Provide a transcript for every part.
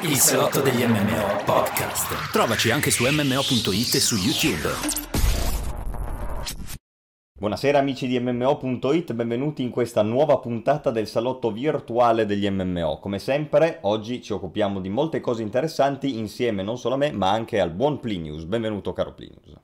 Il salotto degli MMO podcast. Trovaci anche su MMO.it e su YouTube. Buonasera amici di MMO.it, benvenuti in questa nuova puntata del salotto virtuale degli MMO. Come sempre, oggi ci occupiamo di molte cose interessanti insieme non solo a me, ma anche al buon Plinius. Benvenuto caro Plinius.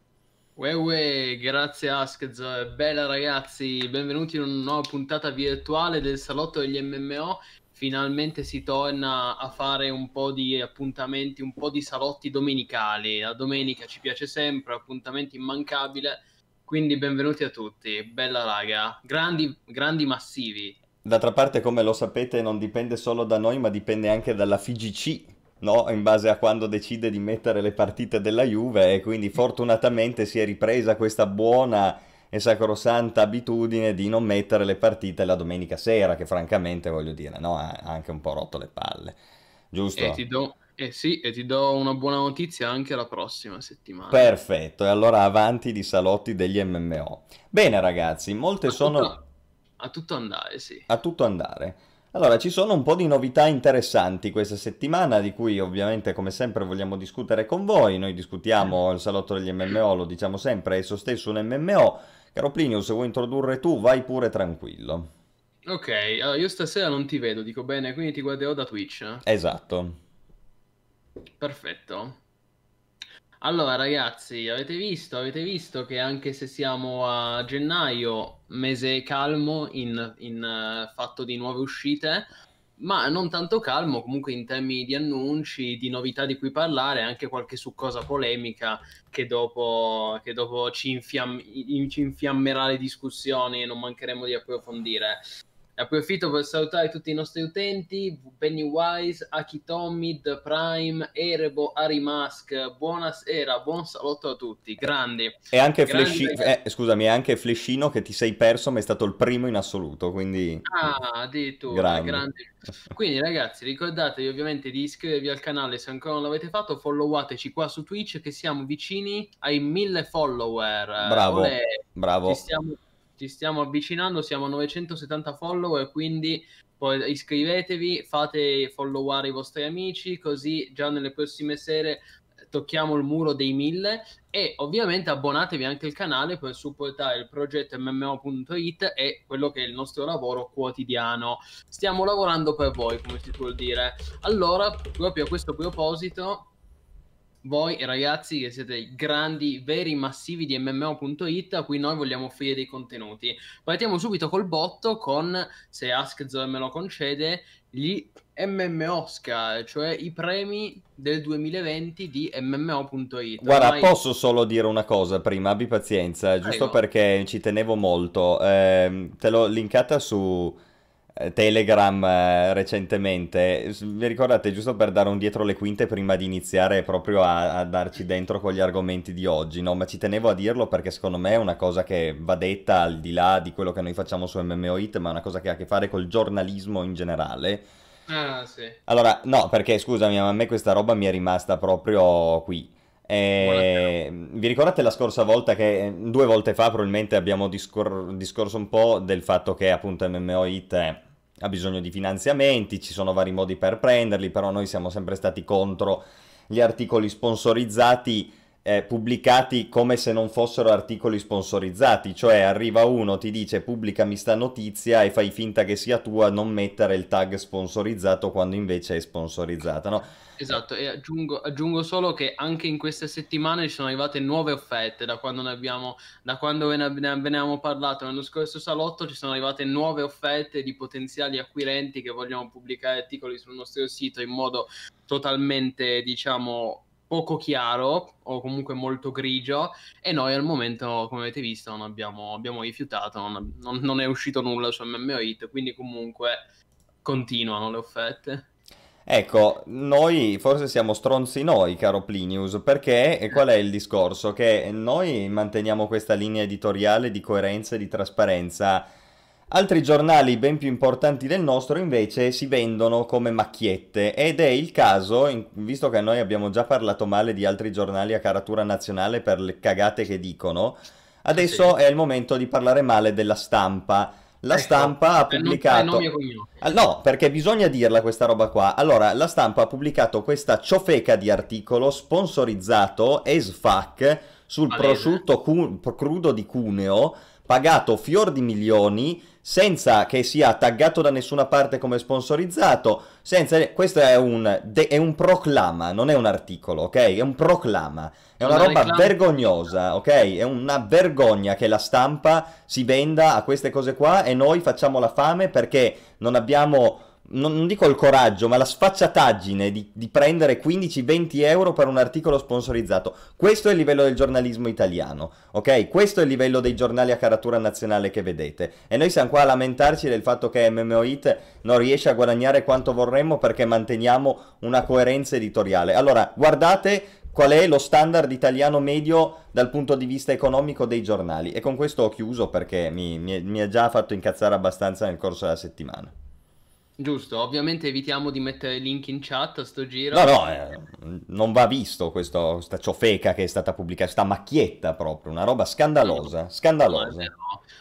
Uè uè, grazie Askez, bella ragazzi, benvenuti in una nuova puntata virtuale del salotto degli MMO. Finalmente si torna a fare un po' di appuntamenti, un po' di salotti domenicali. La domenica ci piace sempre, appuntamento immancabile. Quindi benvenuti a tutti, bella raga, grandi, grandi massivi. D'altra parte, come lo sapete, non dipende solo da noi, ma dipende anche dalla FIGC, no? in base a quando decide di mettere le partite della Juve e quindi fortunatamente si è ripresa questa buona e sacrosanta abitudine di non mettere le partite la domenica sera, che francamente voglio dire, no? ha anche un po' rotto le palle, giusto? E ti do, eh sì, e ti do una buona notizia anche la prossima settimana. Perfetto, e allora avanti di salotti degli MMO. Bene ragazzi, molte a sono... Tutto, a tutto andare, sì. A tutto andare. Allora, ci sono un po' di novità interessanti questa settimana, di cui ovviamente come sempre vogliamo discutere con voi. Noi discutiamo il salotto degli MMO, lo diciamo sempre, esso stesso un MMO. Caro Plinio, se vuoi introdurre tu, vai pure tranquillo. Ok, allora io stasera non ti vedo, dico bene, quindi ti guarderò da Twitch. Esatto. Perfetto. Allora ragazzi, avete visto, avete visto che anche se siamo a gennaio, mese calmo in, in uh, fatto di nuove uscite, ma non tanto calmo comunque in termini di annunci, di novità di cui parlare, anche qualche succosa polemica che dopo, che dopo ci, infiam- ci infiammerà le discussioni e non mancheremo di approfondire. Approfitto per salutare tutti i nostri utenti, Pennywise, Akitomi, The Prime, Erebo, Arimask, buonasera, buon salotto a tutti, grandi. E anche Flesci- eh, scusami, anche Flescino che ti sei perso ma è stato il primo in assoluto, quindi... Ah, addirittura, grandi. grandi. Quindi ragazzi, ricordatevi ovviamente di iscrivervi al canale se ancora non l'avete fatto, followateci qua su Twitch che siamo vicini ai mille follower. Bravo, Olè, bravo. Ci stiamo ci stiamo avvicinando, siamo a 970 follower, quindi poi iscrivetevi, fate followare i vostri amici, così già nelle prossime sere tocchiamo il muro dei mille e ovviamente abbonatevi anche al canale per supportare il progetto mmo.it e quello che è il nostro lavoro quotidiano. Stiamo lavorando per voi, come si può dire. Allora, proprio a questo proposito, voi ragazzi che siete i grandi, veri massivi di MMO.it a cui noi vogliamo offrire dei contenuti. Partiamo subito col botto con, se Askzor me lo concede, gli MMO Oscar, cioè i premi del 2020 di MMO.it. Guarda, Ormai... posso solo dire una cosa prima, abbi pazienza, giusto Prego. perché ci tenevo molto. Eh, te l'ho linkata su Telegram eh, recentemente. Vi ricordate, giusto per dare un dietro le quinte prima di iniziare proprio a, a, darci dentro con gli argomenti di oggi, no? Ma ci tenevo a dirlo perché secondo me è una cosa che va detta al di là di quello che noi facciamo su MMO Hit, ma è una cosa che ha a che fare col giornalismo in generale. Ah, sì. Allora, no, perché scusami, ma a me questa roba mi è rimasta proprio qui. Eh, vi ricordate la scorsa volta che due volte fa probabilmente abbiamo discor- discorso un po' del fatto che appunto MMO Hit ha bisogno di finanziamenti, ci sono vari modi per prenderli, però noi siamo sempre stati contro gli articoli sponsorizzati eh, pubblicati come se non fossero articoli sponsorizzati, cioè arriva uno, ti dice pubblicami sta notizia e fai finta che sia tua, non mettere il tag sponsorizzato quando invece è sponsorizzata, no? Esatto, e aggiungo, aggiungo, solo che anche in queste settimane ci sono arrivate nuove offerte da quando ne abbiamo, da quando ve ne, avevamo parlato. Nello scorso salotto, ci sono arrivate nuove offerte di potenziali acquirenti che vogliono pubblicare articoli sul nostro sito in modo totalmente, diciamo, poco chiaro o comunque molto grigio. E noi al momento come avete visto non abbiamo, abbiamo rifiutato non, non, non, è uscito nulla su MMO Hit quindi comunque continuano le offerte Ecco, noi forse siamo stronzi noi, caro Plinius, perché qual è il discorso? Che noi manteniamo questa linea editoriale di coerenza e di trasparenza Altri giornali ben più importanti del nostro invece si vendono come macchiette ed è il caso, in, visto che noi abbiamo già parlato male di altri giornali a caratura nazionale per le cagate che dicono, adesso sì. è il momento di parlare male della stampa. La Ecco, stampa ha pubblicato... Ah, No, perché bisogna dirla questa roba qua. Allora, la stampa ha pubblicato questa ciofeca di articolo sponsorizzato as fuck sul Palese. prosciutto cu- crudo di Cuneo, pagato fior di milioni, senza che sia taggato da nessuna parte come sponsorizzato, senza... Questo è un, de- è un proclama, non è un articolo, ok? È un proclama. È una Una roba reclama. vergognosa, ok? È una vergogna che la stampa si venda a queste cose qua e noi facciamo la fame perché non abbiamo, non, non dico il coraggio, ma la sfacciataggine di, di prendere 15-20 euro per un articolo sponsorizzato. Questo è il livello del giornalismo italiano, ok? Questo è il livello dei giornali a caratura nazionale che vedete. E noi siamo qua a lamentarci del fatto che MMO Hit non riesce a guadagnare quanto vorremmo perché manteniamo una coerenza editoriale. Allora, guardate qual è lo standard italiano medio dal punto di vista economico dei giornali. E con questo ho chiuso perché mi- mi ha già fatto incazzare abbastanza nel corso della settimana. Giusto, ovviamente evitiamo di mettere link in chat a sto giro. No, no, eh, non va visto questo, questa ciofeca che è stata pubblicata, sta macchietta proprio, una roba scandalosa, No, scandalosa. vero.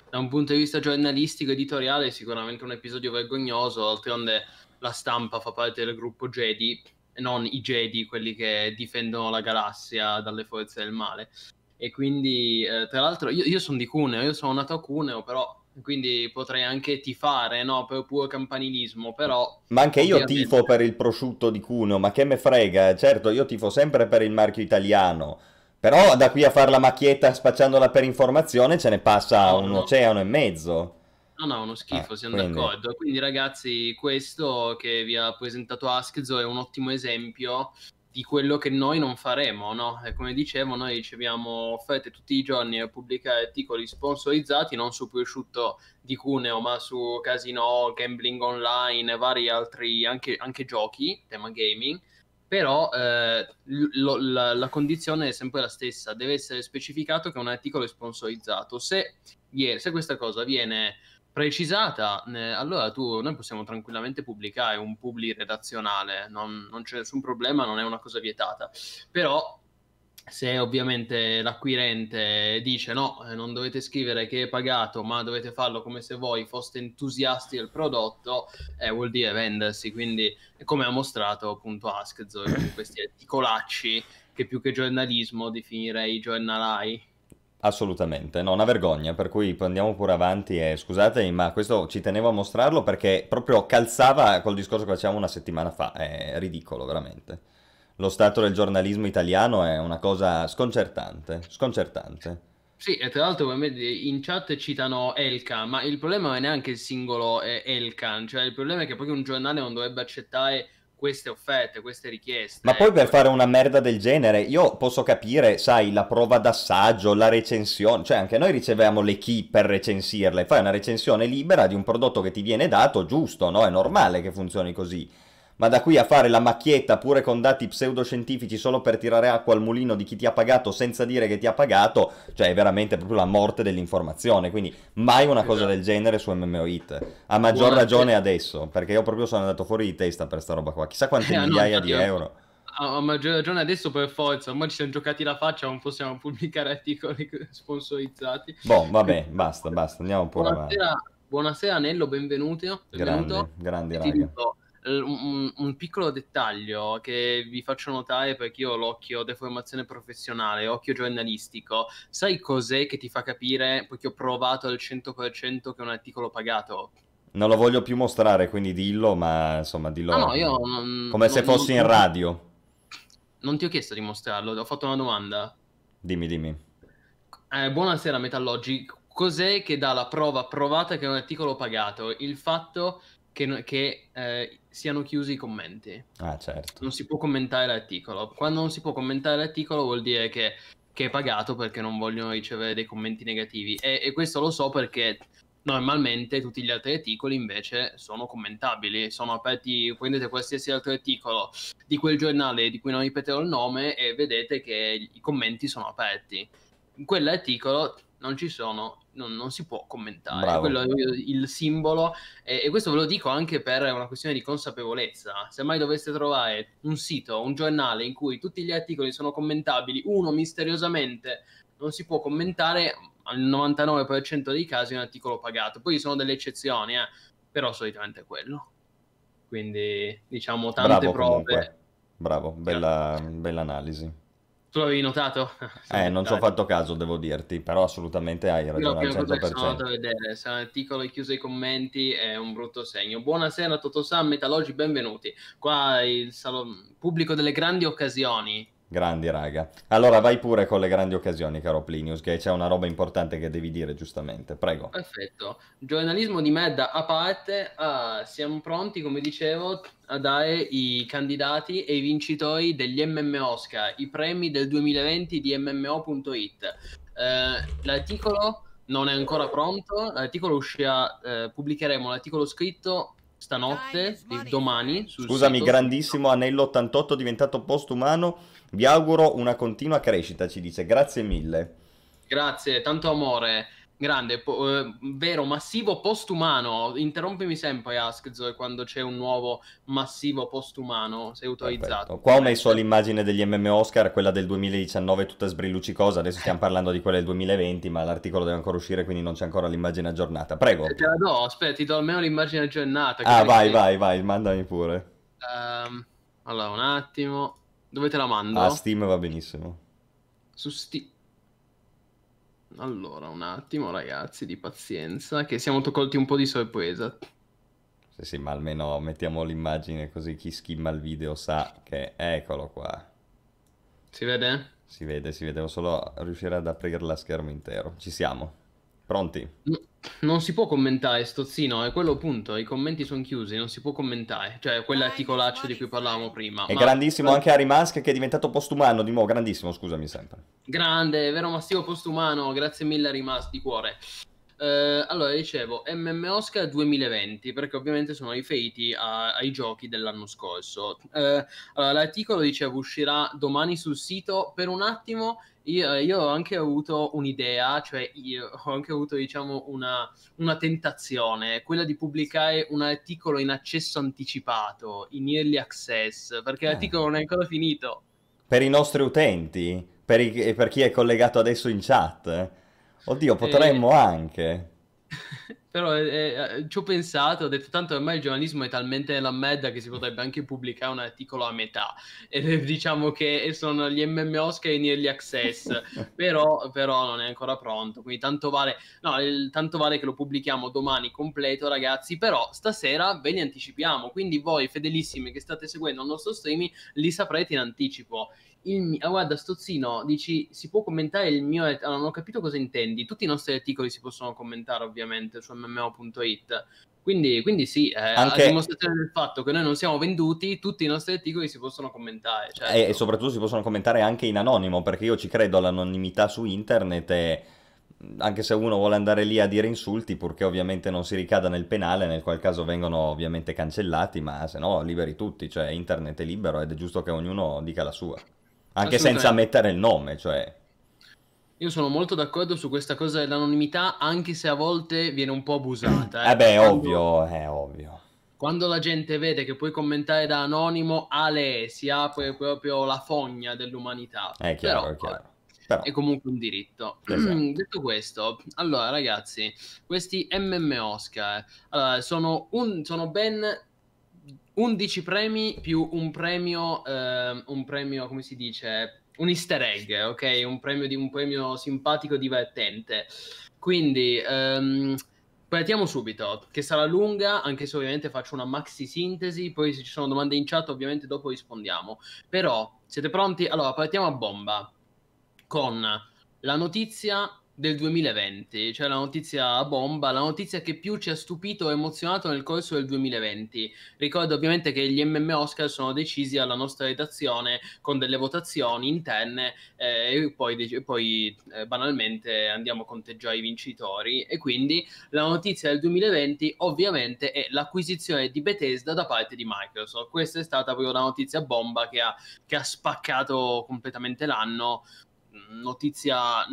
Da un punto di vista giornalistico, editoriale, è sicuramente un episodio vergognoso. D'altronde la stampa fa parte del gruppo Jedi, e non i Jedi, quelli che difendono la galassia dalle forze del male. E quindi, eh, tra l'altro, io, io sono di Cuneo, io sono nato a Cuneo, però quindi potrei anche tifare, no, per puro campanilismo, però Ma anche io Ovviamente. tifo per il prosciutto di Cuneo, ma che me frega, certo, io tifo sempre per il marchio italiano. Però da qui a fare la macchietta spacciandola per informazione ce ne passa No, un no. oceano e mezzo. No, no, uno schifo, Ah, siamo quindi- d'accordo. Quindi, ragazzi, questo che vi ha presentato Askzo è un ottimo esempio di quello che noi non faremo, no? E come dicevo, noi riceviamo offerte tutti i giorni per pubblicare articoli sponsorizzati, non su prosciutto di Cuneo, ma su casino, gambling online vari altri, anche, anche giochi, tema gaming. Però eh, lo- la, la condizione è sempre la stessa, deve essere specificato che un articolo è sponsorizzato. Se, viene- se questa cosa viene precisata, eh, allora tu, noi possiamo tranquillamente pubblicare un publi redazionale, non, non c'è nessun problema, non è una cosa vietata. Però se ovviamente l'acquirente dice no, eh, non dovete scrivere che è pagato, ma dovete farlo come se voi foste entusiasti del prodotto, eh, vuol dire vendersi. Quindi, come ha mostrato appunto Askzo con questi articolacci che più che giornalismo definirei giornalai. Assolutamente, no, una vergogna, per cui andiamo pure avanti e scusatemi, ma questo ci tenevo a mostrarlo perché proprio calzava col discorso che facevamo una settimana fa, è ridicolo veramente. Lo stato del giornalismo italiano è una cosa sconcertante, sconcertante. Sì, e tra l'altro in chat citano Elkan, ma il problema non è neanche il singolo eh, Elkan, cioè il problema è che poi un giornale non dovrebbe accettare queste offerte, queste richieste. Ma poi per ecco. fare una merda del genere, io posso capire, sai, la prova d'assaggio, la recensione, cioè anche noi riceviamo le key per recensirle, fai una recensione libera di un prodotto che ti viene dato, giusto, no? È normale che funzioni così. Ma da qui a fare la macchietta pure con dati pseudoscientifici solo per tirare acqua al mulino di chi ti ha pagato senza dire che ti ha pagato, cioè è veramente proprio la morte dell'informazione. Quindi mai una cosa Esatto. del genere su MMO Hit. A maggior Buona- ragione adesso, perché io proprio sono andato fuori di testa per sta roba qua. Chissà quante Eh, no, migliaia di infatti, io- euro. A, maggior ragione adesso per forza, ormai ci siamo giocati la faccia, non possiamo pubblicare articoli sponsorizzati. Boh, vabbè, basta, basta, andiamo pure avanti. Buonasera, buonasera Nello, benvenuto. benvenuto. Grandi Ti raga. dico, eh, un, un piccolo dettaglio che vi faccio notare perché io ho l'occhio deformazione professionale, occhio giornalistico. Sai cos'è che ti fa capire, perché ho provato al 100% che è un articolo pagato? Non lo voglio più mostrare, quindi dillo, ma insomma, dillo No, no, non- come se non- fossi non- in radio. Non ti ho chiesto di mostrarlo, ho fatto una domanda. Dimmi, dimmi. Eh, buonasera Metallogi, cos'è che dà la prova provata che è un articolo pagato? Il fatto che, che, eh, siano chiusi i commenti. Ah, certo. Non si può commentare l'articolo. Quando non si può commentare l'articolo vuol dire che, che è pagato perché non vogliono ricevere dei commenti negativi. E, e questo lo so perché normalmente tutti gli altri articoli invece sono commentabili, sono aperti, prendete qualsiasi altro articolo di quel giornale di cui non ripeterò il nome e vedete che i commenti sono aperti. In quell'articolo non ci sono, non, non si può commentare. Bravo. Quello è il simbolo e, e questo ve lo dico anche per una questione di consapevolezza. Se mai doveste trovare un sito, un giornale in cui tutti gli articoli sono commentabili, uno misteriosamente non si può commentare, al 99% dei casi è un articolo pagato. Poi ci sono delle eccezioni, eh, però solitamente è quello. Quindi diciamo tante Bravo prove. comunque. Bravo, bella, bella analisi. Tu l'avevi notato? Eh, non ci ho fatto caso, devo dirti, però assolutamente hai ragione al prima cosa che sono 100%. andato a vedere, se un articolo è chiuso ai commenti è un brutto segno. Buonasera Totosam, Metalogi, benvenuti. Qua il salon- pubblico delle grandi occasioni. Grandi, raga. Allora vai pure con le grandi occasioni, caro Plinius, che c'è una roba importante che devi dire, giustamente. Prego. Perfetto. Giornalismo di merda a parte, ah, siamo pronti, come dicevo, a dare i candidati e i vincitori degli MM Oscar, i premi del 2020 di MMO.it. Eh, l'articolo non è ancora pronto, l'articolo uscirà, eh, pubblicheremo l'articolo scritto stanotte, domani, sul Scusami, sito. grandissimo Anello 88 diventato postumano. Vi auguro una continua crescita, ci dice. Grazie mille. Grazie, tanto amore. Grande, po- eh, vero, massivo postumano. Interrompimi sempre, Askzo, quando c'è un nuovo massivo postumano. Sei autorizzato. Perfetto. Qua ho messo l'immagine degli MM Oscar, quella del 2019 tutta sbrilluccicosa. Adesso stiamo parlando di quella del 2020, ma l'articolo deve ancora uscire, quindi non c'è ancora l'immagine aggiornata. Prego. Eh, Te la do, aspetta, ti do almeno l'immagine aggiornata. Ah, vai, vai, vai, mandami pure. Ehm, allora, un attimo. Dove te la mando? A Steam va benissimo. Su Steam. Allora, un attimo, ragazzi, di pazienza, che siamo toccolti un po' di sorpresa. Sì, sì, ma almeno mettiamo l'immagine così chi skimma il video sa che eccolo qua. Si vede? Si vede, si vede, devo solo riuscire ad aprire la schermo intero. Ci siamo. Pronti? No, non si può commentare, Stozzino, è quello appunto, i commenti sono chiusi, non si può commentare, cioè quell'articolaccio di cui parlavamo prima. È Ma- grandissimo anche Harry Musk che è diventato postumano di nuovo, grandissimo, scusami sempre. Grande, vero massivo postumano, grazie mille Rimas di cuore. Eh, allora, dicevo, MM Oscar 2020, perché ovviamente sono riferiti a- ai giochi dell'anno scorso. Eh, allora, l'articolo, dicevo, uscirà domani sul sito. Per un attimo io, io ho anche avuto un'idea, cioè io ho anche avuto, diciamo, una, una tentazione, quella di pubblicare un articolo in accesso anticipato, in early access, perché Ah. l'articolo non è ancora finito. Per i nostri utenti, per, i- per chi è collegato adesso in chat. eh. Oddio, potremmo anche. Però eh, eh, ci ho pensato, ho detto tanto ormai il giornalismo è talmente nella merda che si potrebbe anche pubblicare un articolo a metà. E diciamo che sono gli MM Oscar in early access, però, però non è ancora pronto. Quindi tanto vale, no, il- tanto vale che lo pubblichiamo domani completo, ragazzi. Però stasera ve li anticipiamo. Quindi voi, fedelissimi che state seguendo il nostro streaming, li saprete in anticipo. Il ah, guarda, Stozzino, dici si può commentare il mio. ah, non ho capito cosa intendi. Tutti i nostri articoli si possono commentare, ovviamente, su mmo.it. Quindi, quindi sì, eh, Anche- a dimostrazione del fatto che noi non siamo venduti, tutti i nostri articoli si possono commentare. certo. E, e soprattutto si possono commentare anche in anonimo, perché io ci credo all'anonimità su internet e anche se uno vuole andare lì a dire insulti, purché ovviamente non si ricada nel penale, nel qual caso vengono ovviamente cancellati, ma se no liberi tutti, cioè internet è libero ed è giusto che ognuno dica la sua. Anche senza mettere il nome, cioè... Io sono molto d'accordo su questa cosa dell'anonimità, anche se a volte viene un po' abusata. Eh beh, Quando- ovvio, è ovvio. Quando la gente vede che puoi commentare da anonimo, a lei si apre proprio la fogna dell'umanità. È chiaro, Però, è chiaro. Però, è comunque un diritto. Esatto. Detto questo, allora ragazzi, questi MM Oscar allora, sono, un- sono ben 11 premi più un premio, ehm, un premio, come si dice, un easter egg, ok? Un premio, di, un premio simpatico divertente. Quindi, ehm, partiamo subito, che sarà lunga, anche se ovviamente faccio una maxi sintesi, poi se ci sono domande in chat ovviamente dopo rispondiamo. Però, siete pronti? Allora, partiamo a bomba con la notizia del 2020, cioè la notizia bomba, la notizia che più ci ha stupito e emozionato nel corso del 2020. Ricordo ovviamente che gli MM Oscar sono decisi alla nostra redazione con delle votazioni interne eh, e poi, dec- poi, eh, banalmente andiamo a conteggiare i vincitori e quindi la notizia del 2020 ovviamente è l'acquisizione di Bethesda da parte di Microsoft. Questa è stata proprio la notizia bomba che ha, che ha spaccato completamente l'anno notizia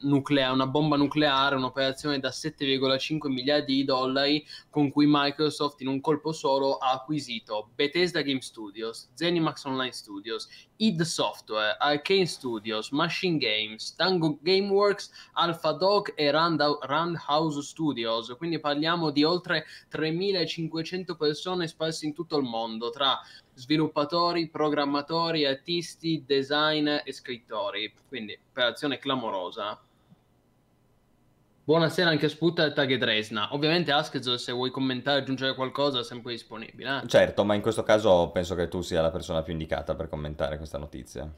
nucleare, una bomba nucleare, un'operazione da 7,5 miliardi di dollari con cui Microsoft in un colpo solo ha acquisito Bethesda Game Studios, Zenimax Online Studios, id Software, Arcane Studios, Machine Games, Tango Gameworks, Alpha Dog e Roundhouse Studios. Quindi parliamo di oltre 3500 persone sparse in tutto il mondo tra sviluppatori, programmatori, artisti, designer e scrittori. Quindi operazione clamorosa. Buonasera anche a Sputta e Tag Dresna. Ovviamente Askezor, se vuoi commentare, aggiungere qualcosa, è sempre disponibile. Eh? Certo, ma in questo caso penso che tu sia la persona più indicata per commentare questa notizia.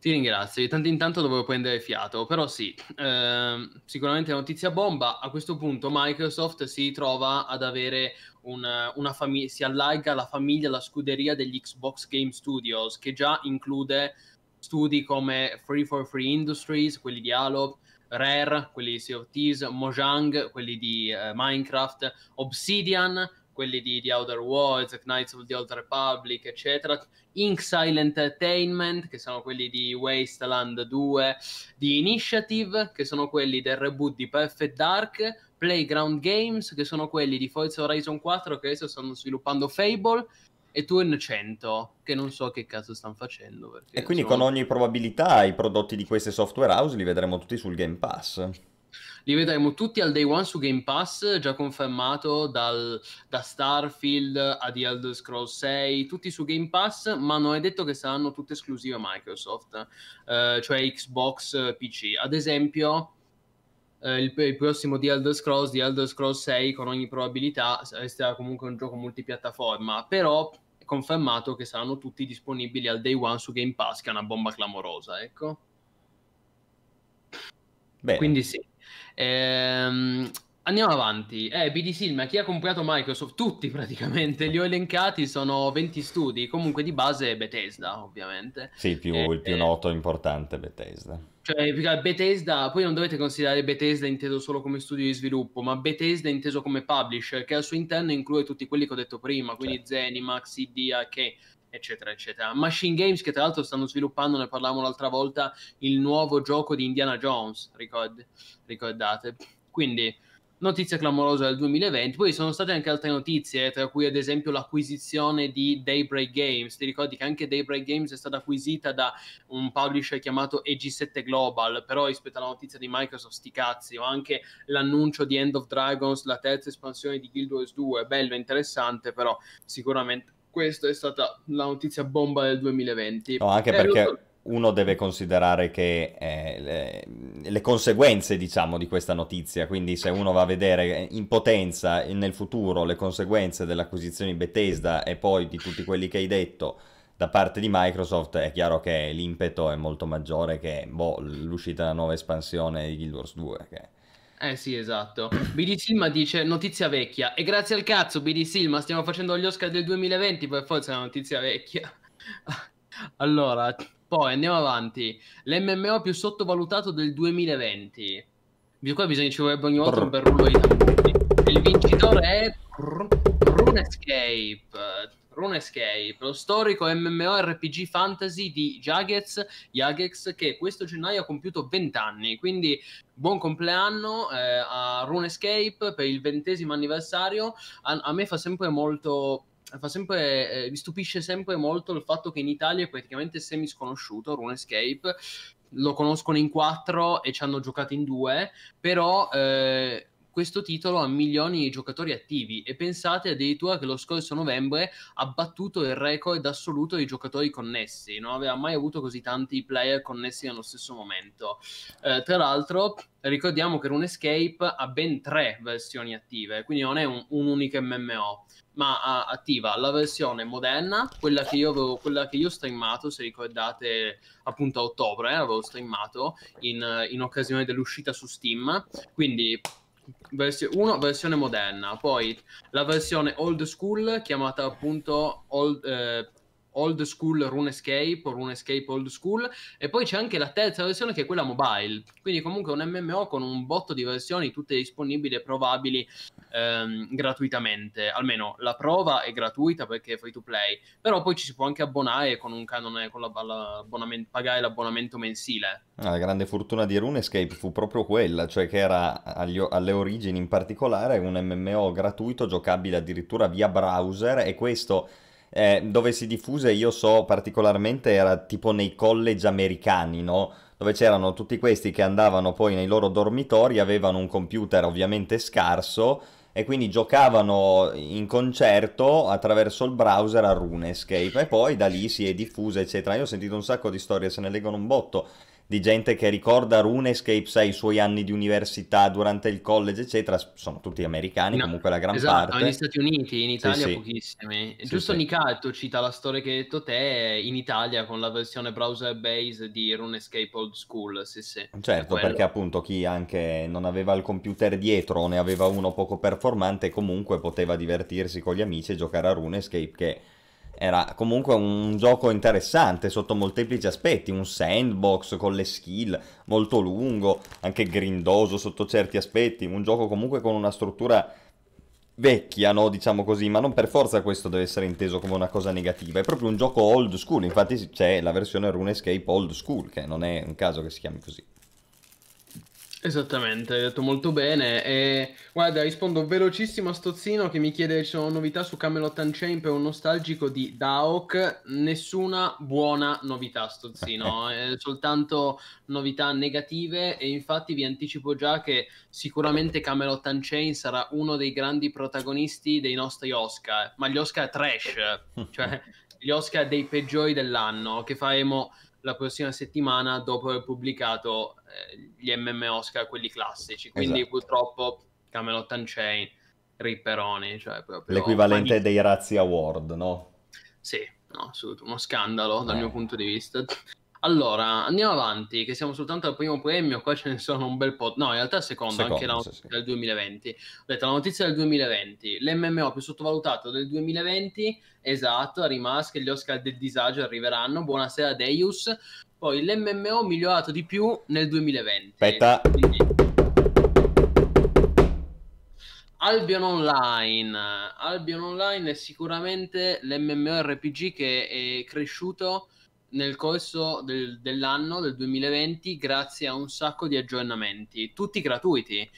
Ti ringrazio, di tanto in dovevo prendere fiato, però sì, ehm, sicuramente notizia bomba. A questo punto Microsoft si trova ad avere una, una famiglia, si allarga la famiglia, la scuderia degli Xbox Game Studios, che già include studi come Free for Free Industries, quelli di Halo, Rare, quelli di Sea of Thieves, Mojang, quelli di uh, Minecraft, Obsidian, quelli di The Outer Worlds, Knights of the Old Republic, eccetera, Inxile Entertainment, che sono quelli di Wasteland 2, di Initiative, che sono quelli del reboot di Perfect Dark, Playground Games, che sono quelli di Forza Horizon 4, che adesso stanno sviluppando Fable, e Turn 100, che non so che cazzo stanno facendo. E quindi sono... con ogni probabilità i prodotti di queste software house li vedremo tutti sul Game Pass. Li vedremo tutti al day one su Game Pass, già confermato dal, da Starfield a The Elder Scrolls 6, tutti su Game Pass, ma non è detto che saranno tutte esclusive Microsoft, eh, cioè Xbox PC. Ad esempio, eh, il, il, prossimo The Elder Scrolls, The Elder Scrolls 6, con ogni probabilità resterà comunque un gioco multipiattaforma, però è confermato che saranno tutti disponibili al day one su Game Pass, che è una bomba clamorosa, ecco. Bene. Quindi sì. Ehm, andiamo avanti. Eh, BD Silma, chi ha comprato Microsoft? Tutti praticamente, li ho elencati, sono 20 studi, comunque di base Bethesda ovviamente. Sì, più, eh, il più eh, noto e importante Bethesda. Cioè, Bethesda, poi non dovete considerare Bethesda inteso solo come studio di sviluppo, ma Bethesda inteso come publisher, che al suo interno include tutti quelli che ho detto prima, quindi certo. Zenimax, CD, che eccetera, eccetera. Machine Games che tra l'altro stanno sviluppando, ne parlavamo l'altra volta, il nuovo gioco di Indiana Jones, ricord- ricordate. Quindi, notizia clamorosa del 2020. Poi sono state anche altre notizie, tra cui ad esempio l'acquisizione di Daybreak Games. Ti ricordi che anche Daybreak Games è stata acquisita da un publisher chiamato EG7 Global, però rispetto alla notizia di Microsoft, sti cazzi, o anche l'annuncio di End of Dragons, la terza espansione di Guild Wars 2, bello, interessante, però sicuramente questa è stata la notizia bomba del 2020. No, anche eh, perché so... uno deve considerare che eh, le, le, conseguenze, diciamo, di questa notizia, quindi se uno va a vedere in potenza nel futuro le conseguenze dell'acquisizione di Bethesda e poi di tutti quelli che hai detto da parte di Microsoft, è chiaro che l'impeto è molto maggiore che boh, l'uscita della nuova espansione di Guild Wars 2, che eh sì, esatto. BD Silma dice notizia vecchia. E grazie al cazzo, BD Silma, stiamo facendo gli Oscar del 2020, per forza è una notizia vecchia. allora, poi andiamo avanti. L'MMO più sottovalutato del 2020. Qua bisogna ci vorrebbe ogni volta un bel rullo di tamburi. Il vincitore è RuneScape RuneScape, lo storico MMORPG fantasy di Jagex, Jagex che questo gennaio ha compiuto 20 anni, quindi buon compleanno eh, a RuneScape per il ventesimo anniversario. A, a me fa sempre molto sempre, eh, mi stupisce sempre molto il fatto che in Italia è praticamente semi sconosciuto RuneScape. Lo conoscono in quattro e ci hanno giocato in due, però eh, questo titolo ha milioni di giocatori attivi. E pensate addirittura che lo scorso novembre ha battuto il record assoluto di giocatori connessi, non aveva mai avuto così tanti player connessi nello stesso momento. Eh, tra l'altro ricordiamo che RuneScape ha ben tre versioni attive, quindi non è un, un unico MMO ma ha attiva. La versione moderna, quella che io avevo, quella che io ho streamato, se ricordate appunto a ottobre, avevo streamato in, in occasione dell'uscita su Steam, quindi Versione 1 versione moderna, poi la versione old school chiamata appunto old, eh, Old School RuneScape o RuneScape Old School e poi c'è anche la terza versione che è quella mobile, quindi comunque un MMO con un botto di versioni tutte disponibili e provabili ehm, gratuitamente, almeno la prova è gratuita perché è free to play, però poi ci si può anche abbonare con un canone, con la, l'abbonamento, pagare l'abbonamento mensile. Ah, la grande fortuna di RuneScape fu proprio quella, cioè che era agli, alle origini in particolare un MMO gratuito giocabile addirittura via browser e questo eh, dove si diffuse, io so particolarmente, era tipo nei college americani, no? Dove c'erano tutti questi che andavano poi nei loro dormitori, avevano un computer ovviamente scarso e quindi giocavano in concerto attraverso il browser a RuneScape e poi da lì si è diffusa eccetera. Io ho sentito un sacco di storie, se ne leggono un botto di gente che ricorda RuneScape, sai, i suoi anni di università durante il college, eccetera, sono tutti americani, no, comunque la gran esatto, parte. negli Stati Uniti, in Italia sì, pochissimi. Sì. Giusto sì, Nicato cita la storia che hai detto te in Italia con la versione browser base di RuneScape Old School, sì sì. Certo, perché appunto chi anche non aveva il computer dietro o ne aveva uno poco performante, comunque poteva divertirsi con gli amici e giocare a RuneScape che era comunque un gioco interessante sotto molteplici aspetti, un sandbox con le skill molto lungo, anche grindoso sotto certi aspetti, un gioco comunque con una struttura vecchia, no? diciamo così, ma non per forza questo deve essere inteso come una cosa negativa, è proprio un gioco old school, infatti c'è la versione RuneScape old school, che non è un caso che si chiami così. Esattamente, hai detto molto bene. E guarda, rispondo velocissimo a Stozzino che mi chiede se ci sono novità su Camelot Unchained per un nostalgico di Daok. Nessuna buona novità, Stozzino, eh, soltanto novità negative. E infatti vi anticipo già che sicuramente Camelot Unchained sarà uno dei grandi protagonisti dei nostri Oscar, ma gli Oscar trash, cioè gli Oscar dei peggiori dell'anno che faremo la prossima settimana dopo aver pubblicato eh, gli MM Oscar, quelli classici. Quindi esatto. purtroppo Camelot Unchained, Ripperoni, cioè proprio... L'equivalente magnifico. dei Razzi Award, no? Sì, no, assolutamente, uno scandalo eh. dal mio punto di vista. Allora, andiamo avanti, che siamo soltanto al primo premio, qua ce ne sono un bel po'. No, in realtà il secondo, secondo anche la notizia sì, sì. del 2020. Ho detto la notizia del 2020, l'MMO più sottovalutato del 2020, esatto, a Rimask e gli Oscar del disagio arriveranno. Buonasera Deus. Poi l'MMO migliorato di più nel 2020. Aspetta. Quindi... Albion Online. Albion Online è sicuramente l'MMORPG che è cresciuto nel corso del, dell'anno del 2020 grazie a un sacco di aggiornamenti, tutti gratuiti.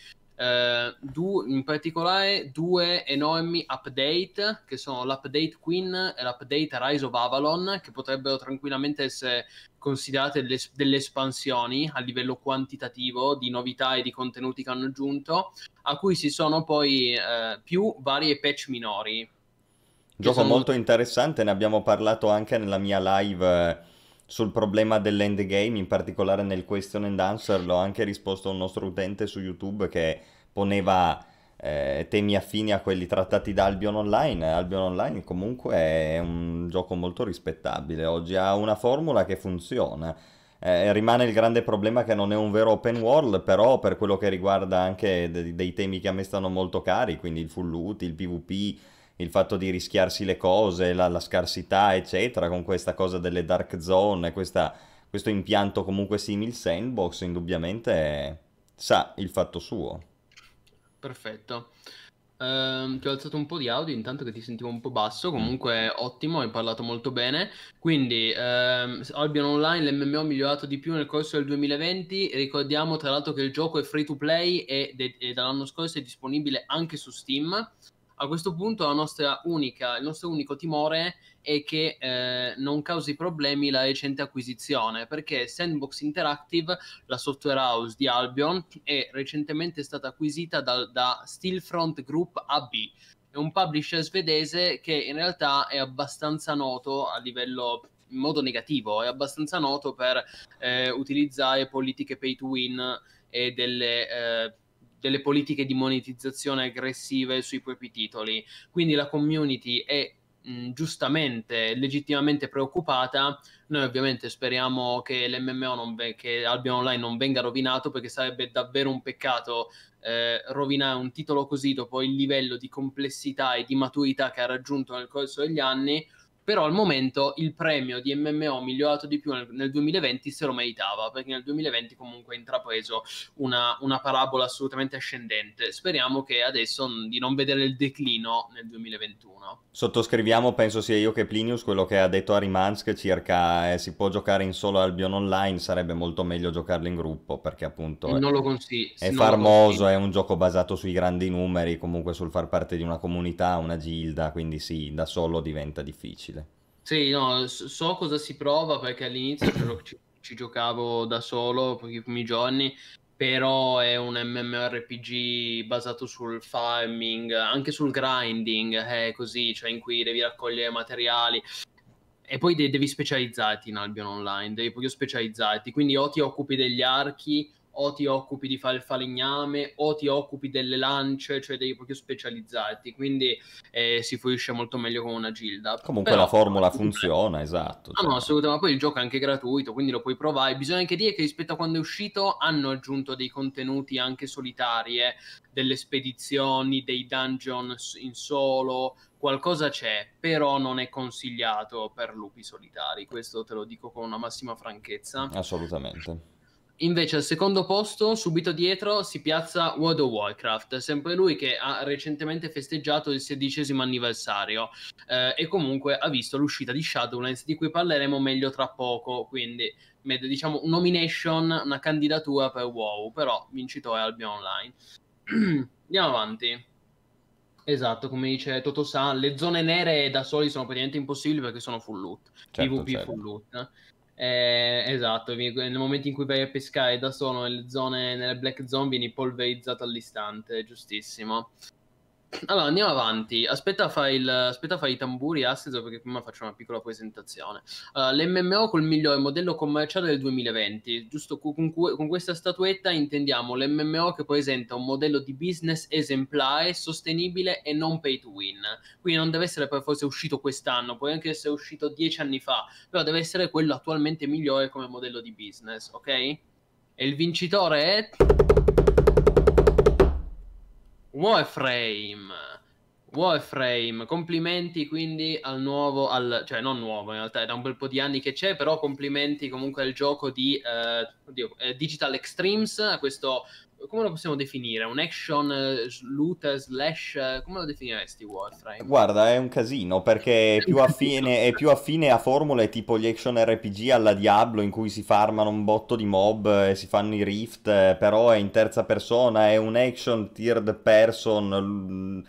Uh, du- in particolare due enormi update che sono l'update Queen e l'update Rise of Avalon che potrebbero tranquillamente essere considerate delle, delle espansioni a livello quantitativo di novità e di contenuti che hanno aggiunto a cui si sono poi uh, più varie patch minori Gioco sono... molto interessante, ne abbiamo parlato anche nella mia live eh, sul problema dell'endgame, in particolare nel question and answer, l'ho anche risposto a un nostro utente su YouTube che poneva eh, temi affini a quelli trattati da Albion Online. Albion Online comunque è un gioco molto rispettabile, oggi ha una formula che funziona. Eh, rimane il grande problema che non è un vero open world, però per quello che riguarda anche de- dei temi che a me stanno molto cari, quindi il full loot, il PvP, il fatto di rischiarsi le cose, la, la scarsità, eccetera, con questa cosa delle dark zone, questa, questo impianto comunque simil sandbox, indubbiamente sa il fatto suo. Perfetto. Uh, ti ho alzato un po' di audio intanto che ti sentivo un po' basso, comunque ottimo, hai parlato molto bene. Quindi uh, Albion Online, l'MMO migliorato di più nel corso del 2020, ricordiamo tra l'altro che il gioco è free to play e, de- e dall'anno scorso è disponibile anche su Steam a questo punto unica, il nostro unico timore è che eh, non causi problemi la recente acquisizione, perché Sandbox Interactive, la software house di Albion, è recentemente stata acquisita da, da Stillfront Group AB, è un publisher svedese che in realtà è abbastanza noto a livello in modo negativo, è abbastanza noto per eh, utilizzare politiche pay to win e delle eh, delle politiche di monetizzazione aggressive sui propri titoli. Quindi la community è mh, giustamente, legittimamente preoccupata. Noi ovviamente speriamo che l'MMO, non ve- che Albion Online non venga rovinato perché sarebbe davvero un peccato eh, rovinare un titolo così dopo il livello di complessità e di maturità che ha raggiunto nel corso degli anni però al momento il premio di MMO migliorato di più nel, nel 2020 se lo meritava, perché nel 2020 comunque ha intrapreso una, una, parabola assolutamente ascendente. Speriamo che adesso di non vedere il declino nel 2021. Sottoscriviamo, penso sia io che Plinius, quello che ha detto a Rimansk circa eh, si può giocare in solo Albion Online, sarebbe molto meglio giocarlo in gruppo, perché appunto non lo consiglio, è farmoso, è un gioco basato sui grandi numeri, comunque sul far parte di una comunità, una gilda, quindi sì, da solo diventa difficile. Sì, no, so cosa si prova perché all'inizio ci, ci, giocavo da solo per i primi giorni, però è un MMORPG basato sul farming, anche sul grinding, è così, cioè in cui devi raccogliere materiali. E poi de- devi specializzarti in Albion Online, devi proprio specializzarti, quindi o ti occupi degli archi o ti occupi di fare il falegname o ti occupi delle lance, cioè devi proprio specializzarti, quindi eh, si fruisce molto meglio con una gilda. Comunque Però, la formula funziona, esatto. No, no, assolutamente, ma poi il gioco è anche gratuito, quindi lo puoi provare. Bisogna anche dire che rispetto a quando è uscito hanno aggiunto dei contenuti anche solitarie, eh, delle spedizioni, dei dungeon in solo, qualcosa c'è, però non è consigliato per lupi solitari, questo te lo dico con una massima franchezza. Assolutamente. Invece al secondo posto, subito dietro, si piazza World of Warcraft, sempre lui che ha recentemente festeggiato il sedicesimo anniversario eh, e comunque ha visto l'uscita di Shadowlands di cui parleremo meglio tra poco, quindi diciamo nomination, una candidatura per WoW, però vincitore Albion Online. Andiamo avanti. Esatto, come dice Toto San, le zone nere da soli sono praticamente impossibili perché sono full loot, certo, PvP certo. full loot. Eh, esatto, nel momento in cui vai a pescare da solo nelle zone, nelle black zone vieni polverizzato all'istante, giustissimo. Allora, andiamo avanti. Aspetta fare, il, aspetta fare i tamburi, Asseso, perché prima faccio una piccola presentazione. Uh, L'MMO col migliore modello commerciale del 2020. Giusto con, con, questa statuetta intendiamo l'MMO che presenta un modello di business esemplare, sostenibile e non pay to win. Quindi non deve essere per forza uscito quest'anno, può anche essere uscito dieci anni fa, però deve essere quello attualmente migliore come modello di business, ok? E il vincitore è... Warframe. Warframe, complimenti quindi al nuovo, al, cioè non nuovo in realtà, è da un bel po' di anni che c'è, però complimenti comunque al gioco di eh, oddio, eh, Digital Extremes, a questo come lo possiamo definire? Un action uh, looter slash come lo definiresti Warframe? Guarda, è un casino perché è più, affine, è più affine a formule tipo gli action RPG alla Diablo in cui si farmano un botto di mob e si fanno i rift, però è in terza persona, è un action third person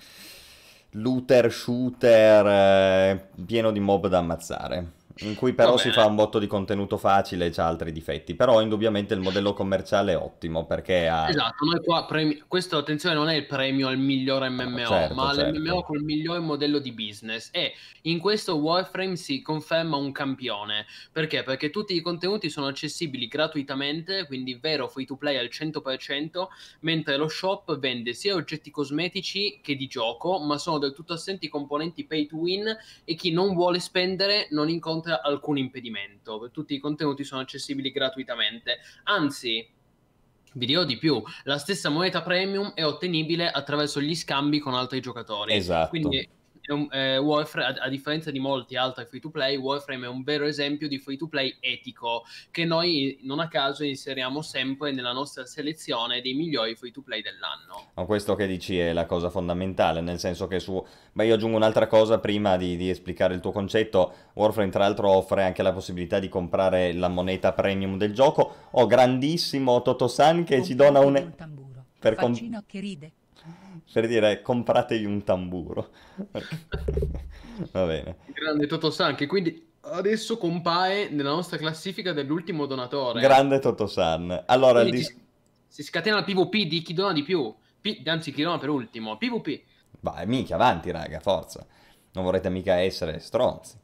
looter shooter eh, pieno di mob da ammazzare in cui però si fa un botto di contenuto facile e ha altri difetti, però indubbiamente il modello commerciale è ottimo perché ha... Esatto, noi qua, premi... questo attenzione non è il premio al migliore MMO, certo, ma certo. l'MMO col migliore modello di business e in questo Warframe si conferma un campione, perché? Perché tutti i contenuti sono accessibili gratuitamente, quindi vero free to play al 100%, mentre lo shop vende sia oggetti cosmetici che di gioco, ma sono del tutto assenti componenti pay to win e chi non vuole spendere non incontra alcun impedimento, tutti i contenuti sono accessibili gratuitamente, anzi vi dirò di più, la stessa moneta premium è ottenibile attraverso gli scambi con altri giocatori. Esatto. Quindi un, eh, Warframe, a, a, differenza di molti altri free to play, Warframe è un vero esempio di free to play etico che noi non a caso inseriamo sempre nella nostra selezione dei migliori free to play dell'anno. Ma questo che dici è la cosa fondamentale, nel senso che su... Beh, io aggiungo un'altra cosa prima di, di esplicare il tuo concetto. Warframe tra l'altro offre anche la possibilità di comprare la moneta premium del gioco. Ho grandissimo Totosan che ci dona un... un tamburo. Per com... che ride per dire compratevi un tamburo. Va bene. Grande Totosan, che quindi adesso compare nella nostra classifica dell'ultimo donatore. Grande Totosan. Allora, dis- si, si scatena il PvP di chi dona di più. P- anzi, chi dona per ultimo. PvP. Vai, mica, avanti, raga, forza. Non vorrete mica essere stronzi.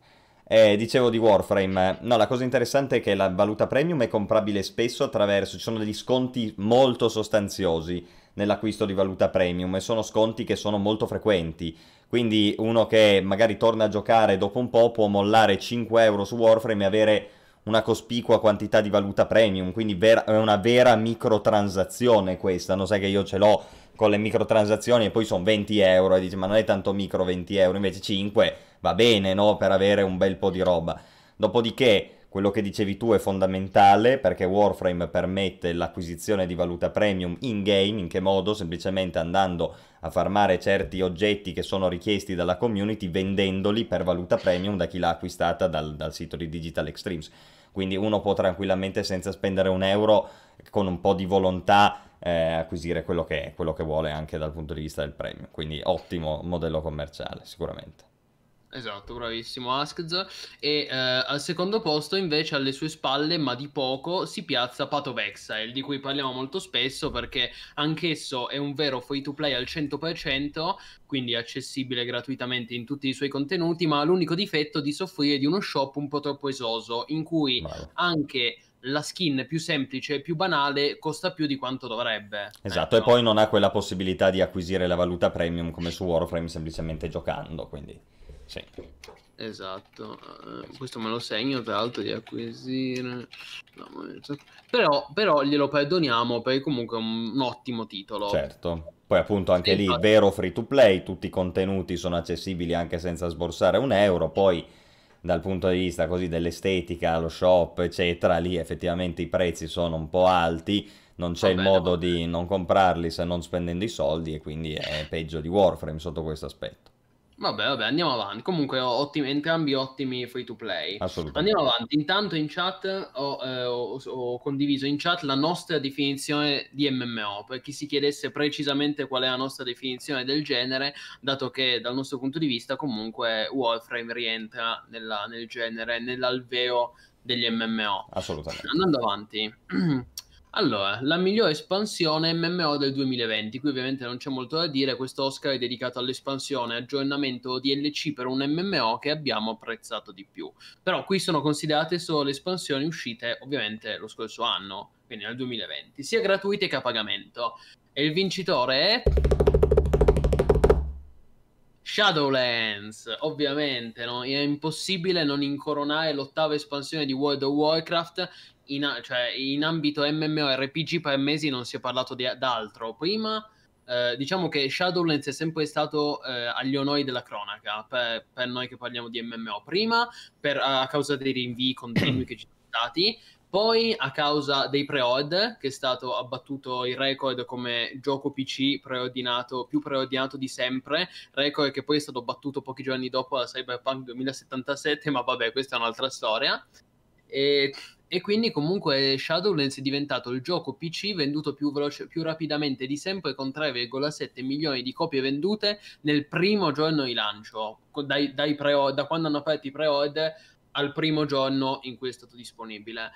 Eh, dicevo di Warframe, no, la cosa interessante è che la valuta premium è comprabile spesso attraverso, ci sono degli sconti molto sostanziosi nell'acquisto di valuta premium e sono sconti che sono molto frequenti. Quindi uno che magari torna a giocare dopo un po' può mollare 5 euro su Warframe e avere una cospicua quantità di valuta premium, quindi vera, è una vera microtransazione questa, non sai che io ce l'ho con le microtransazioni e poi sono 20 euro e dici ma non è tanto micro 20 euro, invece 5 va bene, no? Per avere un bel po' di roba. Dopodiché quello che dicevi tu è fondamentale perché Warframe permette l'acquisizione di valuta premium in game, in che modo? Semplicemente andando a farmare certi oggetti che sono richiesti dalla community vendendoli per valuta premium da chi l'ha acquistata dal, dal sito di Digital Extremes. Quindi uno può tranquillamente senza spendere un euro con un po' di volontà eh, acquisire quello che, quello che vuole anche dal punto di vista del premium. Quindi ottimo modello commerciale sicuramente. Esatto, bravissimo Askz. E eh, al secondo posto, invece, alle sue spalle, ma di poco, si piazza Path of Exile, di cui parliamo molto spesso perché anch'esso è un vero free to play al 100%, quindi accessibile gratuitamente in tutti i suoi contenuti, ma ha l'unico difetto di soffrire di uno shop un po' troppo esoso, in cui Bravo. anche la skin più semplice e più banale costa più di quanto dovrebbe. Esatto, ecco. e poi non ha quella possibilità di acquisire la valuta premium come su Warframe semplicemente giocando, quindi... Sì. Esatto, uh, questo me lo segno tra l'altro di acquisire. No, però, però glielo perdoniamo perché comunque è un, un ottimo titolo. Certo, poi appunto anche sì, lì infatti... vero free to play, tutti i contenuti sono accessibili anche senza sborsare un euro, poi dal punto di vista così dell'estetica, lo shop eccetera, lì effettivamente i prezzi sono un po' alti, non c'è il modo di non comprarli se non spendendo i soldi e quindi è peggio di Warframe sotto questo aspetto. Vabbè, vabbè, andiamo avanti. Comunque, ottimi, entrambi ottimi free to play. Assolutamente. Andiamo avanti. Intanto in chat ho, eh, ho, ho, condiviso in chat la nostra definizione di MMO, per chi si chiedesse precisamente qual è la nostra definizione del genere, dato che dal nostro punto di vista comunque Warframe rientra nella, nel genere, nell'alveo degli MMO. Assolutamente. Andando avanti. Allora, la migliore espansione MMO del 2020, qui ovviamente non c'è molto da dire, questo Oscar è dedicato all'espansione, aggiornamento DLC per un MMO che abbiamo apprezzato di più. Però qui sono considerate solo le espansioni uscite ovviamente lo scorso anno, quindi nel 2020, sia gratuite che a pagamento. E il vincitore è... Shadowlands, ovviamente, no? è impossibile non incoronare l'ottava espansione di World of Warcraft in, cioè, in ambito MMORPG per mesi non si è parlato di d'altro. Prima, eh, diciamo che Shadowlands è sempre stato eh, agli onori della cronaca per, per, noi che parliamo di MMO. Prima, per, a causa dei rinvii continui che ci sono stati. Poi a causa dei preord, che è stato abbattuto il record come gioco PC preordinato, più preordinato di sempre, record che poi è stato battuto pochi giorni dopo da Cyberpunk 2077, ma vabbè, questa è un'altra storia. E e quindi comunque Shadowlands è diventato il gioco PC venduto più, veloce, più rapidamente di sempre con 3,7 milioni di copie vendute nel primo giorno di lancio, dai, dai da quando hanno aperto i pre-order al primo giorno in cui è stato disponibile.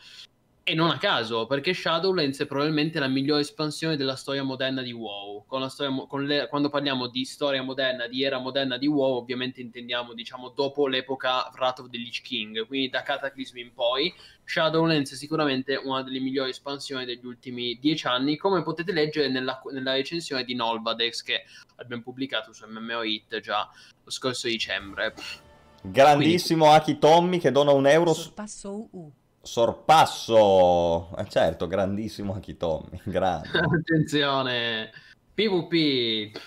E non a caso, perché Shadowlands è probabilmente la migliore espansione della storia moderna di WoW. Con storia, con le, quando parliamo di storia moderna, di era moderna di WoW, ovviamente intendiamo, diciamo, dopo l'epoca Wrath of the Lich King, quindi da Cataclysm in poi. Shadowlands è sicuramente una delle migliori espansioni degli ultimi dieci anni, come potete leggere nella, nella recensione di Nolvadex che abbiamo pubblicato su MMO Hit già lo scorso dicembre. Grandissimo quindi... Aki Tommy che dona un euro. Sorpasso UU. Sorpasso, eh certo, grandissimo Akitomi, grande. Attenzione, PvP,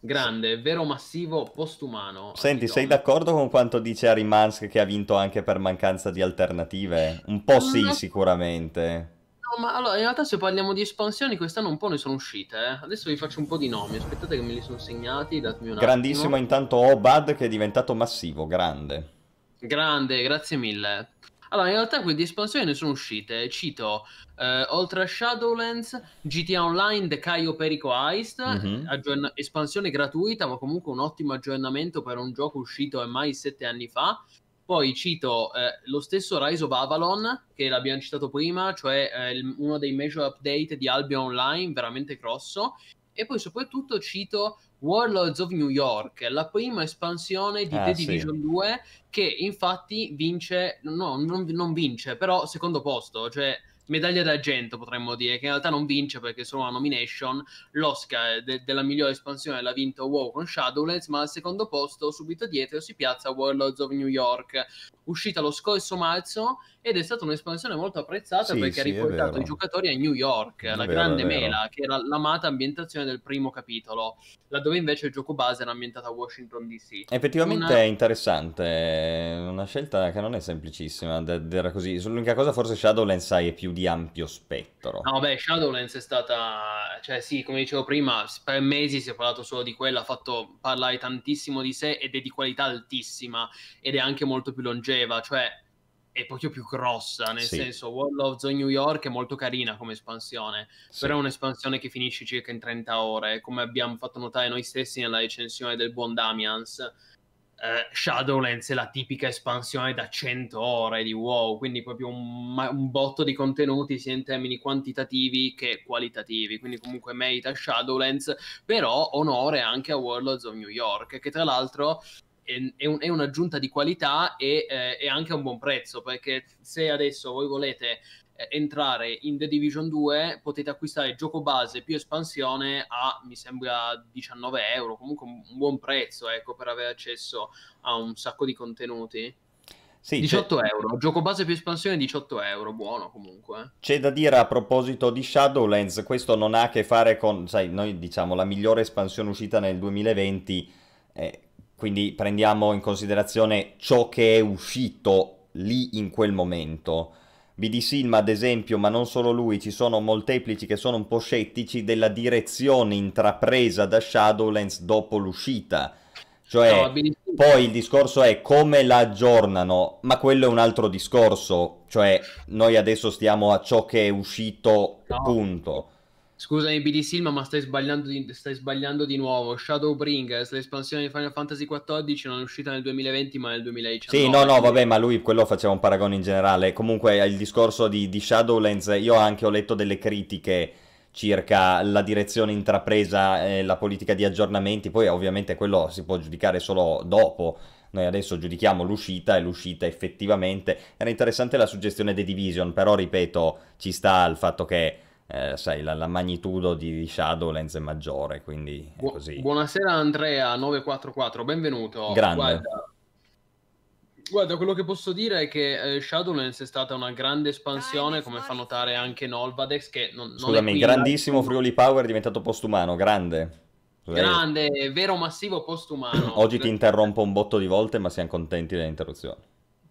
grande, vero massivo postumano. Senti, sei d'accordo con quanto dice Arimansk che ha vinto anche per mancanza di alternative? Un po' sì, no. sicuramente. No, ma allora, in realtà se parliamo di espansioni, quest'anno un po' ne sono uscite. Eh. Adesso vi faccio un po' di nomi, aspettate che me li sono segnati, datemi un Grandissimo attimo. intanto Obad che è diventato massivo, grande. Grande, grazie mille. Allora, in realtà quelle di espansione ne sono uscite. Cito, eh, oltre a Shadowlands, GTA Online, The Caio Perico Heist, mm-hmm. aggiorn- espansione gratuita, ma comunque un ottimo aggiornamento per un gioco uscito ormai sette anni fa. Poi cito eh, lo stesso Rise of Avalon, che l'abbiamo citato prima, cioè eh, il, uno dei major update di Albion Online, veramente grosso. E poi soprattutto cito Warlords of New York, la prima espansione di ah, The Division sì. 2 che infatti vince, no, non, non vince, però secondo posto, cioè medaglia d'argento potremmo dire, che in realtà non vince perché è solo una nomination, l'Oscar de- della migliore espansione l'ha vinto WoW con Shadowlands, ma al secondo posto subito dietro si piazza Warlords of New York, uscita lo scorso marzo ed è stata un'espansione molto apprezzata Sì, perché sì, ha riportato i giocatori a New York, È la vero, grande mela, che era l'amata ambientazione del primo capitolo, laddove invece il gioco base era ambientato a Washington DC. Effettivamente Una- è interessante, una scelta che non è semplicissima, dire così. L'unica cosa forse Shadowlands sai è più di ampio spettro. No, beh, Shadowlands è stata, cioè sì, come dicevo prima, per mesi si è parlato solo di quella, ha fatto parlare tantissimo di sé ed è di qualità altissima ed è anche molto più longeva, cioè è proprio più grossa, nel Sì. senso Warlords of New York è molto carina come espansione, Sì. però è un'espansione che finisce circa in 30 ore, come abbiamo fatto notare noi stessi nella recensione del buon Damians. Eh, Shadowlands è la tipica espansione da 100 ore di WoW, quindi proprio un, un botto di contenuti sia in termini quantitativi che qualitativi, quindi comunque merita Shadowlands, però onore anche a Warlords of New York, che tra l'altro è, è un- è un'aggiunta di qualità e eh, è anche a un buon prezzo, perché se adesso voi volete entrare in The Division 2 potete acquistare gioco base più espansione a mi sembra 19 euro comunque un buon prezzo ecco per avere accesso a un sacco di contenuti Sì, c'è- 18 euro gioco base più espansione 18 euro buono comunque C'è da dire a proposito di Shadowlands, questo non ha a che fare con, sai, noi diciamo la migliore espansione uscita nel 2020, eh, quindi prendiamo in considerazione ciò che è uscito lì in quel momento. BD Silma, ad esempio, ma non solo lui, ci sono molteplici che sono un po' scettici della direzione intrapresa da Shadowlands dopo l'uscita. Cioè, No, poi il discorso è come la aggiornano, ma quello è un altro discorso, cioè noi adesso stiamo a ciò che è uscito, No. punto. Scusami BD Silma, ma stai sbagliando di, stai sbagliando di nuovo. Shadowbringers, l'espansione di Final Fantasy XIV non è uscita nel 2020 ma nel 2019. Sì, no, no, vabbè, ma lui quello faceva un paragone in generale. Comunque il discorso di, di Shadowlands, io anche ho letto delle critiche circa la direzione intrapresa e la politica di aggiornamenti, poi ovviamente quello si può giudicare solo dopo. Noi adesso giudichiamo l'uscita e l'uscita effettivamente. Era interessante la suggestione The Division, però ripeto, ci sta il fatto che, eh, sai, la, la magnitudo di, Shadowlands è maggiore, quindi è Bu- così. Buonasera Andrea 944, benvenuto. Grande. Guarda, guarda, quello che posso dire è che eh, Shadowlands è stata una grande espansione, come fa notare anche Nolvadex, che non, non è Scusami, qui, grandissimo ma- Friuli Power è diventato postumano, grande. Grande, vero massivo postumano. Oggi ti interrompo un botto di volte, ma siamo contenti delle interruzioni.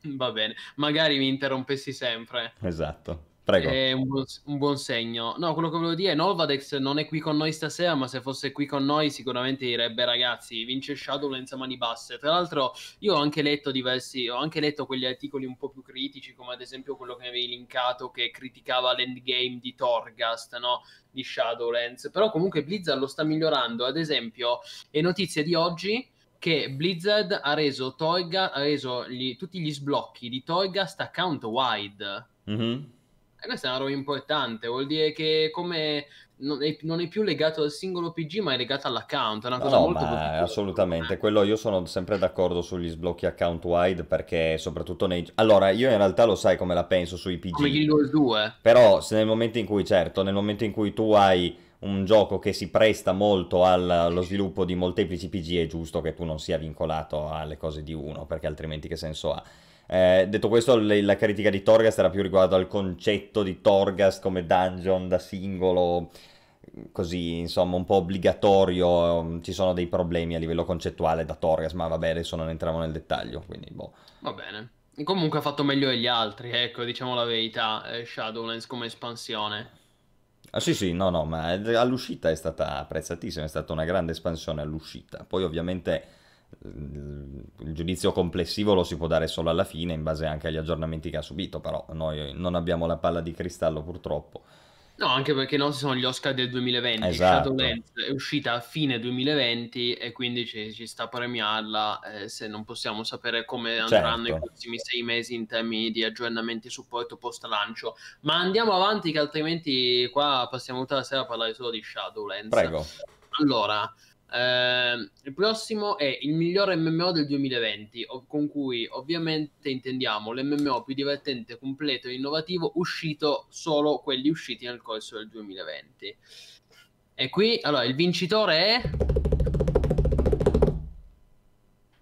Va bene, magari mi interrompessi sempre. Esatto. Prego. È un buon, un buon segno. No, quello che volevo dire è Nolvadex non è qui con noi stasera, ma se fosse qui con noi sicuramente direbbe ragazzi, vince Shadowlands a mani basse. Tra l'altro io ho anche letto diversi, ho anche letto quegli articoli un po' più critici, come ad esempio quello che avevi linkato che criticava l'endgame di Torghast, no? Di Shadowlands. Però comunque Blizzard lo sta migliorando. Ad esempio, è notizia di oggi che Blizzard ha reso, Torga, ha reso gli- tutti gli sblocchi di Torghast account wide. Mhm. E questa è una roba importante, vuol dire che come non è, non è più legato al singolo PG, ma è legato all'account. È una cosa no, molto ma assolutamente. Quello io sono sempre d'accordo sugli sblocchi account wide perché soprattutto nei... Allora, io in realtà lo sai come la penso sui PG. Come Guild Wars 2. Però se nel momento in cui, certo, nel momento in cui tu hai un gioco che si presta molto al- allo sviluppo di molteplici PG, è giusto che tu non sia vincolato alle cose di uno, perché altrimenti che senso ha? Eh, detto questo, le- la critica di Torghast era più riguardo al concetto di Torghast come dungeon da singolo, così insomma un po' obbligatorio. Ci sono dei problemi a livello concettuale da Torghast, ma vabbè, adesso non entriamo nel dettaglio, quindi boh. Va bene. Comunque ha fatto meglio degli altri, ecco, diciamo la verità, eh, Shadowlands come espansione. Ah, sì, sì, no, no, ma all'uscita è stata apprezzatissima, è stata una grande espansione all'uscita. Poi ovviamente il giudizio complessivo lo si può dare solo alla fine, in base anche agli aggiornamenti che ha subito, però noi non abbiamo la palla di cristallo purtroppo. No, anche perché non sono gli Oscar del 2020. Esatto. Shadowlands è uscita a fine 2020 e quindi ci, ci sta a premiarla eh, se non possiamo sapere come andranno Certo. i prossimi sei mesi in termini di aggiornamenti e supporto post lancio. Ma andiamo avanti che altrimenti qua passiamo tutta la sera a parlare solo di Shadowlands. Prego. Allora, Eh, il prossimo è il migliore MMO del 2020, con cui ovviamente intendiamo l'MMO più divertente, completo e innovativo uscito solo quelli usciti nel corso del 2020. E qui, allora, il vincitore è...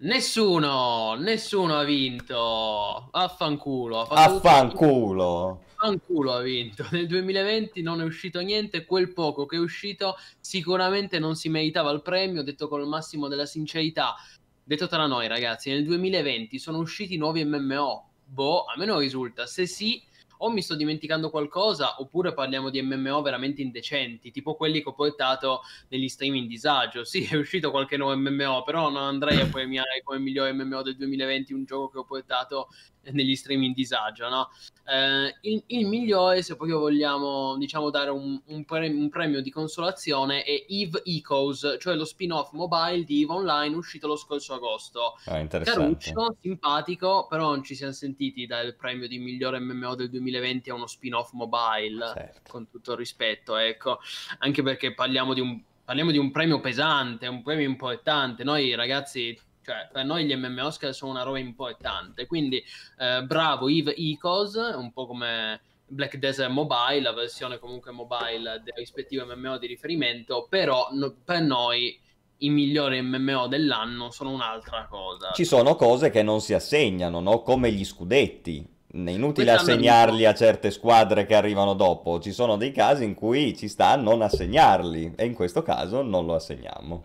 Nessuno, nessuno ha vinto. Affanculo. Affanculo. Affanculo ha vinto. Nel 2020 non è uscito niente. Quel poco che è uscito sicuramente non si meritava il premio. Detto con il massimo della sincerità. Detto tra noi, ragazzi, nel 2020 sono usciti nuovi MMO. Boh, a me non risulta. Se sì, o mi sto dimenticando qualcosa oppure parliamo di MMO veramente indecenti, tipo quelli che ho portato negli stream in disagio. Sì, è uscito qualche nuovo MMO, però non andrei a premiare come migliore MMO del 2020 un gioco che ho portato negli stream in disagio, no? Eh, il, il, migliore, se proprio vogliamo, diciamo, dare un, un, premio, un, premio, di consolazione è Eve Echoes, cioè lo spin-off mobile di Eve Online uscito lo scorso agosto. Ah, Caruccio, simpatico, però non ci siamo sentiti dare il premio di migliore MMO del 2020 a uno spin-off mobile, certo. con tutto il rispetto, ecco, anche perché parliamo di un parliamo di un premio pesante, un premio importante. Noi ragazzi cioè, per noi gli MM Oscar sono una roba importante. Quindi, eh, bravo Eve Ecos, un po' come Black Desert Mobile, la versione comunque mobile del rispettivo MMO di riferimento, però no, per noi i migliori MMO dell'anno sono un'altra cosa. Ci sono cose che non si assegnano, no? come gli scudetti. È inutile assegnarli a certe squadre che arrivano dopo. Ci sono dei casi in cui ci sta a non assegnarli e in questo caso non lo assegniamo.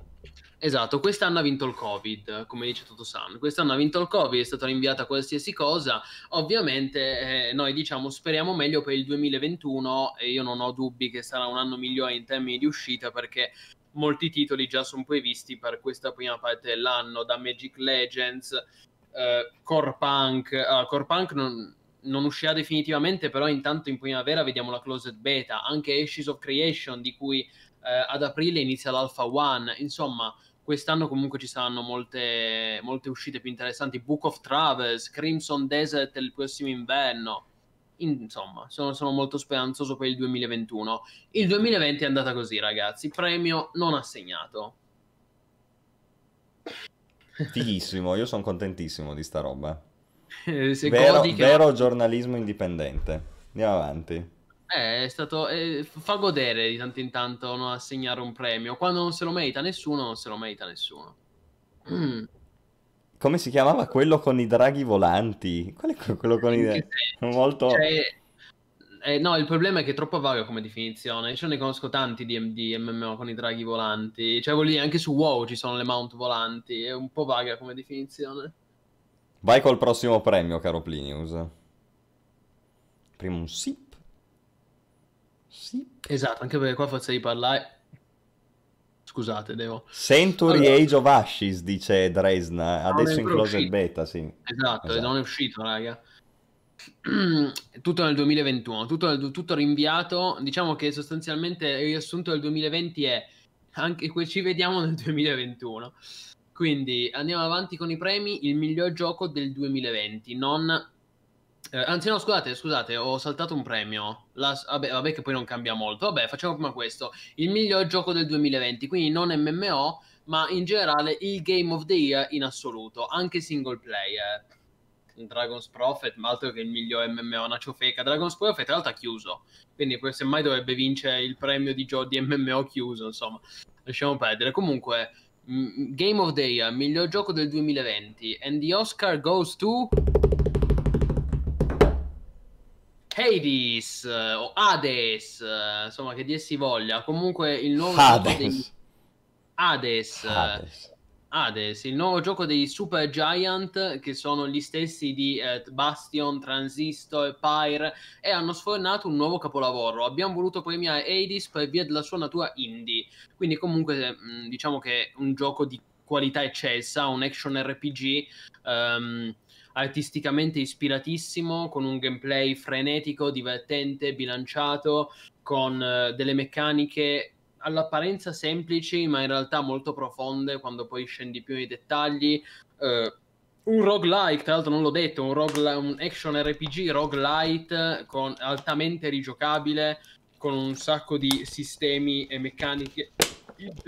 Esatto, quest'anno ha vinto il Covid, come dice Totosan. Quest'anno ha vinto il Covid, è stata rinviata qualsiasi cosa. Ovviamente eh, noi diciamo speriamo meglio per il 2021 e io non ho dubbi che sarà un anno migliore in termini di uscita perché molti titoli già sono previsti per questa prima parte dell'anno, da Magic Legends, eh, Core Punk. Uh, Core Punk non, non uscirà definitivamente, però intanto in primavera vediamo la Closed Beta, anche Ashes of Creation di cui eh, ad aprile inizia l'Alpha One, insomma Quest'anno comunque ci saranno molte, molte uscite più interessanti. Book of Travels, Crimson Desert il prossimo inverno. Insomma, sono, sono, molto speranzoso per il 2021. Il 2020 è andata così, ragazzi. Premio non assegnato. Fighissimo, io sono contentissimo di sta roba. vero, vero giornalismo indipendente. Andiamo avanti. Eh, è stato. Eh, fa godere di tanto in tanto non assegnare un premio. Quando non se lo merita nessuno, non se lo merita nessuno. Mm. Come si chiamava quello con i draghi volanti? Qual è quello con i draghi? Molto. Cioè, eh, no, il problema è che è troppo vaga come definizione. Io ne conosco tanti di, di MMO con i draghi volanti. Cioè, vuol dire anche su WoW ci sono le mount volanti. È un po' vaga come definizione. Vai col prossimo premio, caro Plinius. Prima un sì sì. Esatto, anche perché qua forse di parlare... Scusate, devo... Century allora... Age of Ashes, dice Dresna, adesso in closed beta, sì. Esatto, esatto, non è uscito, raga. tutto nel 2021, tutto, tutto rinviato. Diciamo che sostanzialmente il riassunto del 2020 è anche qui ci vediamo nel 2021. Quindi andiamo avanti con i premi. Il miglior gioco del 2020, non eh, anzi, no, scusate, scusate, ho saltato un premio. La, vabbè, vabbè, che poi non cambia molto. Vabbè, facciamo prima questo. Il miglior gioco del 2020, quindi non MMO, ma in generale il Game of the Year in assoluto, anche single player. Dragon's Prophet, ma altro che il miglior MMO, una ciofeca. Dragon's Prophet, tra l'altro, ha chiuso. Quindi, semmai dovrebbe vincere il premio di, gio- di MMO chiuso, insomma. Lasciamo perdere. Comunque, m- Game of the Year, miglior gioco del 2020. And the Oscar goes to... Hades eh, o Hades, eh, insomma che dir si voglia. Comunque il nuovo Hades. gioco dei Hades, Hades. Hades, il nuovo gioco dei Super Giant che sono gli stessi di eh, Bastion, Transistor e Pyre e hanno sfornato un nuovo capolavoro. Abbiamo voluto premiare Hades per via della sua natura indie. Quindi comunque mh, diciamo che è un gioco di qualità eccelsa, un action RPG um, artisticamente ispiratissimo, con un gameplay frenetico, divertente, bilanciato, con uh, delle meccaniche all'apparenza semplici, ma in realtà molto profonde quando poi scendi più nei dettagli. Uh, un roguelike, tra l'altro non l'ho detto, un, rogue, un action RPG roguelite con, altamente rigiocabile, con un sacco di sistemi e meccaniche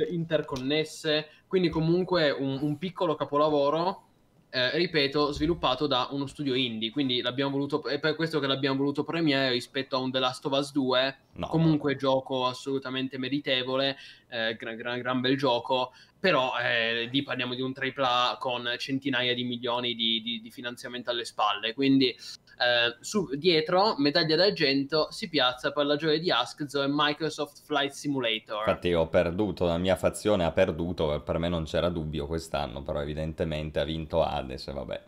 interconnesse, quindi comunque un, un piccolo capolavoro eh, ripeto, sviluppato da uno studio indie, quindi l'abbiamo voluto, è per questo che l'abbiamo voluto premiare rispetto a un The Last of Us 2, no, comunque gioco assolutamente meritevole, eh, gran, gran, gran, bel gioco, però eh, lì parliamo di un AAA con centinaia di milioni di, di, di finanziamento alle spalle, quindi eh, su, dietro, medaglia d'argento, si piazza per la gioia di Askzo e Microsoft Flight Simulator. Infatti ho perduto, la mia fazione ha perduto, per me non c'era dubbio quest'anno, però evidentemente ha vinto Hades e vabbè.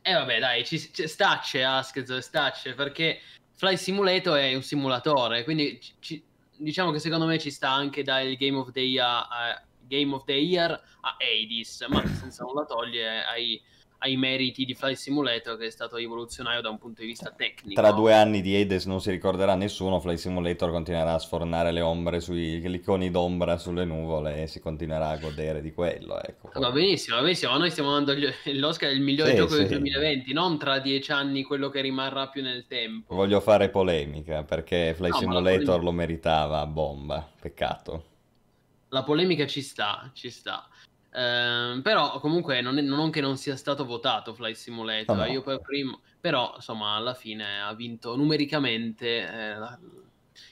E eh vabbè dai, ci, ci, stacce Askzo, stacce, perché Flight Simulator è un simulatore, quindi ci, diciamo che secondo me ci sta anche dal Game of the Year... Uh, Game of the Year a Hades, ma senza nulla togliere ai, ai, meriti di Flight Simulator che è stato rivoluzionario da un punto di vista tecnico. Tra due anni di Hades non si ricorderà nessuno, Flight Simulator continuerà a sfornare le ombre sui iconi d'ombra sulle nuvole e si continuerà a godere di quello. Ecco. Va benissimo, va benissimo, ma noi stiamo dando l'Oscar il migliore sì, gioco sì. del 2020, non tra dieci anni quello che rimarrà più nel tempo. Voglio fare polemica perché Flight no, Simulator lo meritava a bomba, peccato la polemica ci sta, ci sta. Eh, però comunque non, è, non che non sia stato votato Flight Simulator, oh no. io per primo, però insomma alla fine ha vinto numericamente. Eh, la,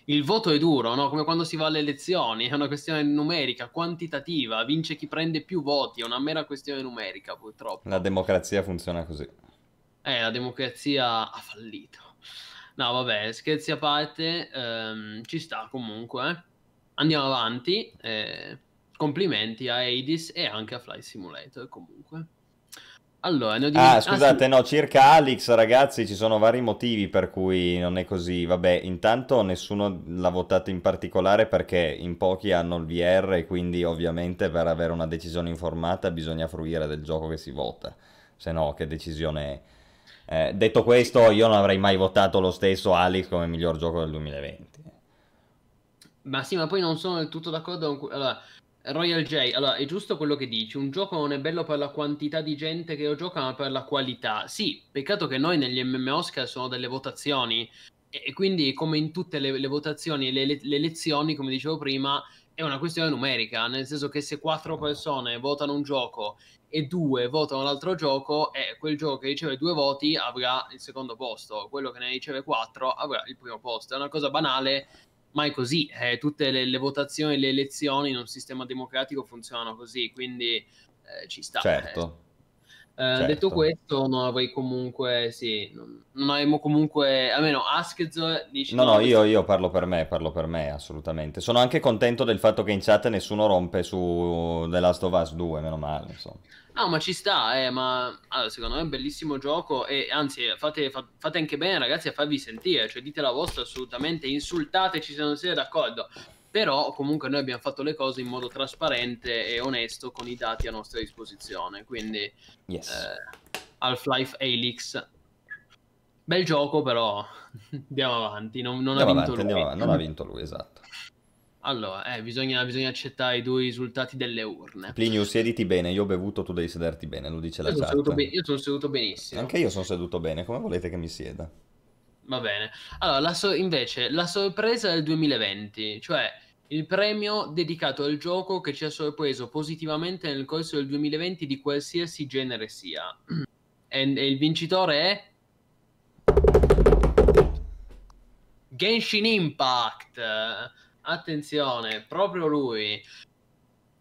il voto è duro, no? come quando si va alle elezioni, è una questione numerica, quantitativa, vince chi prende più voti, è una mera questione numerica purtroppo. La democrazia funziona così. Eh, la democrazia ha fallito. No, vabbè, scherzi a parte, ehm, ci sta comunque. Eh andiamo avanti. Eh, complimenti a Hades e anche a Fly Simulator comunque. Allora, ne ho ah, scusate, ah, sì. no, circa Alex, ragazzi, ci sono vari motivi per cui non è così. Vabbè, intanto nessuno l'ha votato in particolare perché in pochi hanno il VR e quindi ovviamente per avere una decisione informata bisogna fruire del gioco che si vota. Se no, che decisione è? Eh, detto questo, io non avrei mai votato lo stesso Alex come miglior gioco del 2020. Ma sì, ma poi non sono del tutto d'accordo con... Allora, Royal J, allora, è giusto quello che dici, un gioco non è bello per la quantità di gente che lo gioca, ma per la qualità. Sì, peccato che noi negli MMO Oscar sono delle votazioni, e, quindi come in tutte le, le votazioni e le, le, le elezioni, come dicevo prima, è una questione numerica, nel senso che se quattro persone votano un gioco e due votano l'altro gioco, eh, quel gioco che riceve due voti avrà il secondo posto, quello che ne riceve quattro avrà il primo posto. È una cosa banale, ma è così, eh, tutte le, le, votazioni, le elezioni in un sistema democratico funzionano così, quindi eh, ci sta. Certo. Eh, certo. Detto questo, non avrei comunque, sì, non, non avremmo comunque, almeno Askez dice... No, no, io, io, parlo per me, parlo per me, assolutamente. Sono anche contento del fatto che in chat nessuno rompe su The Last of Us 2, meno male, insomma. No, ma ci sta, eh, ma allora, secondo me è un bellissimo gioco e anzi fate, fa, fate, anche bene ragazzi a farvi sentire, cioè dite la vostra assolutamente, insultateci se non siete d'accordo, però comunque noi abbiamo fatto le cose in modo trasparente e onesto con i dati a nostra disposizione, quindi yes. eh, Half-Life Alyx, bel gioco però andiamo avanti, non, non ha vinto avanti, lui. Andiamo, non ha vinto lui, esatto. Allora, eh, bisogna, bisogna, accettare i due risultati delle urne. Plinio, siediti bene, io ho bevuto, tu devi sederti bene, lo dice la io chat. Be- io sono seduto benissimo. Anche io sono seduto bene, come volete che mi sieda? Va bene. Allora, la so- invece, la sorpresa del 2020, cioè il premio dedicato al gioco che ci ha sorpreso positivamente nel corso del 2020 di qualsiasi genere sia. E, e il vincitore è... Genshin Impact attenzione, proprio lui.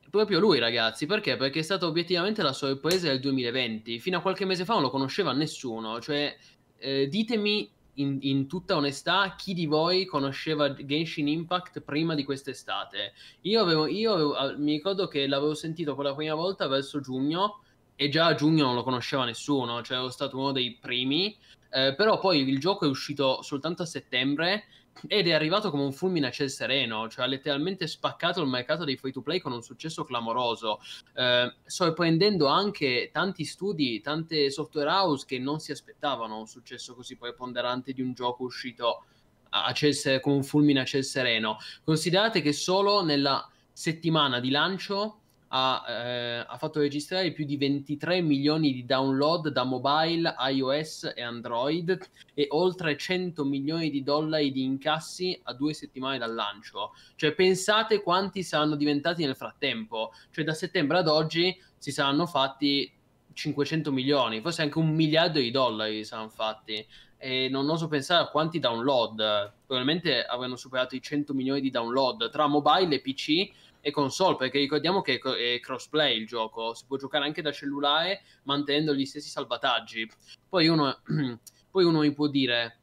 Proprio lui, ragazzi, perché? Perché è stata obiettivamente la sorpresa del 2020. Fino a qualche mese fa non lo conosceva nessuno. Cioè, eh, ditemi in, in, tutta onestà, chi di voi conosceva Genshin Impact prima di quest'estate? Io, avevo, io avevo, mi ricordo che l'avevo sentito per la prima volta verso giugno e già a giugno non lo conosceva nessuno, cioè ero stato uno dei primi, eh, però poi il gioco è uscito soltanto a settembre ed è arrivato come un fulmine a ciel sereno, cioè ha letteralmente spaccato il mercato dei free to play con un successo clamoroso, eh, sorprendendo anche tanti studi, tante software house che non si aspettavano un successo così preponderante di un gioco uscito a ciel, come un fulmine a ciel sereno. Considerate che solo nella settimana di lancio ha, eh, ha, fatto registrare più di 23 milioni di download da mobile, iOS e Android e oltre 100 milioni di dollari di incassi a due settimane dal lancio. Cioè pensate quanti saranno diventati nel frattempo. Cioè da settembre ad oggi si saranno fatti 500 milioni, forse anche un miliardo di dollari saranno fatti. E non oso pensare a quanti download. Probabilmente avranno superato i 100 milioni di download tra mobile e PC e console, perché ricordiamo che è crossplay il gioco, si può giocare anche da cellulare mantenendo gli stessi salvataggi. Poi uno, poi uno mi può dire,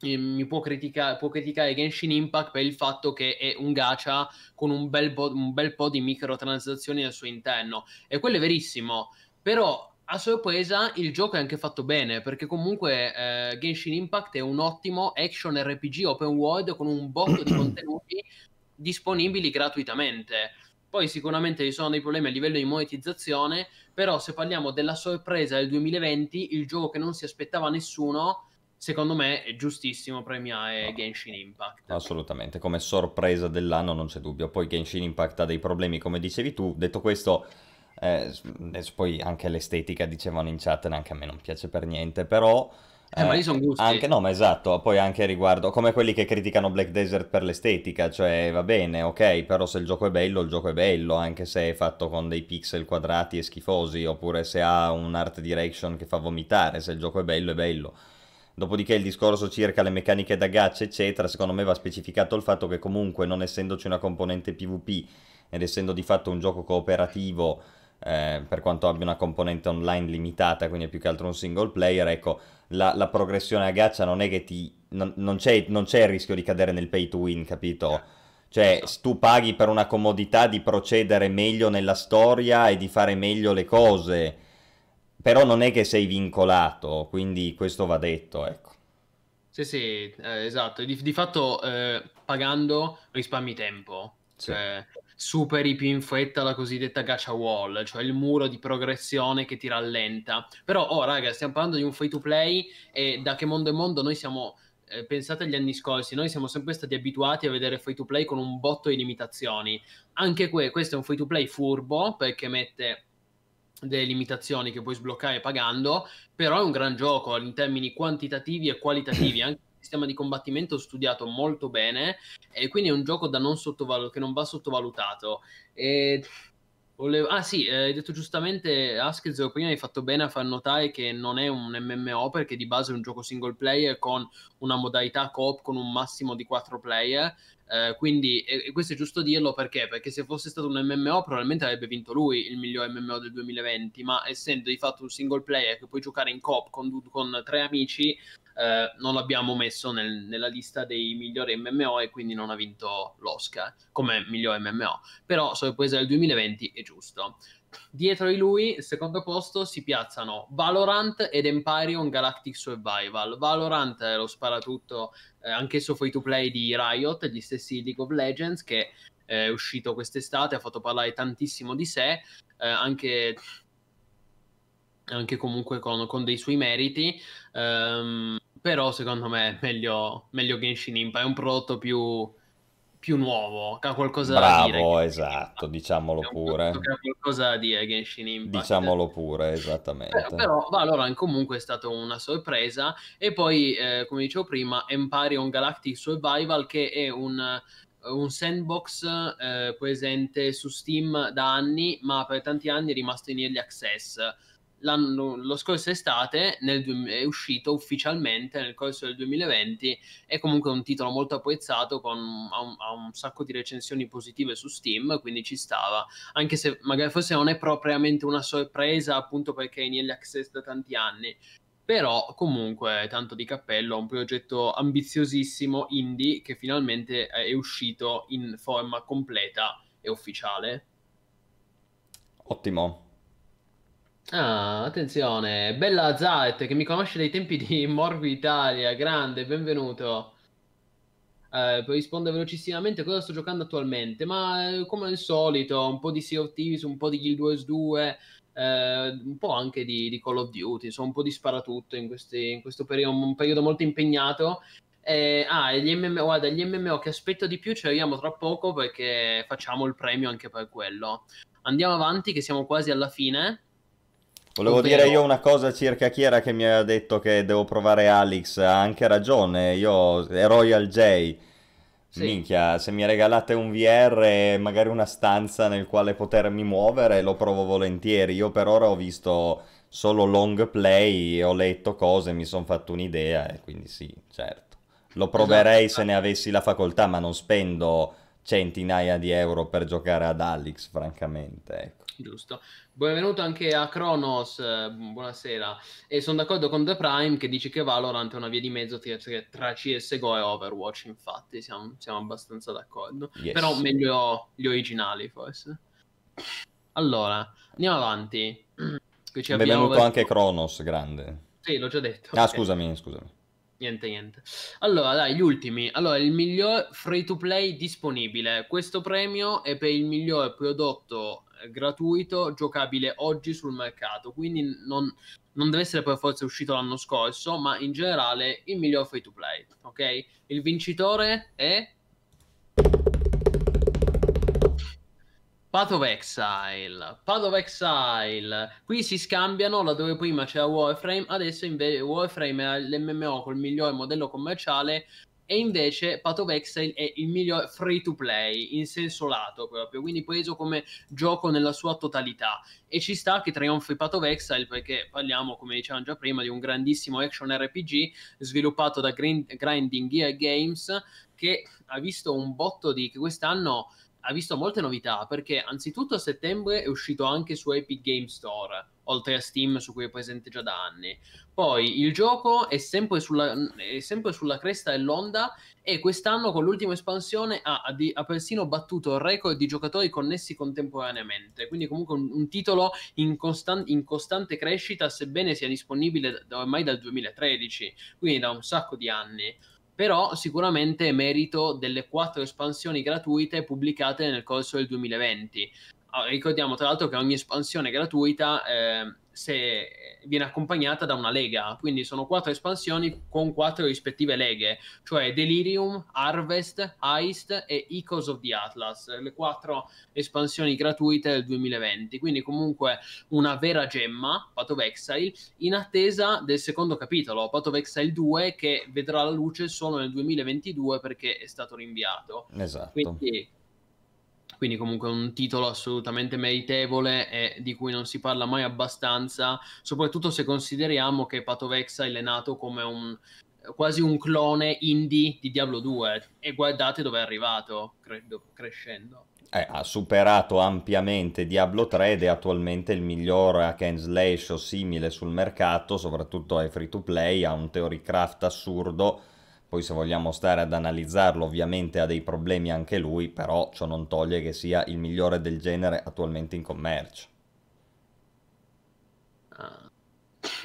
mi può criticare, può criticare Genshin Impact per il fatto che è un gacha con un bel, po', un bel po' di microtransazioni al suo interno. E quello è verissimo, però a sorpresa il gioco è anche fatto bene perché comunque eh, Genshin Impact è un ottimo action RPG open world con un botto di contenuti disponibili gratuitamente. Poi sicuramente ci sono dei problemi a livello di monetizzazione, però se parliamo della sorpresa del 2020, il gioco che non si aspettava nessuno, secondo me è giustissimo premiare. Genshin Impact. Assolutamente, come sorpresa dell'anno non c'è dubbio. Poi Genshin Impact ha dei problemi, come dicevi tu. Detto questo, eh, poi anche l'estetica dicevano in chat, neanche a me non piace per niente, però eh, ma lì sono gusti. Anche, no, ma esatto, poi anche riguardo, come quelli che criticano Black Desert per l'estetica, cioè va bene, ok, però se il gioco è bello, il gioco è bello, anche se è fatto con dei pixel quadrati e schifosi, oppure se ha un art direction che fa vomitare, se il gioco è bello, è bello. Dopodiché il discorso circa le meccaniche da gacha, eccetera, secondo me va specificato il fatto che comunque non essendoci una componente PvP ed essendo di fatto un gioco cooperativo, eh, per quanto abbia una componente online limitata, quindi è più che altro un single player, ecco, la, la progressione a gaccia non è che ti... Non, non, c'è, non, c'è, il rischio di cadere nel pay to win, capito? Cioè, tu paghi per una comodità di procedere meglio nella storia e di fare meglio le cose, però non è che sei vincolato, quindi questo va detto, ecco. Sì, sì, eh, esatto. Di, di fatto eh, pagando risparmi tempo. Sì. Cioè, superi più in fretta la cosiddetta gacha wall, cioè il muro di progressione che ti rallenta. Però, oh, raga, stiamo parlando di un free to play e da che mondo è mondo noi siamo. Eh, pensate agli anni scorsi, noi siamo sempre stati abituati a vedere free to play con un botto di limitazioni. Anche que- questo è un free to play furbo perché mette delle limitazioni che puoi sbloccare pagando, però è un gran gioco in termini quantitativi e qualitativi. Anche sistema di combattimento studiato molto bene e quindi è un gioco non sottovalu- che non va sottovalutato. E Volevo... Ah sì, eh, hai detto giustamente Askez, prima hai fatto bene a far notare che non è un MMO perché di base è un gioco single player con una modalità coop con un massimo di 4 player, eh, quindi e, questo è giusto dirlo perché? Perché se fosse stato un MMO probabilmente avrebbe vinto lui il miglior MMO del 2020, ma essendo di fatto un single player che puoi giocare in coop con, con tre amici, eh, non l'abbiamo messo nel, nella lista dei migliori MMO e quindi non ha vinto l'Oscar come miglior MMO. Però sorpresa del 2020 è giusto. Dietro di lui, secondo posto, si piazzano Valorant ed Empyrean Galactic Survival. Valorant è lo sparatutto, eh, anch'esso free to play di Riot, gli stessi League of Legends, che è uscito quest'estate, ha fatto parlare tantissimo di sé, eh, anche anche comunque con, con dei suoi meriti. Um, però secondo me è meglio, meglio Genshin Impact, è un prodotto più, più nuovo, che ha qualcosa Bravo, da dire. Bravo, esatto, diciamolo pure. Che ha qualcosa da dire Genshin Impact. Diciamolo pure, esattamente. Però, però Valorant comunque è stata una sorpresa. E poi, eh, come dicevo prima, Empyrean Galactic Survival, che è un un sandbox eh, presente su Steam da anni, ma per tanti anni è rimasto in early access lo scorso estate nel, è uscito ufficialmente nel corso del 2020 è comunque un titolo molto apprezzato con, ha, un, ha, un, sacco di recensioni positive su Steam quindi ci stava. Anche se magari forse non è propriamente una sorpresa appunto perché è in early access da tanti anni. Però comunque tanto di cappello un progetto ambiziosissimo indie che finalmente è uscito in forma completa e ufficiale. Ottimo Ah, attenzione, bella Zait che mi conosce dai tempi di Morbi Italia, grande, benvenuto. Eh, risponde velocissimamente cosa sto giocando attualmente, ma eh, come al solito, un po' di Sea of Thieves, un po' di Guild Wars 2, eh, un po' anche di, di, Call of Duty, insomma un po' di sparatutto in, questi, in questo periodo, un periodo molto impegnato. Eh, ah, gli MMO, guarda, gli MMO che aspetto di più ci arriviamo tra poco perché facciamo il premio anche per quello. Andiamo avanti, che siamo quasi alla fine. Volevo Ovvero- dire io una cosa circa chi era che mi ha detto che devo provare Alex, ha anche ragione, io è Royal J. Sì. Minchia, se mi regalate un VR e magari una stanza nel quale potermi muovere, lo provo volentieri. Io per ora ho visto solo long play, ho letto cose, mi sono fatto un'idea e quindi sì, certo. Lo proverei Esatto. se ne avessi la facoltà, ma non spendo centinaia di euro per giocare ad Alex, francamente, ecco. Giusto. Benvenuto anche a Kronos, eh, buonasera. E sono d'accordo con The Prime che dice che Valorant è una via di mezzo tra, CSGO e Overwatch, infatti siamo, siamo abbastanza d'accordo. Yes. Però meglio gli originali forse. Allora, andiamo avanti. Benvenuto verso- anche Kronos, grande. Sì, l'ho già detto. Ah, ok. scusami, scusami. Niente, niente. Allora, dai, gli ultimi. Allora, il miglior free to play disponibile. Questo premio è per il miglior prodotto gratuito giocabile oggi sul mercato. Quindi non, non deve essere per forza uscito l'anno scorso, ma in generale il miglior free to play. Ok? Il vincitore è. Path of Exile, Path of Exile, qui si scambiano laddove prima c'era Warframe, adesso invece Warframe è l'MMO col miglior modello commerciale e invece Path of Exile è il miglior free to play in senso lato proprio, quindi preso come gioco nella sua totalità. E ci sta che trionfi Path of Exile perché parliamo come dicevamo già prima di un grandissimo action RPG sviluppato da Grind- Grinding Gear Games che ha visto un botto di che quest'anno ha visto molte novità perché anzitutto a settembre è uscito anche su Epic Game Store, oltre a Steam su cui è presente già da anni. Poi il gioco è sempre sulla, è sempre sulla cresta dell'onda e quest'anno con l'ultima espansione ha, ha persino battuto il record di giocatori connessi contemporaneamente. Quindi comunque un, un titolo in, constan- in costante crescita sebbene sia disponibile da- ormai dal 2013, quindi da un sacco di anni però sicuramente è merito delle quattro espansioni gratuite pubblicate nel corso del 2020. Ah, ricordiamo tra l'altro che ogni espansione gratuita eh, se viene accompagnata da una lega, quindi sono quattro espansioni con quattro rispettive leghe, cioè Delirium, Harvest, Heist e Echoes of the Atlas, le quattro espansioni gratuite del 2020, quindi comunque una vera gemma, Path of Exile, in attesa del secondo capitolo, Path of Exile 2, che vedrà la luce solo nel 2022 perché è stato rinviato. Esatto. Quindi, quindi comunque un titolo assolutamente meritevole e di cui non si parla mai abbastanza, soprattutto se consideriamo che Path of è nato come un quasi un clone indie di Diablo 2 e guardate dove è arrivato, credo, crescendo. Eh, ha superato ampiamente Diablo 3 ed è attualmente il miglior hack and slash o simile sul mercato, soprattutto è free to play, ha un theory craft assurdo, poi se vogliamo stare ad analizzarlo ovviamente ha dei problemi anche lui, però ciò non toglie che sia il migliore del genere attualmente in commercio. Ah.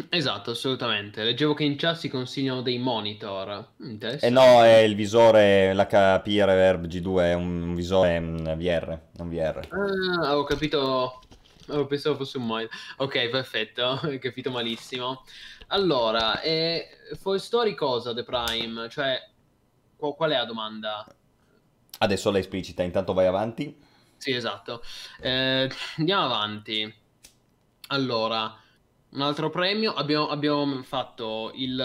Esatto, assolutamente. Leggevo che in chat si consigliano dei monitor. Eh no, è il visore, l'HP Reverb G2 è un visore mm, VR, un VR. Ah, avevo capito. Avevo pensato fosse un monitor. Ok, perfetto. Ho capito malissimo. Allora, e for story cosa The Prime? Cioè, qu- qual è la domanda? Adesso la esplicita, intanto vai avanti. Sì, esatto. Eh, andiamo avanti. Allora, un altro premio. Abbiamo, abbiamo fatto il.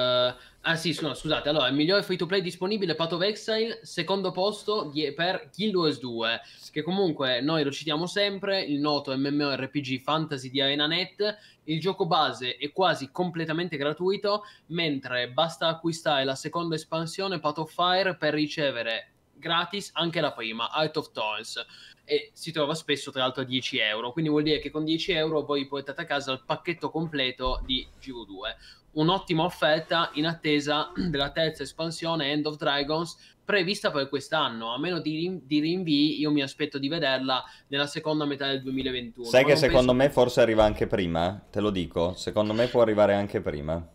Ah, sì, no, scusate. Allora, il migliore free to play disponibile Path of Exile. Secondo posto per Guild Wars 2. Che comunque noi lo citiamo sempre. Il noto MMORPG fantasy di ArenaNet. Il gioco base è quasi completamente gratuito. Mentre basta acquistare la seconda espansione Path of Fire per ricevere gratis anche la prima, Art of Thorns e si trova spesso tra l'altro a 10 euro. Quindi vuol dire che con 10 euro voi portate a casa il pacchetto completo di GV2 un'ottima offerta in attesa della terza espansione End of Dragons prevista per quest'anno. A meno di, rin- di rinvii io mi aspetto di vederla nella seconda metà del 2021 Sai Ma che secondo penso- me forse arriva anche prima? Te lo dico, secondo me può arrivare anche prima.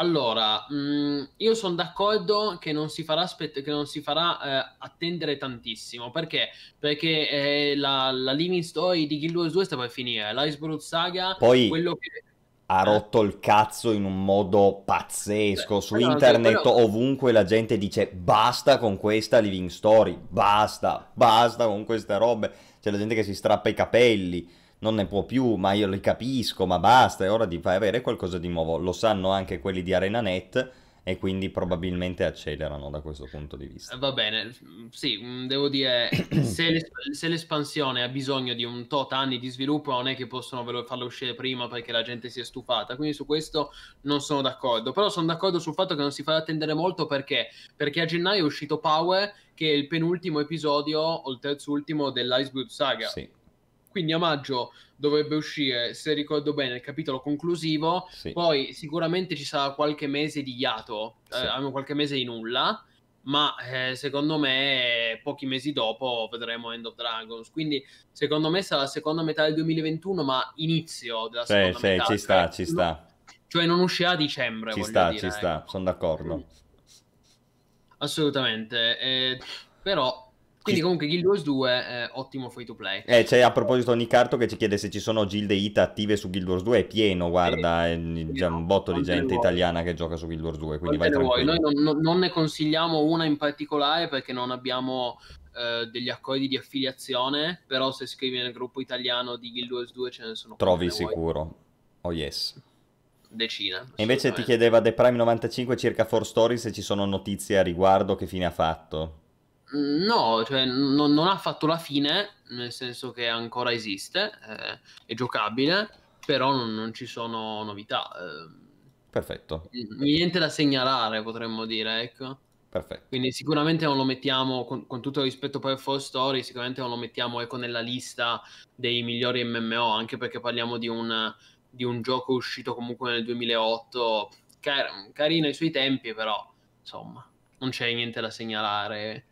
Allora, mh, io sono d'accordo che non si farà, che non si farà eh, attendere tantissimo. Perché? Perché eh, la, la Living Story di Guild Wars 2 sta per finire. L'Iceberg Saga, Poi- quello che... ha rotto il cazzo in un modo pazzesco. Beh, Su però- internet però- ovunque la gente dice basta con questa living story, basta, basta con queste robe. C'è la gente che si strappa i capelli, non ne può più, ma io li capisco, ma basta, è ora di fare avere qualcosa di nuovo. Lo sanno anche quelli di ArenaNet e quindi probabilmente accelerano da questo punto di vista. Eh, Va bene, sì, mm, devo dire, se, l'es- se l'espansione ha bisogno di un tot anni di sviluppo, non è che possono velo- farlo uscire prima perché la gente si è stufata, quindi su questo non sono d'accordo, però sono d'accordo sul fatto che non si fa attendere molto perché, perché a gennaio è uscito Power, che è il penultimo episodio, o il terzultimo dell'Iceblood Saga, Sì, quindi a maggio dovrebbe uscire, se ricordo bene, il capitolo conclusivo, sì. poi sicuramente ci sarà qualche mese di hiato, eh, Sì. abbiamo qualche mese di nulla, ma eh, secondo me pochi mesi dopo vedremo End of Dragons. Quindi secondo me sarà la seconda metà del 2021, ma inizio della Sì, seconda sì, metà. ci sta, cioè, ci no- sta, Cioè non uscirà a dicembre, ci sta, dire, ci sta, ecco. sono d'accordo. Assolutamente. eh, però, quindi comunque Guild Wars 2 è ottimo free to play. Eh, c'è a proposito Nicarto che ci chiede se ci sono gilde ITA attive su Guild Wars 2, è pieno, guarda, è già un botto di gente italiana che gioca su Guild Wars 2, quindi vai Quante tranquillo. Noi non, non- ne consigliamo una in particolare perché non abbiamo eh, degli accordi di affiliazione, però se scrivi nel gruppo italiano di Guild Wars 2 ce ne sono Trovi vuoi. sicuro. Oh yes. decine. E invece ti chiedeva The Prime 95 circa 4 Story se ci sono notizie a riguardo, che fine ha fatto. Mm, No, cioè non, non ha fatto la fine, nel senso che ancora esiste, eh, è giocabile, però non, non ci sono novità. eh, Perfetto, niente da segnalare, potremmo dire, ecco. perfetto. Quindi sicuramente non lo mettiamo, con, con tutto il rispetto per Four Story, sicuramente non lo mettiamo ecco, nella lista dei migliori MMO, anche perché parliamo di un, di un gioco uscito comunque nel 2008, car- carino ai suoi tempi, però insomma non c'è niente da segnalare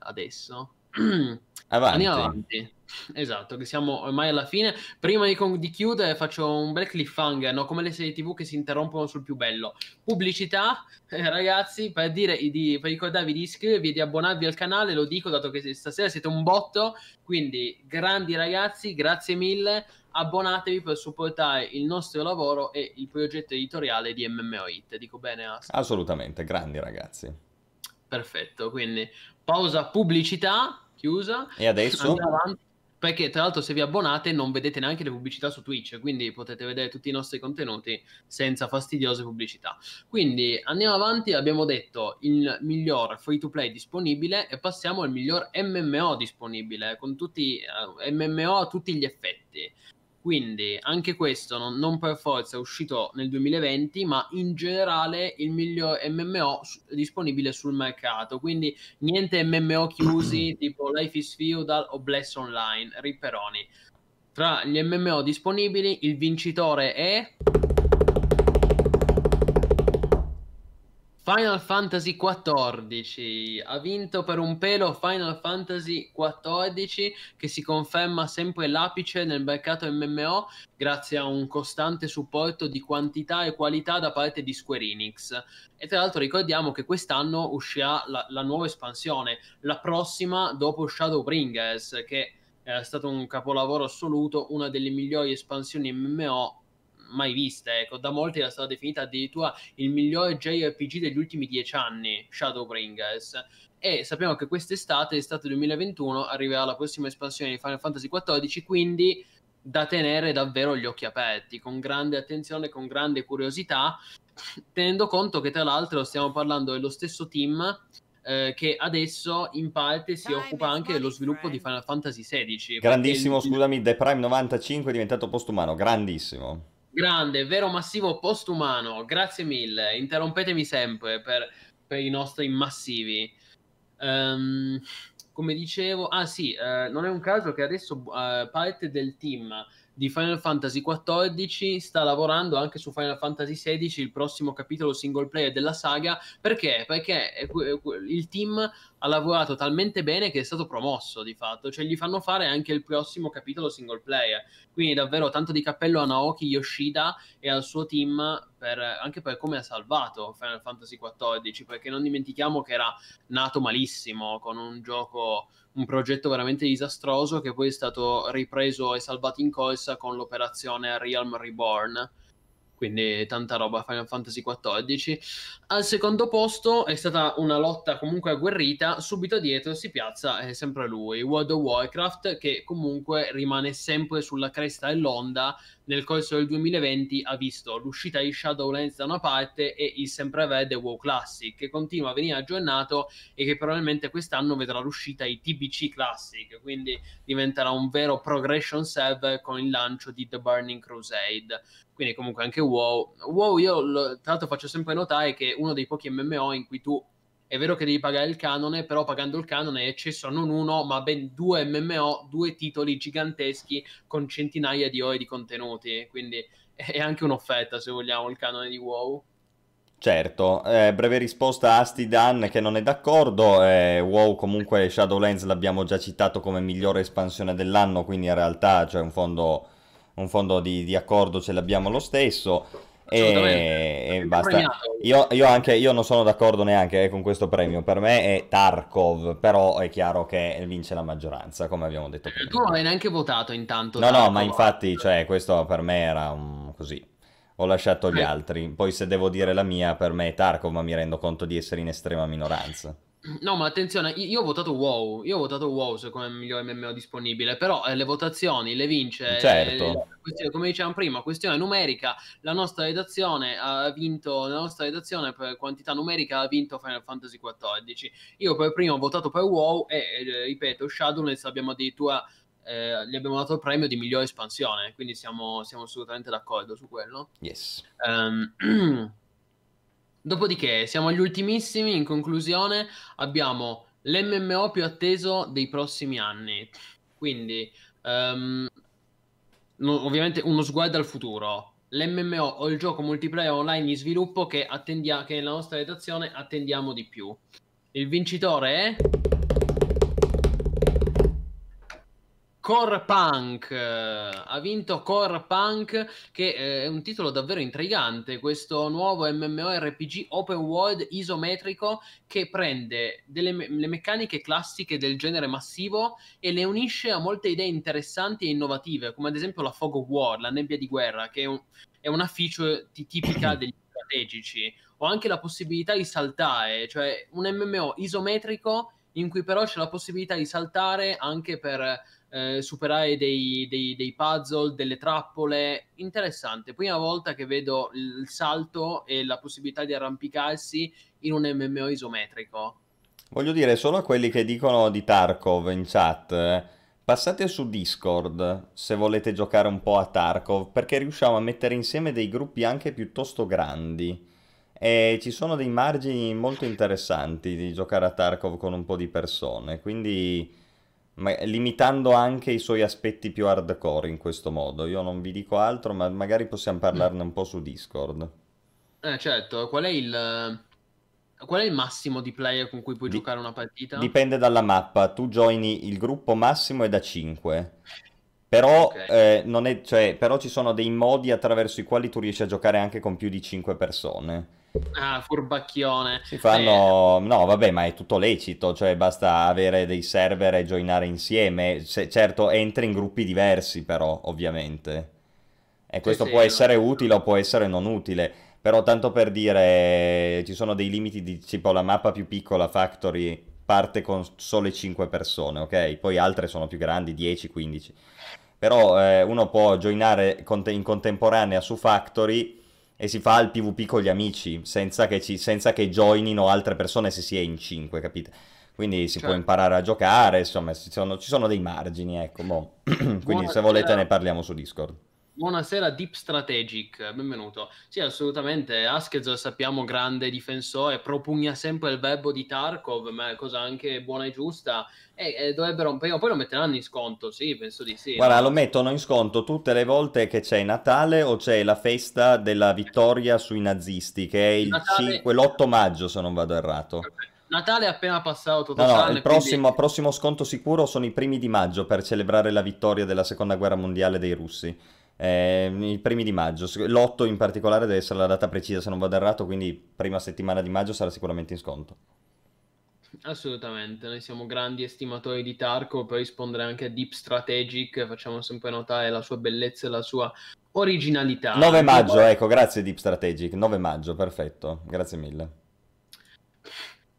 adesso. Avanti. Andiamo avanti. Esatto, che siamo ormai alla fine. Prima di, di chiudere faccio un bel cliffhanger, no? come le serie tv che si interrompono sul più bello. Pubblicità, eh, ragazzi, per, dire, di, per ricordarvi di iscrivervi e di abbonarvi al canale, lo dico dato che stasera siete un botto, quindi grandi ragazzi, grazie mille, abbonatevi per supportare il nostro lavoro e il progetto editoriale di MMO Hit. Dico bene? Assolutamente, grandi ragazzi. Perfetto, quindi pausa pubblicità, chiusa. E adesso? Avanti. Perché tra l'altro se vi abbonate non vedete neanche le pubblicità su Twitch, quindi potete vedere tutti i nostri contenuti senza fastidiose pubblicità. Quindi andiamo avanti, abbiamo detto il miglior free to play disponibile e passiamo al miglior MMO disponibile, con tutti eh, MMO a tutti gli effetti. Quindi anche questo non, non per forza è uscito nel 2020, ma in generale il miglior MMO su- disponibile sul mercato. Quindi niente MMO chiusi tipo Life is Feudal o Bless Online, ripperoni. Tra gli MMO disponibili il vincitore è Final Fantasy XIV ha vinto per un pelo Final Fantasy XIV che si conferma sempre l'apice nel mercato MMO grazie a un costante supporto di quantità e qualità da parte di Square Enix. E tra l'altro ricordiamo che quest'anno uscirà la, la nuova espansione, la prossima dopo Shadowbringers, che è stato un capolavoro assoluto, una delle migliori espansioni MMO mai viste. Ecco, da molti era stata definita addirittura il migliore JRPG degli ultimi dieci anni, Shadowbringers. E sappiamo che quest'estate, estate 2021, arriverà la prossima espansione di Final Fantasy XIV, quindi da tenere davvero gli occhi aperti, con grande attenzione, con grande curiosità, tenendo conto che tra l'altro stiamo parlando dello stesso team eh, che adesso in parte si Time occupa anche dello sviluppo friend. di Final Fantasy XVI. Grandissimo, il- scusami, The Prime 95 è diventato postumano, grandissimo. Grande, vero massivo postumano, grazie mille, interrompetemi sempre per, per i nostri massivi. Ehm, come dicevo, ah sì, eh, non è un caso che adesso eh, parte del team di Final Fantasy XIV sta lavorando anche su Final Fantasy XVI, il prossimo capitolo single player della saga. Perché? Perché il team ha lavorato talmente bene che è stato promosso di fatto, cioè gli fanno fare anche il prossimo capitolo single player. Quindi davvero tanto di cappello a Naoki Yoshida e al suo team per- anche per come ha salvato Final Fantasy XIV, perché non dimentichiamo che era nato malissimo con un gioco, un progetto veramente disastroso che poi è stato ripreso e salvato in corsa con l'operazione Realm Reborn. Quindi tanta roba Final Fantasy XIV. Al secondo posto è stata una lotta comunque agguerrita, subito dietro si piazza è sempre lui, World of Warcraft, che comunque rimane sempre sulla cresta dell'onda, nel corso del 2020 ha visto l'uscita di Shadowlands da una parte e il semprevede WoW Classic, che continua a venire aggiornato e che probabilmente quest'anno vedrà l'uscita di TBC Classic, quindi diventerà un vero progression server con il lancio di The Burning Crusade quindi comunque anche WoW. WoW io tra l'altro faccio sempre notare che è uno dei pochi MMO in cui tu è vero che devi pagare il canone, però pagando il canone è accesso non uno, ma ben due MMO, due titoli giganteschi con centinaia di ore di contenuti, quindi è anche un'offerta se vogliamo il canone di WoW. Certo, eh, breve risposta a Astidan che non è d'accordo, eh, WoW comunque Shadowlands l'abbiamo già citato come migliore espansione dell'anno, quindi in realtà c'è un fondo un fondo di, di accordo ce l'abbiamo lo stesso. E, e basta. Io, io, anche, io non sono d'accordo neanche eh, con questo premio. Per me è Tarkov, però è chiaro che vince la maggioranza, come abbiamo detto prima. Tu non hai neanche votato intanto. No, Tarkov. no, ma infatti, cioè, questo per me era un... così. Ho lasciato gli eh. altri. Poi se devo dire la mia, per me è Tarkov, ma mi rendo conto di essere in estrema minoranza. No, ma attenzione, io ho votato WoW, io ho votato WoW come migliore MMO disponibile, però eh, le votazioni le vince, certo. eh, come dicevamo prima, questione numerica, la nostra redazione ha vinto, la nostra redazione per quantità numerica ha vinto Final Fantasy XIV. Io per primo ho votato per WoW e, eh, ripeto, Shadowlands abbiamo addirittura, eh, gli abbiamo dato il premio di migliore espansione, quindi siamo, siamo assolutamente d'accordo su quello. Yes. Um, Dopodiché siamo agli ultimissimi, in conclusione abbiamo l'MMO più atteso dei prossimi anni. Quindi, um, no, ovviamente uno sguardo al futuro. L'MMO o il gioco multiplayer online in sviluppo che, attendia- che nella nostra redazione attendiamo di più. Il vincitore è... Core Punk. Ha vinto Core Punk che eh, è un titolo davvero intrigante questo nuovo MMORPG open world isometrico che prende delle me- le meccaniche classiche del genere massivo e le unisce a molte idee interessanti e innovative come ad esempio la Fog of War, la nebbia di guerra che è, un- è una feature t- tipica degli strategici. O anche la possibilità di saltare cioè un MMO isometrico in cui però c'è la possibilità di saltare anche per eh, superare dei, dei, dei, puzzle, delle trappole. Interessante. Prima volta che vedo il salto e la possibilità di arrampicarsi in un MMO isometrico. Voglio dire solo a quelli che dicono di Tarkov in chat. Eh, passate su Discord se volete giocare un po' a Tarkov, perché riusciamo a mettere insieme dei gruppi anche piuttosto grandi. E ci sono dei margini molto interessanti di giocare a Tarkov con un po' di persone, quindi limitando anche i suoi aspetti più hardcore in questo modo. Io non vi dico altro, ma magari possiamo parlarne un po' su Discord. Eh, certo, qual è il... Qual è il massimo di player con cui puoi di... giocare una partita? Dipende dalla mappa. Tu joini il gruppo massimo è da 5. Però, okay. eh, è, cioè, però ci sono dei modi attraverso i quali tu riesci a giocare anche con più di 5 persone. Ah, furbacchione. Si fanno... Eh. No, vabbè, ma è tutto lecito, cioè basta avere dei server e joinare insieme. Se, certo, entri in gruppi diversi però, ovviamente. E questo sì, può sì, essere no. utile o può essere non utile. Però tanto per dire, ci sono dei limiti di tipo la mappa più piccola, Factory, parte con sole 5 persone, ok? Poi altre sono più grandi, 10, 15. Però eh, uno può joinare in contemporanea su Factory e si fa il PvP con gli amici, senza che, ci, senza che joinino altre persone se si è in 5, capite? Quindi si certo. può imparare a giocare, insomma, ci sono, ci sono dei margini, ecco. Boh. Quindi Buona se volete ne parliamo su Discord. Buonasera Deep Strategic, benvenuto. Sì, assolutamente, Askezor sappiamo grande difensore, propugna sempre il verbo di Tarkov, ma è cosa anche buona e giusta. E, e dovrebbero, prima o poi lo metteranno in sconto, sì, penso di sì. Guarda, no? lo mettono in sconto tutte le volte che c'è Natale o c'è la festa della vittoria sui nazisti, che è il Natale... 5, l'8 maggio se non vado errato. Natale è appena passato totale, no, no, il prossimo, quindi... prossimo sconto sicuro sono i primi di maggio per celebrare la vittoria della seconda guerra mondiale dei russi eh, i primi di maggio. L'8 in particolare deve essere la data precisa se non vado errato, quindi prima settimana di maggio sarà sicuramente in sconto. Assolutamente, noi siamo grandi estimatori di Tarko, per rispondere anche a Deep Strategic facciamo sempre notare la sua bellezza e la sua originalità. 9 maggio, ecco, grazie Deep Strategic, 9 maggio, perfetto, grazie mille.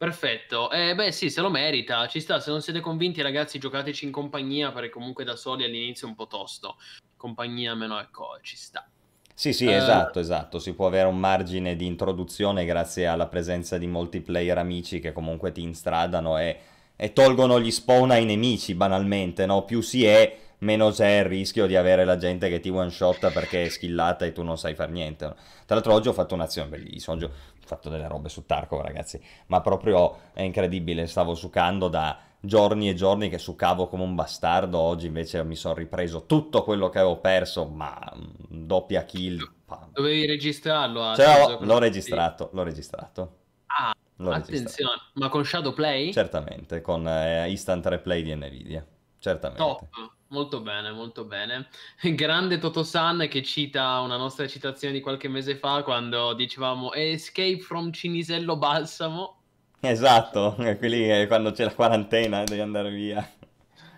Perfetto, eh, beh sì, se lo merita, ci sta, se non siete convinti ragazzi giocateci in compagnia perché comunque da soli all'inizio è un po' tosto, compagnia meno ecco, ci sta. Sì, sì, uh... esatto, esatto, si può avere un margine di introduzione grazie alla presenza di multiplayer amici che comunque ti instradano e, e tolgono gli spawn ai nemici banalmente, no? Più si è, meno c'è il rischio di avere la gente che ti one shot perché è skillata e tu non sai fare niente. Tra l'altro oggi ho fatto un'azione bellissima, oggi ho fatto delle robe su Tarkov ragazzi, ma proprio è incredibile, stavo succando da giorni e giorni che succavo come un bastardo, oggi invece mi sono ripreso tutto quello che avevo perso, ma doppia kill. Dovevi registrarlo? Cioè, l'ho registrato, l'ho registrato. Ah, l'ho attenzione, registrato. ma con Shadowplay? Certamente, con eh, Instant Replay di Nvidia, certamente. Top. Molto bene, molto bene. Grande Toto-san che cita una nostra citazione di qualche mese fa quando dicevamo Escape from Cinisello Balsamo. Esatto, quelli quando c'è la quarantena devi andare via.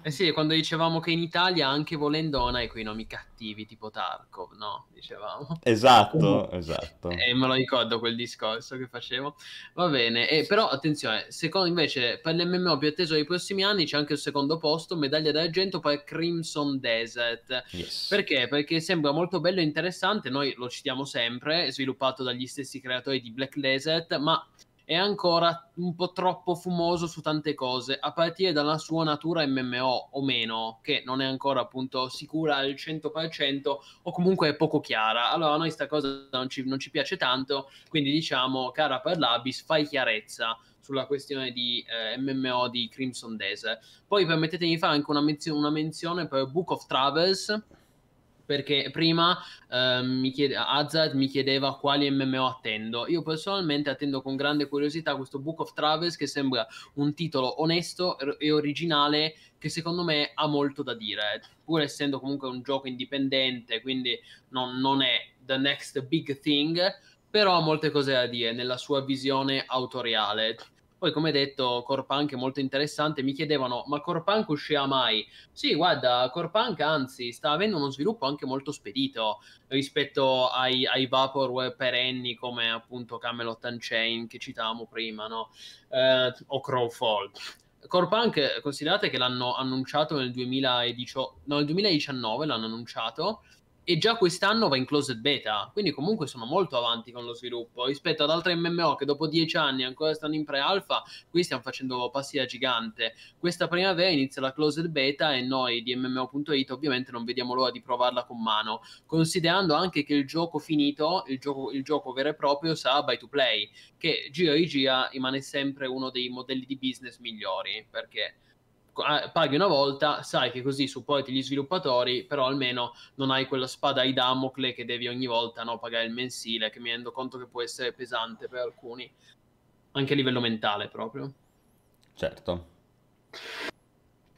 Eh sì, quando dicevamo che in Italia anche volendo non hai quei nomi cattivi tipo Tarkov, no? Dicevamo. Esatto, esatto. E me lo ricordo quel discorso che facevo. Va bene, e, però attenzione, secondo invece per l'MMO più atteso dei prossimi anni c'è anche il secondo posto, medaglia d'argento per Crimson Desert. Yes. Perché? Perché sembra molto bello e interessante, noi lo citiamo sempre, è sviluppato dagli stessi creatori di Black Desert, ma è ancora un po' troppo fumoso su tante cose, a partire dalla sua natura MMO o meno, che non è ancora appunto sicura al 100% o comunque è poco chiara. Allora a noi sta cosa non ci, non ci piace tanto, quindi diciamo, cara per l'Abyss, fai chiarezza sulla questione di eh, MMO di Crimson Desert. Poi permettetemi di fare anche una, menzio- una menzione per Book of Travels, perché prima eh, mi chiede, Hazard mi chiedeva quali MMO attendo. Io personalmente attendo con grande curiosità questo Book of Travels che sembra un titolo onesto e originale che secondo me ha molto da dire, pur essendo comunque un gioco indipendente, quindi non, non è the next big thing, però ha molte cose da dire nella sua visione autoriale. Poi, come detto, Corpunk è molto interessante. Mi chiedevano, ma Corpunk uscirà mai? Sì, guarda, Corpunk anzi sta avendo uno sviluppo anche molto spedito rispetto ai, ai Vaporware perenni come appunto Camelot Unchained che citavamo prima, no? Eh, o Crowfall. Corpunk, considerate che l'hanno annunciato nel 2018, no, nel 2019 l'hanno annunciato e già quest'anno va in closed beta, quindi comunque sono molto avanti con lo sviluppo rispetto ad altre MMO che dopo dieci anni ancora stanno in pre-alpha, qui stiamo facendo passi da gigante. Questa primavera inizia la closed beta e noi di MMO.it ovviamente non vediamo l'ora di provarla con mano, considerando anche che il gioco finito, il gioco, il gioco vero e proprio sarà by to play, che gira e gira rimane sempre uno dei modelli di business migliori, perché paghi una volta, sai che così supporti gli sviluppatori, però almeno non hai quella spada ai Damocle che devi ogni volta no, pagare il mensile, che mi rendo conto che può essere pesante per alcuni, anche a livello mentale proprio. Certo.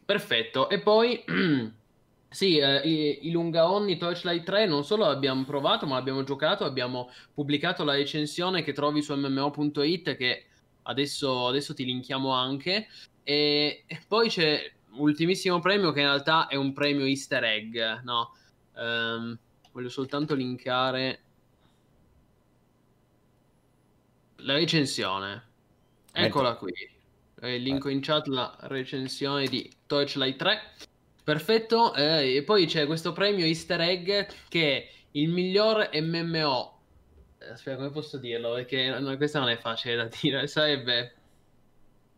Perfetto, e poi... Sì, eh, i, i Lunga Onni Torchlight 3 non solo l'abbiamo provato, ma l'abbiamo giocato, abbiamo pubblicato la recensione che trovi su mmo.it che adesso, adesso ti linkiamo anche. E, e poi c'è ultimissimo premio che in realtà è un premio easter egg, no? Um, voglio soltanto linkare la recensione. Eccola qui. Eh, linko in chat la recensione di Torchlight 3. Perfetto. Eh, e poi c'è questo premio easter egg che è il miglior MMO. Eh, aspetta, come posso dirlo? Perché no, questa non è facile da dire. Sarebbe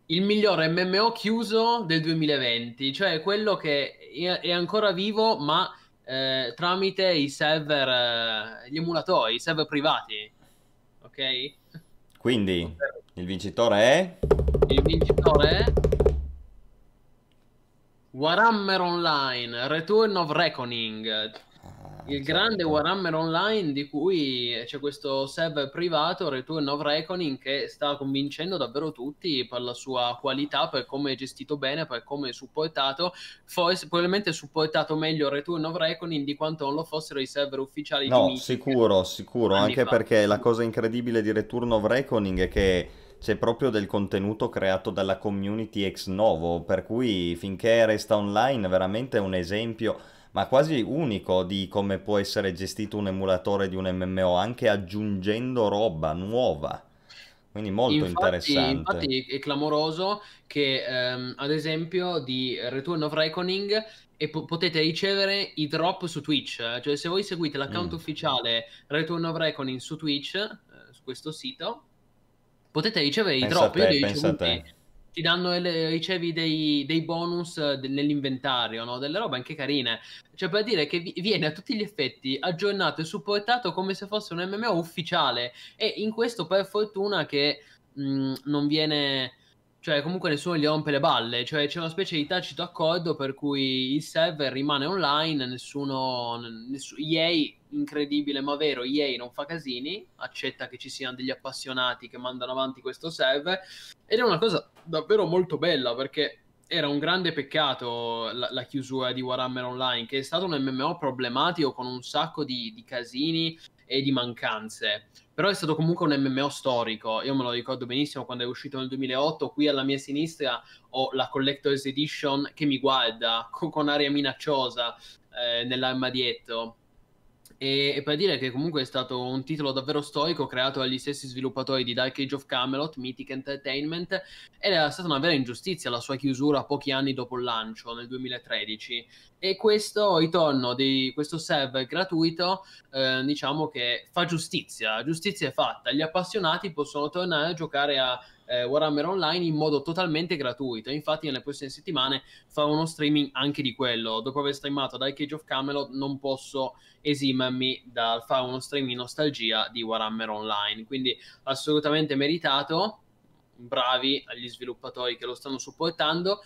il miglior MMO chiuso del 2020, cioè quello che è ancora vivo ma eh, tramite i server, eh, gli emulatori, i server privati. Ok? Quindi il vincitore è? Il vincitore è Warhammer Online Return of Reckoning il grande Warhammer Online di cui c'è questo server privato Return of Reckoning che sta convincendo davvero tutti per la sua qualità, per come è gestito bene, per come è supportato. Forse, probabilmente supportato meglio Return of Reckoning di quanto non lo fossero i server ufficiali no, sicuro, sicuro, anche fa. perché la cosa incredibile di Return of Reckoning è che c'è proprio del contenuto creato dalla community ex novo, per cui finché resta online veramente è un esempio ma quasi unico di come può essere gestito un emulatore di un MMO, anche aggiungendo roba nuova. Quindi molto Infatti, interessante. infatti è clamoroso che ehm, ad esempio di Return of Reckoning e po- potete ricevere i drop su Twitch, cioè se voi seguite l'account Mm. ufficiale Return of Reckoning su Twitch, eh, su questo sito, potete ricevere i Pensa a drop. Io te, li ho pensa a ricevuti. Ti danno il- ricevi dei, dei bonus eh, nell'inventario, no? delle robe anche carine. Cioè, per dire che vi- viene a tutti gli effetti aggiornato e supportato come se fosse un MMO ufficiale. E in questo, per fortuna, che mh, non viene. Cioè, comunque nessuno gli rompe le balle. Cioè, c'è una specie di tacito accordo per cui il server rimane online. Nessuno. nessu- EA, incredibile ma vero, EA non fa casini. Accetta che ci siano degli appassionati che mandano avanti questo server. Ed è una cosa davvero molto bella perché era un grande peccato la, la chiusura di Warhammer Online, che è stato un MMO problematico con un sacco di, di casini e di mancanze. Però è stato comunque un MMO storico. Io me lo ricordo benissimo quando è uscito nel 2008. Qui alla mia sinistra ho la Collector's Edition che mi guarda con, con aria minacciosa eh, nell'armadietto. E, e per dire che comunque è stato un titolo davvero storico creato dagli stessi sviluppatori di Dark Age of Camelot, Mythic Entertainment, ed era stata una vera ingiustizia la sua chiusura pochi anni dopo il lancio, nel 2013. E questo ritorno di questo server gratuito, eh, diciamo che fa giustizia, giustizia è fatta. Gli appassionati possono tornare a giocare a eh, Warhammer Online in modo totalmente gratuito. Infatti, nelle prossime settimane farò uno streaming anche di quello. Dopo aver streamato Dark Age of Camelot, non posso esimermi dal fare uno stream in nostalgia di Warhammer Online. Quindi, assolutamente meritato. Bravi agli sviluppatori che lo stanno supportando.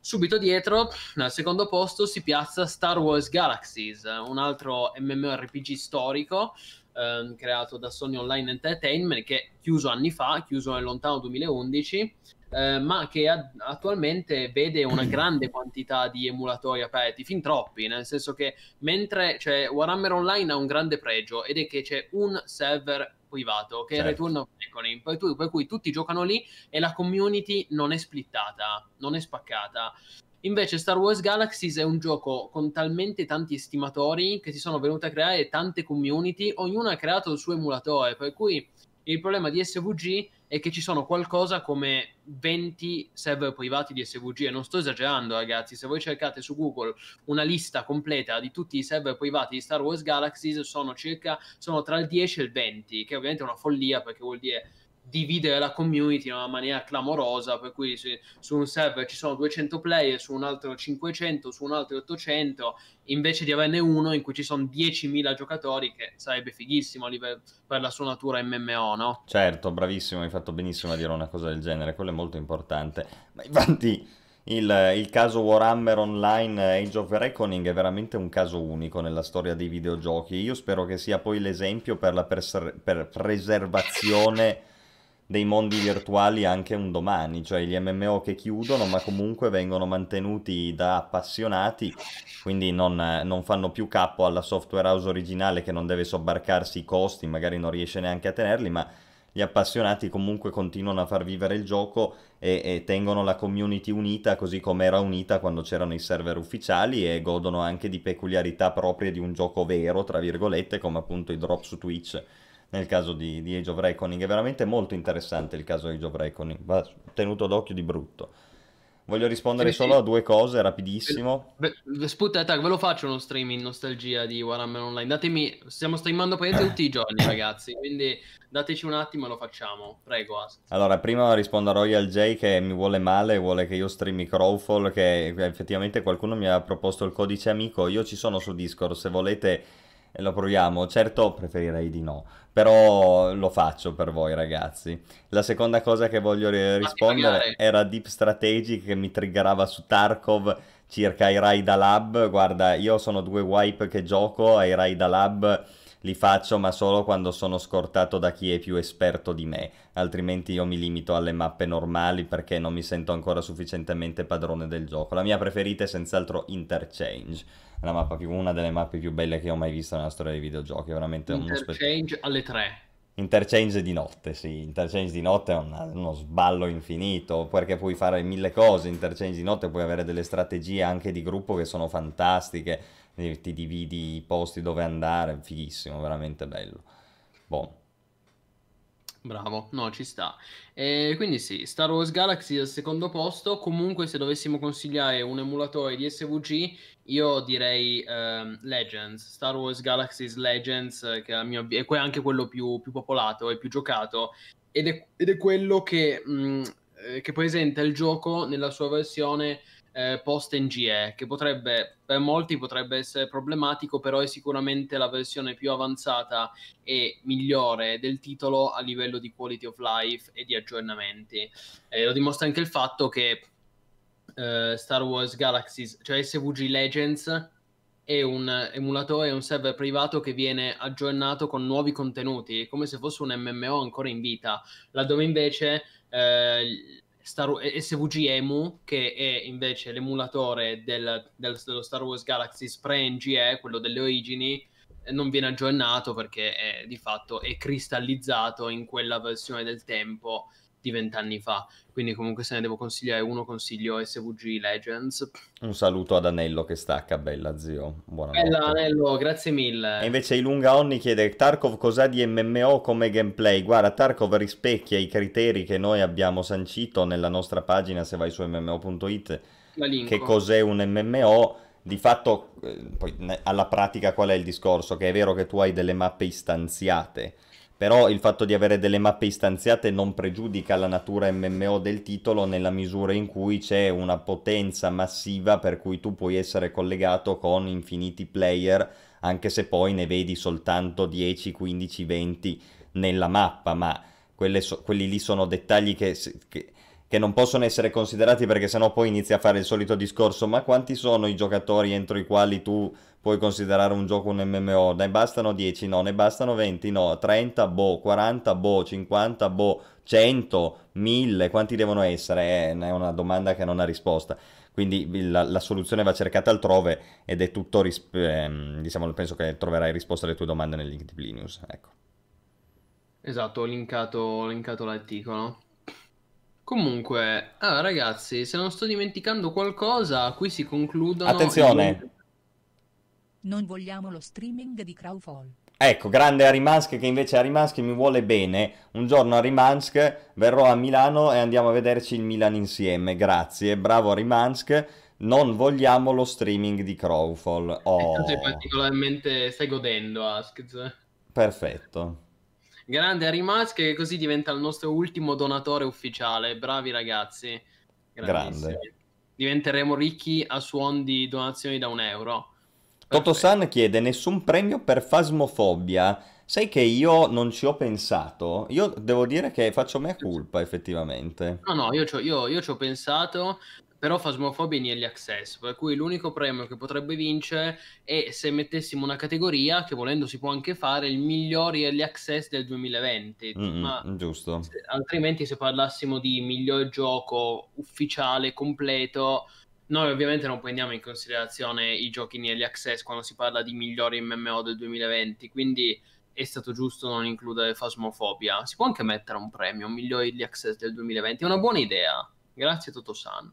Subito dietro, al secondo posto, si piazza Star Wars Galaxies, un altro MMORPG storico ehm, creato da Sony Online Entertainment che è chiuso anni fa, chiuso nel lontano 2011, eh, ma che ad- attualmente vede una grande quantità di emulatori aperti, fin troppi, nel senso che mentre cioè, Warhammer Online ha un grande pregio ed è che c'è un server privato che è Certo. Return of Reckoning, per, tu- per cui tutti giocano lì e la community non è splittata, non è spaccata. Invece Star Wars Galaxies è un gioco con talmente tanti estimatori che si sono venuti a creare tante community, ognuno ha creato il suo emulatore, per cui il problema di SVG è che ci sono qualcosa come 20 server privati di SVG e non sto esagerando ragazzi, se voi cercate su Google una lista completa di tutti i server privati di Star Wars Galaxies sono circa sono tra il 10 e il 20, che ovviamente è una follia perché vuol dire dividere la community in una maniera clamorosa, per cui se- su un server ci sono 200 player, su un altro 500, su un altro 800, invece di averne uno in cui ci sono 10.000 giocatori, che sarebbe fighissimo livello- per la sua natura MMO, no? Certo, bravissimo, hai fatto benissimo a dire una cosa del genere, quello è molto importante. Ma infatti il, il caso Warhammer Online Age of Reckoning è veramente un caso unico nella storia dei videogiochi. Io spero che sia poi l'esempio per la perser- per preservazione dei mondi virtuali anche un domani, cioè gli MMO che chiudono ma comunque vengono mantenuti da appassionati, quindi non, non fanno più capo alla software house originale che non deve sobbarcarsi i costi, magari non riesce neanche a tenerli, ma gli appassionati comunque continuano a far vivere il gioco e, e tengono la community unita così come era unita quando c'erano i server ufficiali e godono anche di peculiarità proprie di un gioco vero, tra virgolette, come appunto i drop su Twitch nel caso di, di Age of Reckoning. È veramente molto interessante il caso Age of Reckoning, va tenuto d'occhio di brutto. Voglio rispondere Sì, sì. solo a due cose rapidissimo. Attack, ve lo faccio uno stream in nostalgia di Warhammer Online. Datemi, stiamo streamando praticamente tutti i giorni, ragazzi. Quindi dateci un attimo e lo facciamo. Prego, Ask. Allora, prima rispondo a Royal J che mi vuole male, vuole che io streami Crowfall, che effettivamente qualcuno mi ha proposto il codice amico, io ci sono su Discord, se volete eh, lo proviamo, certo preferirei di no, però lo faccio per voi ragazzi. La seconda cosa che voglio ri- rispondere era Deep Strategic che mi triggerava su Tarkov circa i Raida Lab, guarda, io sono due wipe che gioco, ai Raida Lab li faccio ma solo quando sono scortato da chi è più esperto di me, altrimenti io mi limito alle mappe normali perché non mi sento ancora sufficientemente padrone del gioco. La mia preferita è senz'altro Interchange, la mappa più- una delle mappe più belle che ho mai visto nella storia dei videogiochi, è veramente. Interchange alle 3. Interchange di notte, sì, interchange di notte è una- uno sballo infinito, perché puoi fare mille cose, interchange di notte puoi avere delle strategie anche di gruppo che sono fantastiche, ti dividi i posti dove andare, fighissimo, veramente bello. Boh. Bravo, no, ci sta. E quindi sì, Star Wars Galaxy al secondo posto. Comunque, se dovessimo consigliare un emulatore di SVG, io direi ehm, Legends, Star Wars Galaxy's Legends, eh, che a mio è anche quello più, più popolato e più giocato. Ed è, ed è quello che, mh, eh, che presenta il gioco nella sua versione eh, post NGE, che potrebbe, per molti potrebbe essere problematico, però è sicuramente la versione più avanzata e migliore del titolo a livello di quality of life e di aggiornamenti. Eh, lo dimostra anche il fatto che eh, Star Wars Galaxies, cioè SVG Legends, è un emulatore, è un server privato che viene aggiornato con nuovi contenuti, come se fosse un MMO ancora in vita, laddove invece eh, Star, SVG Emu, che è invece l'emulatore del, del, dello Star Wars Galaxies pre-NGE, quello delle origini, non viene aggiornato perché è, di fatto è cristallizzato in quella versione del tempo di vent'anni fa. Quindi, comunque, se ne devo consigliare uno, consiglio SVG Legends. Un saluto ad Anello che stacca, bella zio. Buonanotte. Bella Anello, grazie mille. E invece Ilunga Onni chiede Tarkov cos'ha di MMO come gameplay? Guarda, Tarkov rispecchia i criteri che noi abbiamo sancito nella nostra pagina se vai su mmo.it. Che cos'è un MMO? Di fatto, eh, poi alla pratica qual è il discorso? Che è vero che tu hai delle mappe istanziate, però il fatto di avere delle mappe istanziate non pregiudica la natura MMO del titolo nella misura in cui c'è una potenza massiva per cui tu puoi essere collegato con infiniti player, anche se poi ne vedi soltanto 10, 15, 20 nella mappa, ma so- quelli lì sono dettagli che, che- che non possono essere considerati perché sennò poi inizia a fare il solito discorso, ma quanti sono i giocatori entro i quali tu puoi considerare un gioco un MMO? Ne bastano 10? No, ne bastano 20? No, 30? Boh, 40? Boh, 50? Boh, 100? 1000? Quanti devono essere? Eh, è una domanda che non ha risposta. Quindi la, la soluzione va cercata altrove ed è tutto, ris- ehm, diciamo, penso che troverai risposta alle tue domande nel link di Plinius, ecco. Esatto, ho linkato, ho linkato l'articolo. Comunque, ah, ragazzi, se non sto dimenticando qualcosa, qui si concludono. Attenzione! Non vogliamo lo streaming di Crowfall. Ecco, grande Arimansk che invece Arimansk mi vuole bene. Un giorno Arimansk verrò a Milano e andiamo a vederci il Milan insieme. Grazie, bravo Arimansk. Non vogliamo lo streaming di Crowfall. Oh, sei particolarmente stai godendo, Askz. perfetto. Grande Harry Musk che così diventa il nostro ultimo donatore ufficiale. Bravi ragazzi. Grande. Diventeremo ricchi a suon di donazioni da un euro. Toto-san chiede nessun premio per Fasmofobia. Sai che io non ci ho pensato? Io devo dire che faccio mea culpa, effettivamente. No, no, io ci ho pensato, però Phasmophobia è in early access, per cui l'unico premio che potrebbe vincere è se mettessimo una categoria, che volendo si può anche fare, il miglior early access del 2020. Mm, Ma giusto. se- altrimenti se parlassimo di miglior gioco ufficiale, completo, noi ovviamente non prendiamo in considerazione i giochi in early access quando si parla di migliori MMO del 2020, quindi è stato giusto non includere Phasmophobia. Si può anche mettere un premio, miglior early access del 2020, è una buona idea. Grazie Totosan.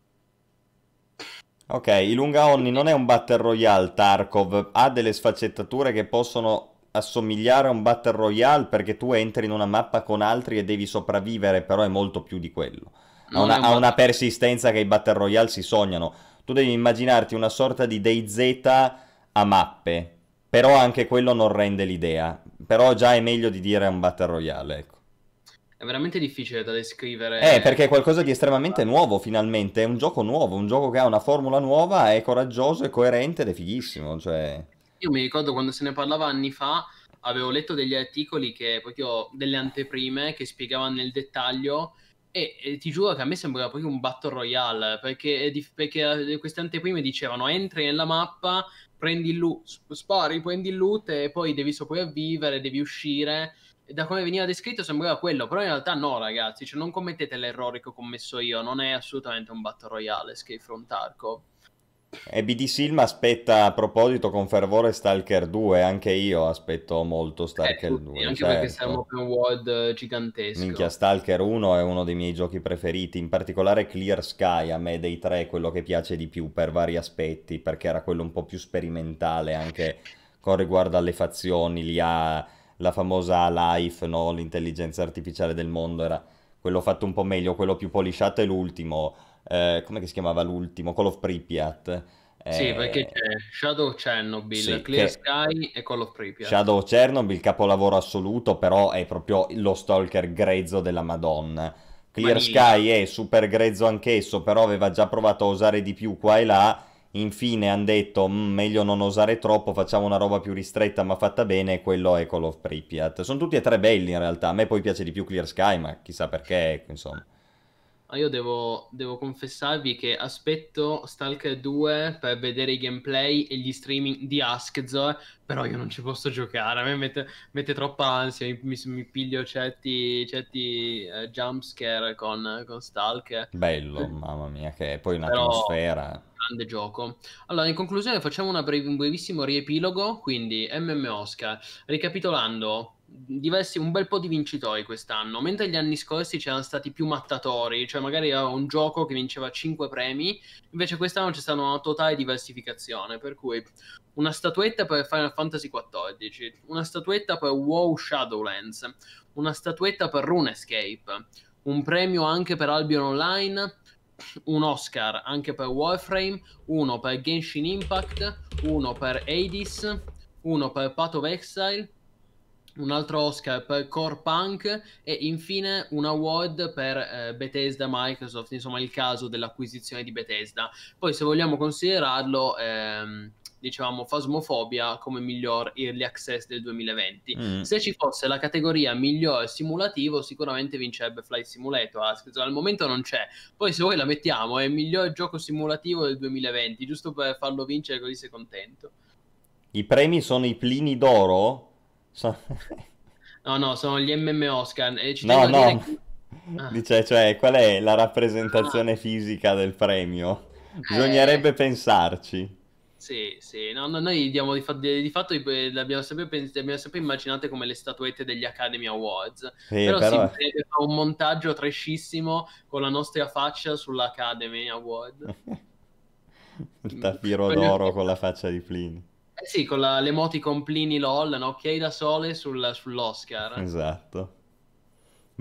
Ok, Ilunga Onni non è un Battle Royale Tarkov, ha delle sfaccettature che possono assomigliare a un Battle Royale perché tu entri in una mappa con altri e devi sopravvivere, però è molto più di quello. Ha una, un ha una persistenza che i Battle Royale si sognano. Tu devi immaginarti una sorta di DayZ a mappe, però anche quello non rende l'idea. Però già è meglio di dire un Battle Royale, ecco. È veramente difficile da descrivere. Eh, perché è qualcosa di estremamente nuovo, finalmente. È un gioco nuovo, un gioco che ha una formula nuova, è coraggioso, è coerente ed è fighissimo. Cioè, Io mi ricordo quando se ne parlava anni fa, avevo letto degli articoli che proprio delle anteprime che spiegavano nel dettaglio e, e ti giuro che a me sembrava proprio un battle royale perché, perché eh, queste anteprime dicevano entri nella mappa, prendi il loot, sp- spari, prendi il loot e poi devi sopravvivere, devi uscire. Da come veniva descritto sembrava quello, però in realtà no ragazzi, cioè non commettete l'errore che ho commesso io, non è assolutamente un battle royale from Tarkov. E BD Silma aspetta a proposito con fervore Stalker 2, anche io aspetto molto Stalker Eh, tutti, 2, anche perché certo. sei un open world eh, gigantesco. Minchia, Stalker 1 è uno dei miei giochi preferiti, in particolare Clear Sky, a me dei tre è quello che piace di più per vari aspetti, perché era quello un po' più sperimentale anche con riguardo alle fazioni, lì ha la famosa Life, no? L'intelligenza artificiale del mondo, era quello fatto un po' meglio, quello più polisciato è l'ultimo, eh, come si chiamava l'ultimo? Call of Pripyat. Sì, Eh, perché c'è Shadow Chernobyl, sì, Clear che- Sky e Call of Pripyat. Shadow Chernobyl, capolavoro assoluto, però è proprio lo stalker grezzo della Madonna. Clear Vanilla. Sky è super grezzo anch'esso, però aveva già provato a osare di più qua e là. Infine hanno detto, "Mm, meglio non osare troppo, facciamo una roba più ristretta ma fatta bene, quello è Call of Pripyat. Sono tutti e tre belli in realtà, a me poi piace di più Clear Sky, ma chissà perché, ecco, insomma. Ma io devo, devo confessarvi che aspetto Stalker 2 per vedere i gameplay e gli streaming di Askzor, però io non ci posso giocare, a me mette, mette troppa ansia, mi, mi- mi piglio certi, certi eh, jumpscare con, con Stalker. Bello, mamma mia, che poi Però- un'atmosfera. Grande gioco. Allora, in conclusione, facciamo brev- un brevissimo riepilogo. Quindi, MM Oscar, ricapitolando, diversi, un bel po' di vincitori quest'anno. Mentre gli anni scorsi c'erano stati più mattatori, cioè magari era un gioco che vinceva 5 premi, invece quest'anno c'è stata una totale diversificazione. Per cui una statuetta per Final Fantasy XIV, una statuetta per WoW Shadowlands, una statuetta per RuneScape, un premio anche per Albion Online un Oscar anche per Warframe, uno per Genshin Impact, uno per Hades, uno per Path of Exile, un altro Oscar per Core Punk e infine un award per eh, Bethesda Microsoft, insomma il caso dell'acquisizione di Bethesda. Poi se vogliamo considerarlo, ehm, diciamo Phasmophobia come miglior early access del 2020. Mm. Se ci fosse la categoria miglior simulativo, sicuramente vincerebbe Flight Simulator. Ask. Al momento non c'è. Poi, se voi la mettiamo, è il miglior gioco simulativo del 2020, giusto per farlo vincere, così sei contento. I premi sono i plini d'oro? So- No, no, sono gli MM Oscar. E ci No, no. che- Ah. Dice, cioè, qual è la rappresentazione fisica del premio? Bisognerebbe pensarci. Sì, sì, no, no, noi diamo di, fa- di- di fatto i- l'abbiamo sempre, pens- le abbiamo sempre immaginate come le statuette degli Academy Awards. Sì, però, però- si fare un montaggio trashissimo con la nostra faccia sull'Academy Award. Il tappiro Quello- d'oro con la faccia di Plini. Eh sì, con la, l'emoticon Plini LOL, no? Ok da sole sul- sull'Oscar. Esatto.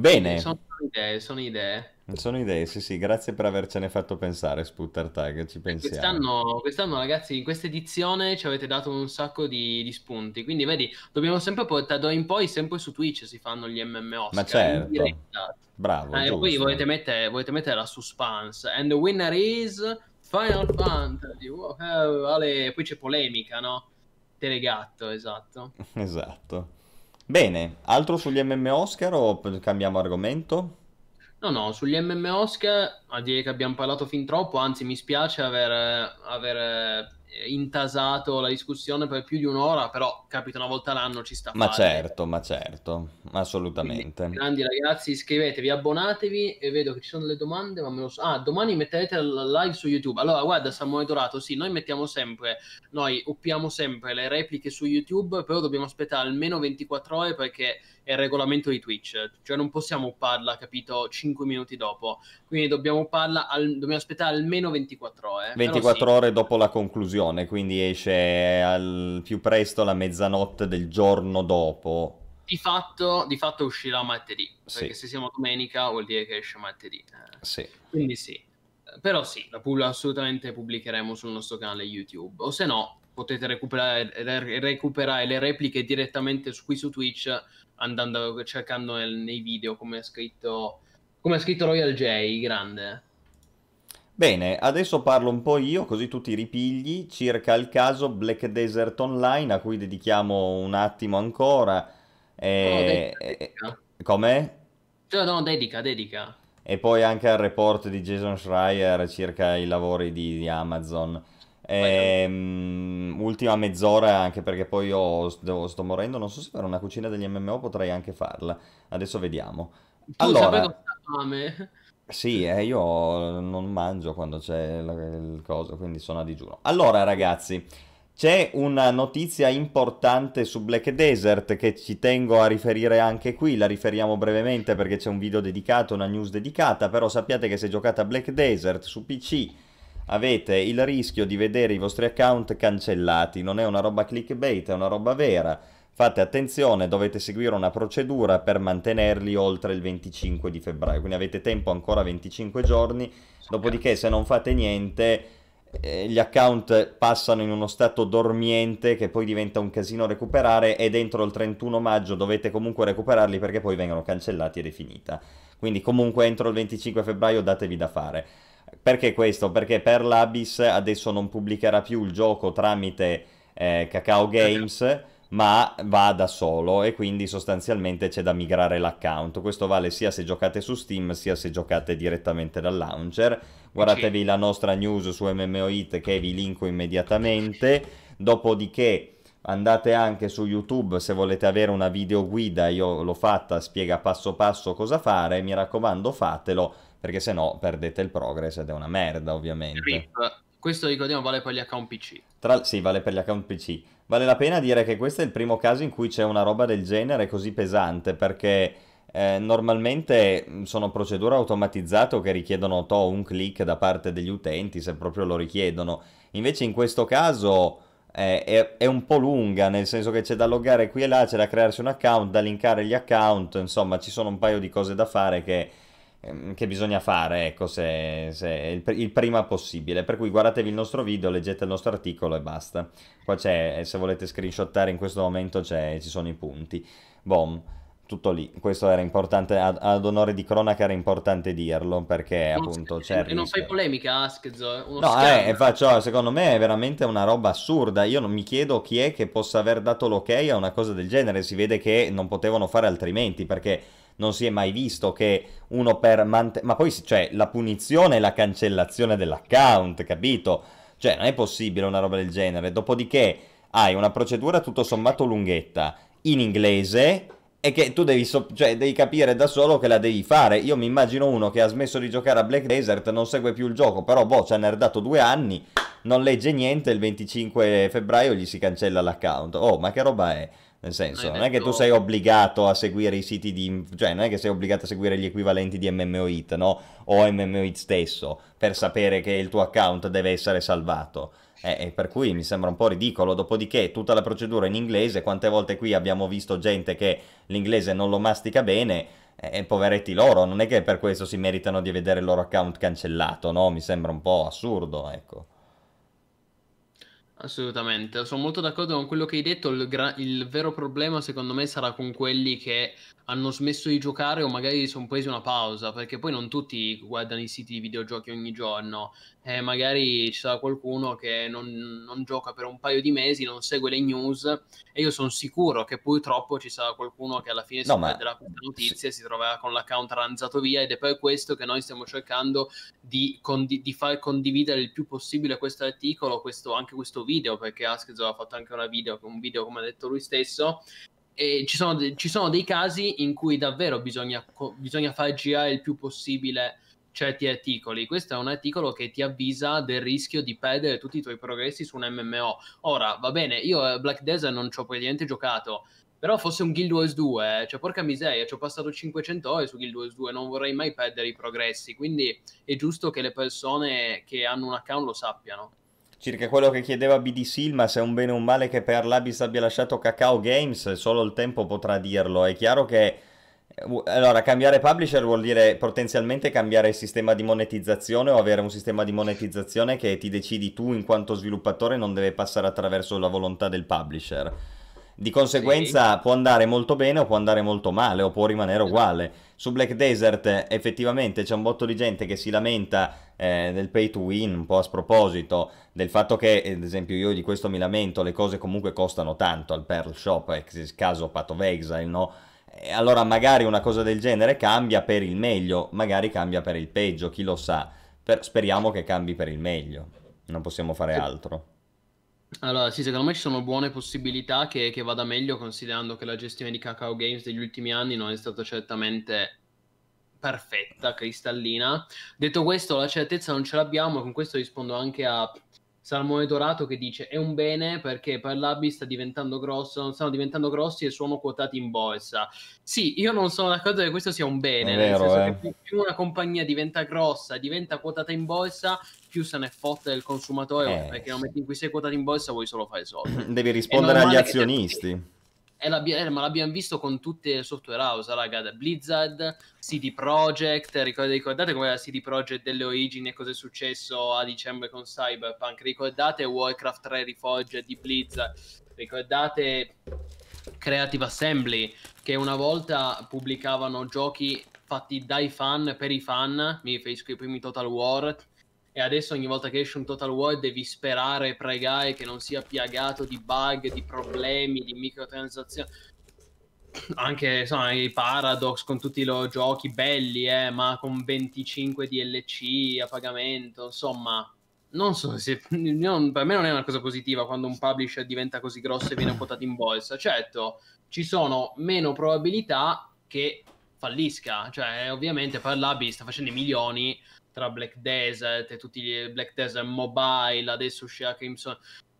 Bene, Sono idee, sono idee. sono idee, sì sì, grazie per avercene fatto pensare, Sputter Tag, ci pensiamo. Quest'anno, quest'anno, ragazzi, in questa edizione ci avete dato un sacco di, di spunti. Quindi, vedi, dobbiamo sempre portare d'ora in poi, sempre su Twitch si fanno gli MMO. Ma certo. Bravo, Eh, e poi volete mettere, volete mettere la suspense. And the winner is Final Fantasy. Wow, eh, vale. Poi c'è polemica, no? Telegatto, esatto. Esatto. Bene, altro sugli MM Oscar o cambiamo argomento? No, no, sugli MM Oscar a dire che abbiamo parlato fin troppo, anzi mi spiace aver, aver intasato la discussione per più di un'ora, però capita una volta l'anno ci sta Ma fare. certo, ma certo, assolutamente. Quindi, grandi ragazzi, iscrivetevi, abbonatevi e vedo che ci sono delle domande, ma me lo so. Ah, domani metterete la live su YouTube. Allora, guarda, Samuele Dorato, sì, noi mettiamo sempre, noi uppiamo sempre le repliche su YouTube, però dobbiamo aspettare almeno 24 ore perché è il regolamento di Twitch, cioè non possiamo upparla, capito, 5 minuti dopo. Quindi dobbiamo upparla, al- dobbiamo aspettare almeno 24 ore. Però 24 sì. ore dopo la conclusione, quindi esce al più presto la mezzanotte del giorno dopo. Di fatto, di fatto uscirà martedì, perché Sì. se siamo domenica vuol dire che esce martedì. Eh. Sì. Quindi sì, Eh, però sì, la pub- assolutamente pubblicheremo sul nostro canale YouTube. O se no, potete recuperare, re- recuperare le repliche direttamente qui su Twitch andando cercando nel- nei video come ha scritto, come ha scritto Royal J, grande. Bene, adesso parlo un po' io, così tu ti ripigli, circa il caso Black Desert Online, a cui dedichiamo un attimo ancora. Eh, No, dedica, come? Cioè, no, dedica, dedica. E poi anche al report di Jason Schreier circa i lavori di, di Amazon. Ehm, ultima mezz'ora, anche perché poi io sto, sto morendo, non so se fare una cucina degli MMO, potrei anche farla. Adesso vediamo. Tu Allora- fame? Sì, eh, io non mangio quando c'è il coso, quindi sono a digiuno. Allora, ragazzi, c'è una notizia importante su Black Desert che ci tengo a riferire anche qui, la riferiamo brevemente perché c'è un video dedicato, una news dedicata, però sappiate che se giocate a Black Desert su PC avete il rischio di vedere i vostri account cancellati, non è una roba clickbait, è una roba vera. Fate attenzione, dovete seguire una procedura per mantenerli oltre il 25 di febbraio, quindi avete tempo ancora 25 giorni, dopodiché se non fate niente eh, gli account passano in uno stato dormiente che poi diventa un casino recuperare e dentro il 31 maggio dovete comunque recuperarli perché poi vengono cancellati ed è finita. Quindi comunque entro il 25 febbraio datevi da fare. Perché questo? Perché per l'Abyss adesso non pubblicherà più il gioco tramite eh, Kakao Games ma va da solo e quindi sostanzialmente c'è da migrare l'account. Questo vale sia se giocate su Steam sia se giocate direttamente dal launcher. Guardatevi Sì. la nostra news su MMOIT che vi linko immediatamente. Dopodiché andate anche su YouTube se volete avere una video guida, io l'ho fatta, spiega passo passo cosa fare. Mi raccomando, fatelo perché se no perdete il progress ed è una merda, ovviamente. RIP. Questo ricordiamo vale per gli account PC. Tra- Sì, vale per gli account PC. Vale la pena dire che questo è il primo caso in cui c'è una roba del genere così pesante, perché eh, normalmente sono procedure automatizzate o che richiedono to, un click da parte degli utenti, se proprio lo richiedono. Invece in questo caso eh, è, è un po' lunga, nel senso che c'è da loggare qui e là, c'è da crearsi un account, da linkare gli account, insomma ci sono un paio di cose da fare che che bisogna fare, ecco, se, se il, il prima possibile. Per cui guardatevi il nostro video, leggete il nostro articolo e basta. Qua c'è, eh, se volete screenshottare in questo momento ci sono i punti. Bom, tutto lì. Questo era importante, ad, ad onore di cronaca era importante dirlo, perché Non- appunto c'è e non fai polemica, Askzo, No, eh, faccio, secondo me è veramente una roba assurda. Io non mi chiedo chi è che possa aver dato l'ok a una cosa del genere. Si vede che non potevano fare altrimenti perché non si è mai visto che uno per mantenere. Ma poi, cioè, la punizione è la cancellazione dell'account, capito? Cioè, non è possibile una roba del genere. Dopodiché hai una procedura tutto sommato lunghetta in inglese e che tu devi, so- cioè, devi capire da solo che la devi fare. Io mi immagino uno che ha smesso di giocare a Black Desert, non segue più il gioco, però boh, ci ha nerdato due anni, non legge niente, il 25 febbraio gli si cancella l'account. Oh, ma che roba è? Nel senso, non è che tu sei obbligato a seguire i siti di... cioè non è che sei obbligato a seguire gli equivalenti di MMOIT, no? O MMOIT stesso, per sapere che il tuo account deve essere salvato. Eh, per cui mi sembra un po' ridicolo. Dopodiché, tutta la procedura in inglese, quante volte qui abbiamo visto gente che l'inglese non lo mastica bene, e poveretti loro, non è che per questo si meritano di vedere il loro account cancellato, no? Mi sembra un po' assurdo, ecco. Assolutamente, sono molto d'accordo con quello che hai detto. Il, gra- il vero problema, secondo me, sarà con quelli che hanno smesso di giocare o magari sono presi una pausa, perché poi non tutti guardano i siti di videogiochi ogni giorno. E magari ci sarà qualcuno che non, non gioca per un paio di mesi, non segue le news. E io sono sicuro che purtroppo ci sarà qualcuno che alla fine No, si ma- perderà questa notizia e si troverà con l'account ranzato via. Ed è per questo che noi stiamo cercando di, condi- di far condividere il più possibile questo articolo, questo, anche questo video, perché Askzo ha fatto anche una video, un video come ha detto lui stesso. E ci sono, de- ci sono dei casi in cui davvero bisogna, co- bisogna far girare il più possibile certi articoli. Questo è un articolo che ti avvisa del rischio di perdere tutti i tuoi progressi su un MMO. Ora, va bene, io a Black Desert non ci ho praticamente giocato, però fosse un Guild Wars 2, eh, cioè porca miseria, ci ho passato 500 ore su Guild Wars 2, non vorrei mai perdere i progressi, quindi è giusto che le persone che hanno un account lo sappiano. Circa quello che chiedeva BD Silma, se è un bene o un male che per l'Abyss abbia lasciato Kakao Games, solo il tempo potrà dirlo. È chiaro che... eh, Allora, cambiare publisher vuol dire potenzialmente cambiare il sistema di monetizzazione o avere un sistema di monetizzazione che ti decidi tu in quanto sviluppatore non deve passare attraverso la volontà del publisher. Di conseguenza può andare molto bene o può andare molto male o può rimanere uguale. Su Black Desert eh, effettivamente c'è un botto di gente che si lamenta eh, del pay to win, un po' a sproposito, del fatto che, ad esempio, io di questo mi lamento, le cose comunque costano tanto al Pearl Shop, ex caso Path of Exile, no? Allora magari una cosa del genere cambia per il meglio, magari cambia per il peggio, chi lo sa. Per- speriamo che cambi per il meglio, non possiamo fare altro. Allora, sì, secondo me ci sono buone possibilità che, che vada meglio, considerando che la gestione di Kakao Games degli ultimi anni non è stata certamente perfetta, cristallina. Detto questo, la certezza non ce l'abbiamo, e con questo rispondo anche a Salmone Dorato che dice è un bene perché per l'Abi sta diventando grosso, non stanno diventando grossi e sono quotati in borsa. Sì, io non sono d'accordo che questo sia un bene, È nel vero, senso eh. che più una compagnia diventa grossa, diventa quotata in borsa, più se ne fotte del consumatore, Eh, perché nel momento in cui sei quotato in borsa vuoi solo fare soldi. Devi rispondere agli azionisti. L'abbia- eh, ma l'abbiamo visto con tutte le software house, raga, da Blizzard, CD Projekt, ricord- ricordate come era CD Projekt delle origini e cosa è successo a dicembre con Cyberpunk, ricordate Warcraft 3 Reforged di Blizzard, ricordate Creative Assembly che una volta pubblicavano giochi fatti dai fan per i fan, mi riferisco ai primi Total War, e adesso ogni volta che esce un Total War devi sperare e pregare che non sia piagato di bug, di problemi, di microtransazioni. Anche insomma, i Paradox con tutti i loro giochi belli, eh, ma con 25 DLC a pagamento, insomma. Non so se non- per me non è una cosa positiva quando un publisher diventa così grosso e viene quotato in borsa. Certo, ci sono meno probabilità che fallisca, cioè ovviamente per l'Abi sta facendo i milioni tra Black Desert e tutti gli Black Desert Mobile, adesso uscirà Crimson.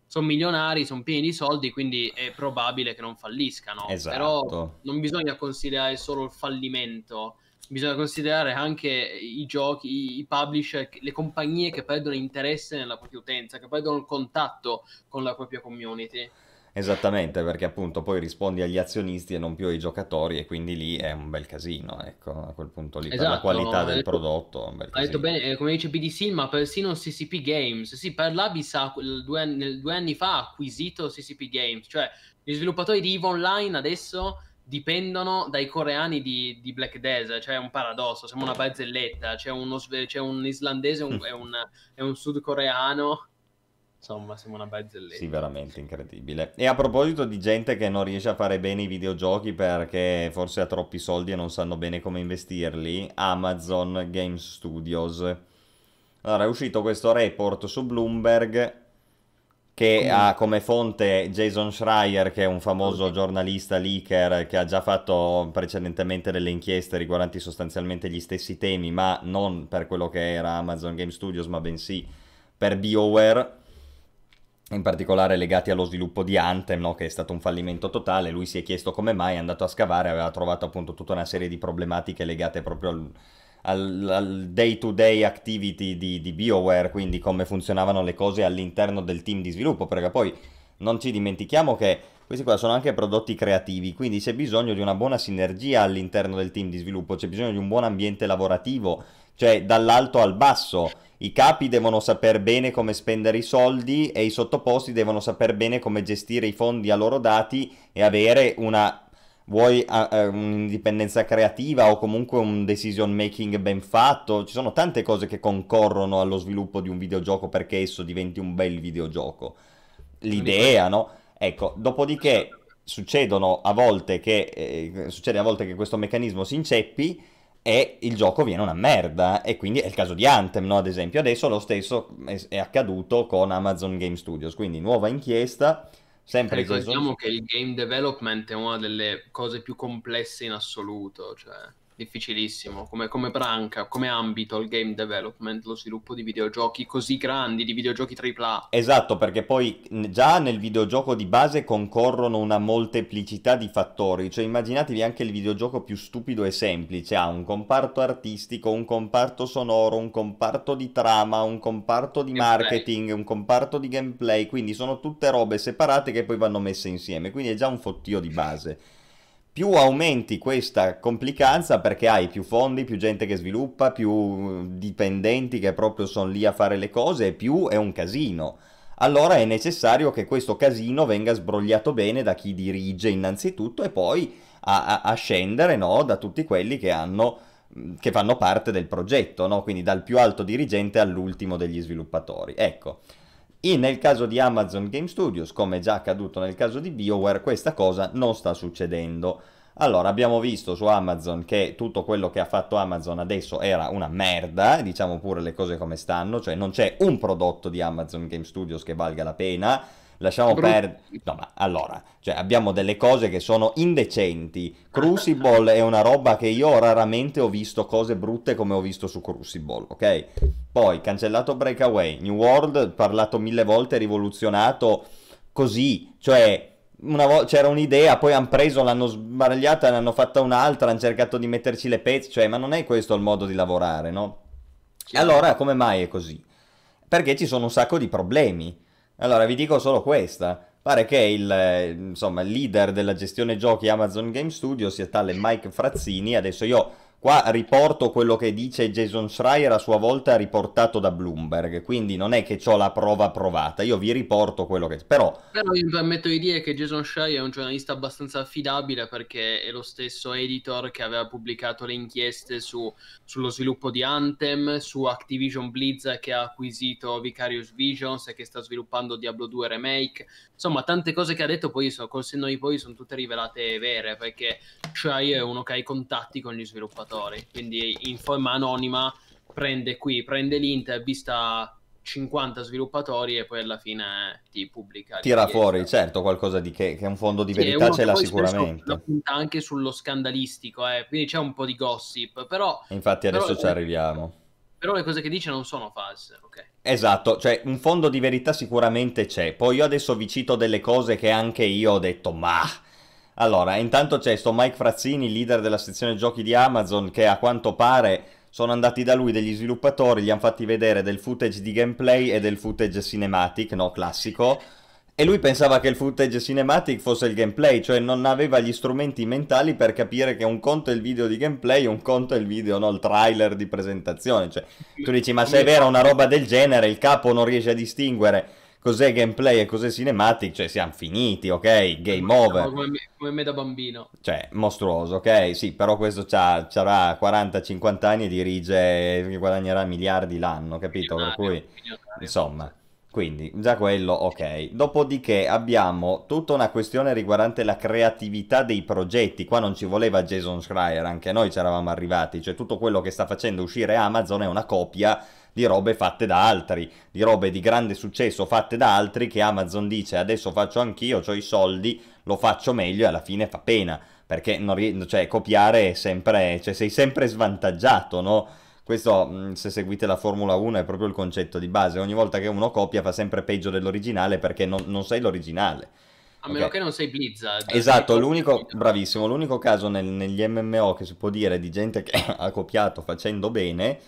Sono milionari, sono pieni di soldi, quindi è probabile che non falliscano. Esatto. Però non bisogna considerare solo il fallimento, bisogna considerare anche i giochi, i- i publisher, le compagnie che perdono interesse nella propria utenza, che perdono il contatto con la propria community. Esattamente, perché appunto poi rispondi agli azionisti e non più ai giocatori e quindi lì è un bel casino, ecco, a quel punto lì, per la Esatto, qualità del detto- prodotto, è un bel Ha detto casino. bene, eh, come dice BDC, ma persino CCP Games. Sì, per l'Abyss ha due, due anni fa ha acquisito CCP Games, cioè gli sviluppatori di EVE Online adesso dipendono dai coreani di, di Black Desert, cioè è un paradosso, siamo una barzelletta, c'è, uno c'è un islandese un- e, un, e un sudcoreano, insomma siamo una barzelletta. Sì, veramente incredibile. E a proposito di gente che non riesce a fare bene i videogiochi perché forse ha troppi soldi e non sanno bene come investirli, Amazon Game Studios. Allora, è uscito questo report su Bloomberg che Come? ha come fonte Jason Schreier, che è un famoso giornalista leaker che ha già fatto precedentemente delle inchieste riguardanti sostanzialmente gli stessi temi, ma non per quello che era Amazon Game Studios, ma bensì per BioWare in particolare legati allo sviluppo di Anthem, no, che è stato un fallimento totale. Lui si è chiesto come mai, è andato a scavare, aveva trovato appunto tutta una serie di problematiche legate proprio al, al- al day-to-day activity di, di BioWare, quindi come funzionavano le cose all'interno del team di sviluppo, perché poi non ci dimentichiamo che questi qua sono anche prodotti creativi, quindi c'è bisogno di una buona sinergia all'interno del team di sviluppo, c'è bisogno di un buon ambiente lavorativo, cioè dall'alto al basso. I capi devono saper bene come spendere i soldi e i sottoposti devono saper bene come gestire i fondi a loro dati e avere una, vuoi eh, un'indipendenza creativa o comunque un decision making ben fatto. Ci sono tante cose che concorrono allo sviluppo di un videogioco perché esso diventi un bel videogioco. L'idea, no? Ecco, dopodiché succedono a volte che, eh, succede a volte che questo meccanismo si inceppi e il gioco viene una merda e quindi è il caso di Anthem, no? Ad esempio, adesso lo stesso è, accaduto con Amazon Game Studios, quindi nuova inchiesta, sempre Ricordiamo che il game development è una delle cose più complesse in assoluto, cioè difficilissimo, come, come branca, come ambito il game development, lo sviluppo di videogiochi così grandi, di videogiochi AAA. Esatto, perché poi già nel videogioco di base concorrono una molteplicità di fattori, cioè immaginatevi anche il videogioco più stupido e semplice, ha un comparto artistico, un comparto sonoro, un comparto di trama, un comparto di Gameplay. marketing, un comparto di gameplay, quindi sono tutte robe separate che poi vanno messe insieme, quindi è già un fottio di base. Più aumenti questa complicanza perché hai più fondi, più gente che sviluppa, più dipendenti che proprio sono lì a fare le cose e più è un casino. Allora è necessario che questo casino venga sbrogliato bene da chi dirige innanzitutto e poi a, a- a scendere no, da tutti quelli che hanno che fanno parte del progetto, no? Quindi dal più alto dirigente all'ultimo degli sviluppatori. Ecco, e nel caso di Amazon Game Studios, come già accaduto nel caso di BioWare, questa cosa non sta succedendo. Allora, abbiamo visto su Amazon che tutto quello che ha fatto Amazon adesso era una merda, diciamo pure le cose come stanno, cioè non c'è un prodotto di Amazon Game Studios che valga la pena. Lasciamo perdere. No, ma allora, cioè, abbiamo delle cose che sono indecenti. Crucible è una roba che io raramente ho visto cose brutte come ho visto su Crucible, ok? Poi, cancellato Breakaway, New World, parlato mille volte, rivoluzionato così, cioè una vo- c'era un'idea, poi hanno preso, l'hanno sbaragliata, ne hanno fatta un'altra, hanno cercato di metterci le pezze, cioè, ma non è questo il modo di lavorare, no? Allora, come mai è così? Perché ci sono un sacco di problemi. Allora, vi dico solo questa. Pare che il, eh, insomma, leader della gestione giochi Amazon Game Studio sia tale Mike Frazzini. Adesso io qua riporto quello che dice Jason Schreier a sua volta riportato da Bloomberg. Quindi non è che ho la prova provata, io vi riporto quello che... Però Però mi permetto di dire che Jason Shai è un giornalista abbastanza affidabile perché è lo stesso editor che aveva pubblicato le inchieste su- sullo sviluppo di Anthem, su Activision Blizzard che ha acquisito Vicarious Visions e che sta sviluppando Diablo 2 Remake. Insomma, tante cose che ha detto poi so- col senno di poi sono tutte rivelate vere perché Shai è uno che ha i contatti con gli sviluppatori. Quindi in forma anonima prende qui, prende l'intervista 50 sviluppatori e poi alla fine ti pubblica. tira fuori, certo, qualcosa di che, che un fondo di Sì, verità uno ce l'ha sicuramente. punta anche sullo scandalistico, eh, quindi c'è un po' di gossip, però, Infatti Però- adesso ci arriviamo. però le cose che dice non sono false, ok? Esatto, cioè un fondo di verità sicuramente c'è. Poi io adesso vi cito delle cose che anche io ho detto, ma... Allora, intanto c'è sto Mike Frazzini, leader della sezione giochi di Amazon, che a quanto pare sono andati da lui degli sviluppatori, gli hanno fatti vedere del footage di gameplay e del footage cinematic, no, classico. E lui pensava che il footage cinematic fosse il gameplay, cioè non aveva gli strumenti mentali per capire che un conto è il video di gameplay, un conto è il video, no, il trailer di presentazione. Cioè, tu dici, ma se è vera una roba del genere, il capo non riesce a distinguere cos'è gameplay e cos'è cinematic, cioè siamo finiti, ok? Game over. Come me, come me da bambino. Cioè, mostruoso, ok? Sì, però questo c'ha, c'avrà 40-50 anni e dirige, guadagnerà miliardi l'anno, capito? Per cui... Insomma, quindi già quello ok. Dopodiché abbiamo tutta una questione riguardante la creatività dei progetti. Qua non ci voleva Jason Schreier, anche noi ci eravamo arrivati. Cioè tutto quello che sta facendo uscire Amazon è una copia di robe fatte da altri, di robe di grande successo fatte da altri che Amazon dice adesso faccio anch'io, ho i soldi, lo faccio meglio e alla fine fa pena. Perché non cioè, copiare è sempre, cioè, sei sempre svantaggiato, no? Questo, mh, se seguite la Formula 1, è proprio il concetto di base. Ogni volta che uno copia fa sempre peggio dell'originale perché non, non sei l'originale. A meno che non sei Blizzard. Esatto, l'unico, bravissimo, l'unico caso nel- negli MMO che si può dire di gente che ha copiato facendo bene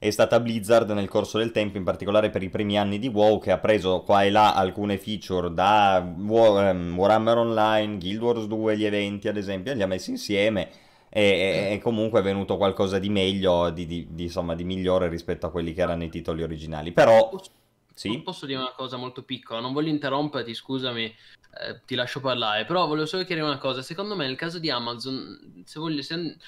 è stata Blizzard nel corso del tempo, in particolare per i primi anni di WoW, che ha preso qua e là alcune feature da ehm, Warhammer Online, Guild Wars 2, gli eventi ad esempio, li ha messi insieme e, e- comunque è venuto qualcosa di meglio, di, di- di, insomma, di migliore rispetto a quelli che erano i titoli originali. Però, sì, Posso dire una cosa molto piccola, non voglio interromperti, scusami, eh, ti lascio parlare, però volevo solo chiarire una cosa. Secondo me nel caso di Amazon, se voglio, se-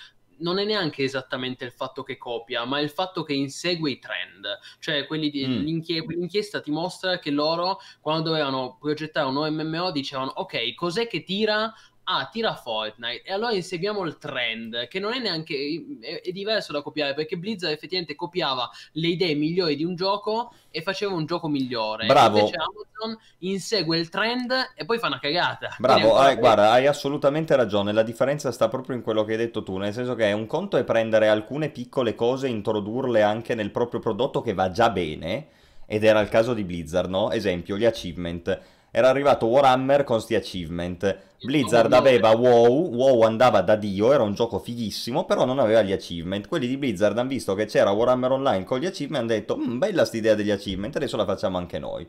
non è neanche esattamente il fatto che copia, ma il fatto che insegue i trend. Cioè, quelli di, Mm. l'inchie- l'inchiesta ti mostra che loro, quando dovevano progettare un nuovo MMO, dicevano, ok, cos'è che tira? Ah, tira Fortnite. E allora inseguiamo il trend, che non è neanche... è, è diverso da copiare, perché Blizzard effettivamente copiava le idee migliori di un gioco e faceva un gioco migliore. Bravo. Invece Amazon insegue il trend e poi fa una cagata. Bravo, hai- guarda, hai assolutamente ragione. La differenza sta proprio in quello che hai detto tu, nel senso che un conto è prendere alcune piccole cose e introdurle anche nel proprio prodotto che va già bene, ed era il caso di Blizzard, no? Esempio, gli achievement. Era arrivato Warhammer con sti achievement. Blizzard aveva WoW, WoW andava da Dio, era un gioco fighissimo, però non aveva gli achievement. Quelli di Blizzard hanno visto che c'era Warhammer Online con gli achievement e hanno detto, "Mm, bella sta idea degli achievement, adesso la facciamo anche noi.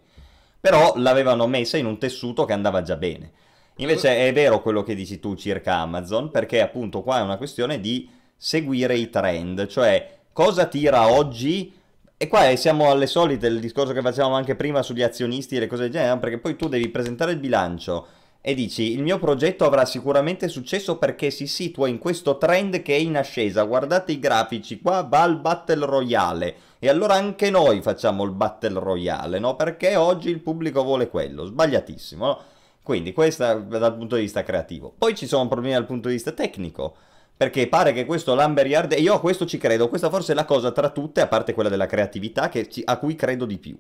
Però l'avevano messa in un tessuto che andava già bene. Invece è vero quello che dici tu circa Amazon, perché appunto qua è una questione di seguire i trend, cioè cosa tira oggi. E qua eh, siamo alle solite, il discorso che facevamo anche prima sugli azionisti e le cose del genere, perché poi tu devi presentare il bilancio e dici il mio progetto avrà sicuramente successo perché si situa in questo trend che è in ascesa, guardate i grafici, qua va il Battle Royale e allora anche noi facciamo il Battle Royale, no? Perché oggi il pubblico vuole quello, sbagliatissimo, no? Quindi questo dal punto di vista creativo. Poi ci sono problemi dal punto di vista tecnico, perché pare che questo Lumberyard, e io a questo ci credo, questa forse è la cosa tra tutte, a parte quella della creatività, che ci- a cui credo di più.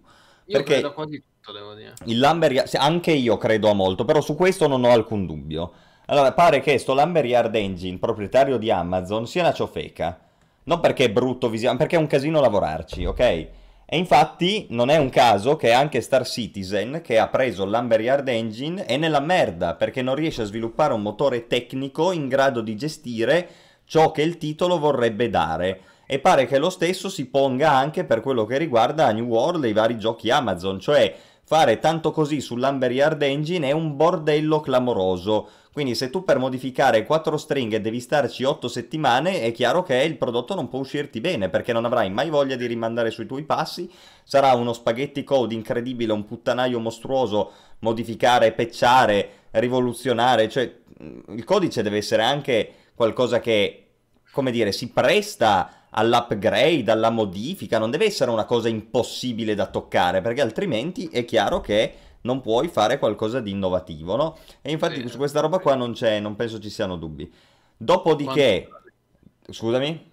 Io Perché- credo quasi tutto, devo dire. Il Lumberyard, sì, anche io credo a molto, però su questo non ho alcun dubbio. Allora, pare che sto Lumberyard Engine, proprietario di Amazon, sia una ciofeca. Non perché è brutto visivamente, perché è un casino lavorarci, ok? E infatti non è un caso che anche Star Citizen, che ha preso il Lumberyard Engine, è nella merda, perché non riesce a sviluppare un motore tecnico in grado di gestire ciò che il titolo vorrebbe dare. E pare che lo stesso si ponga anche per quello che riguarda New World e i vari giochi Amazon, cioè fare tanto così sull'Umberyard Engine è un bordello clamoroso. Quindi se tu per modificare quattro stringhe devi starci 8 settimane, è chiaro che il prodotto non può uscirti bene, perché non avrai mai voglia di rimandare sui tuoi passi, sarà uno spaghetti code incredibile, un puttanaio mostruoso, modificare, pecciare, rivoluzionare, cioè mh, il codice deve essere anche qualcosa che, come dire, si presta all'upgrade, alla modifica, non deve essere una cosa impossibile da toccare, perché altrimenti è chiaro che non puoi fare qualcosa di innovativo, no? E infatti Sì. su questa roba qua non c'è, non penso ci siano dubbi. Dopodiché, scusami?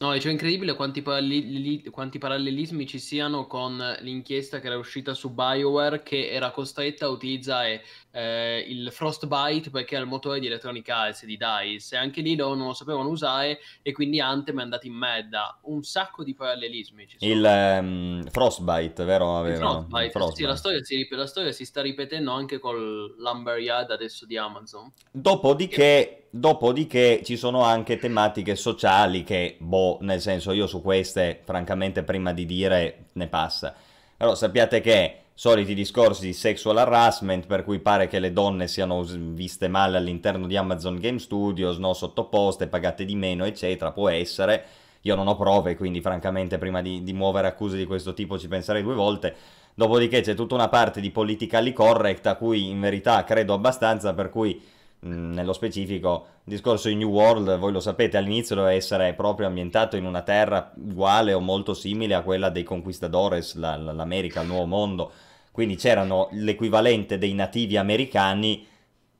No, dicevo incredibile quanti, paralleli- quanti parallelismi ci siano con l'inchiesta che era uscita su BioWare che era costretta a utilizzare eh, il Frostbite perché era il motore di Electronic Arts di DICE e anche lì loro non lo sapevano usare e quindi Anthem è andato in merda. Un sacco di parallelismi ci sono. Il ehm, Frostbite, vero? Il Avevano? Frostbite, sì, Frostbite. la storia, si, la storia si sta ripetendo anche col Lumberyard adesso di Amazon. Dopodiché, dopodiché ci sono anche tematiche sociali che, boh, nel senso io su queste, francamente, prima di dire ne passa. Però sappiate che soliti discorsi di sexual harassment, per cui pare che le donne siano viste male all'interno di Amazon Game Studios, no, sottoposte, pagate di meno, eccetera, può essere. Io non ho prove, quindi francamente prima di, di muovere accuse di questo tipo ci penserei due volte. Dopodiché c'è tutta una parte di politically correct a cui in verità credo abbastanza, per cui nello specifico il discorso di New World, voi lo sapete, all'inizio doveva essere proprio ambientato in una terra uguale o molto simile a quella dei conquistadores, la- l'America, il nuovo mondo. Quindi c'erano l'equivalente dei nativi americani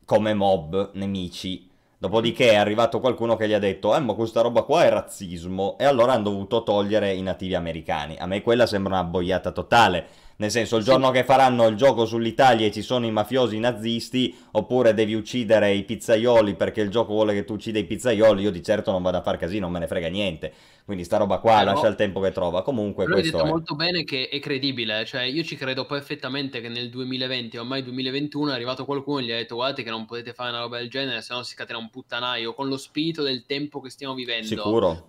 come mob, nemici. Dopodiché è arrivato qualcuno che gli ha detto, eh ma questa roba qua è razzismo, e allora hanno dovuto togliere i nativi americani. A me quella sembra una boiata totale. Nel senso, il Sì. giorno che faranno il gioco sull'Italia e ci sono i mafiosi nazisti, oppure devi uccidere i pizzaioli perché il gioco vuole che tu uccida i pizzaioli, io di certo non vado a far casino, non me ne frega niente. Quindi sta roba qua Però- lascia il tempo che trova. Comunque hai questo detto è. molto bene che è credibile, cioè io ci credo perfettamente che nel 2020, ormai 2021, è arrivato qualcuno e gli ha detto guardate che non potete fare una roba del genere, se no si scatena un puttanaio, con lo spirito del tempo che stiamo vivendo. Sicuro.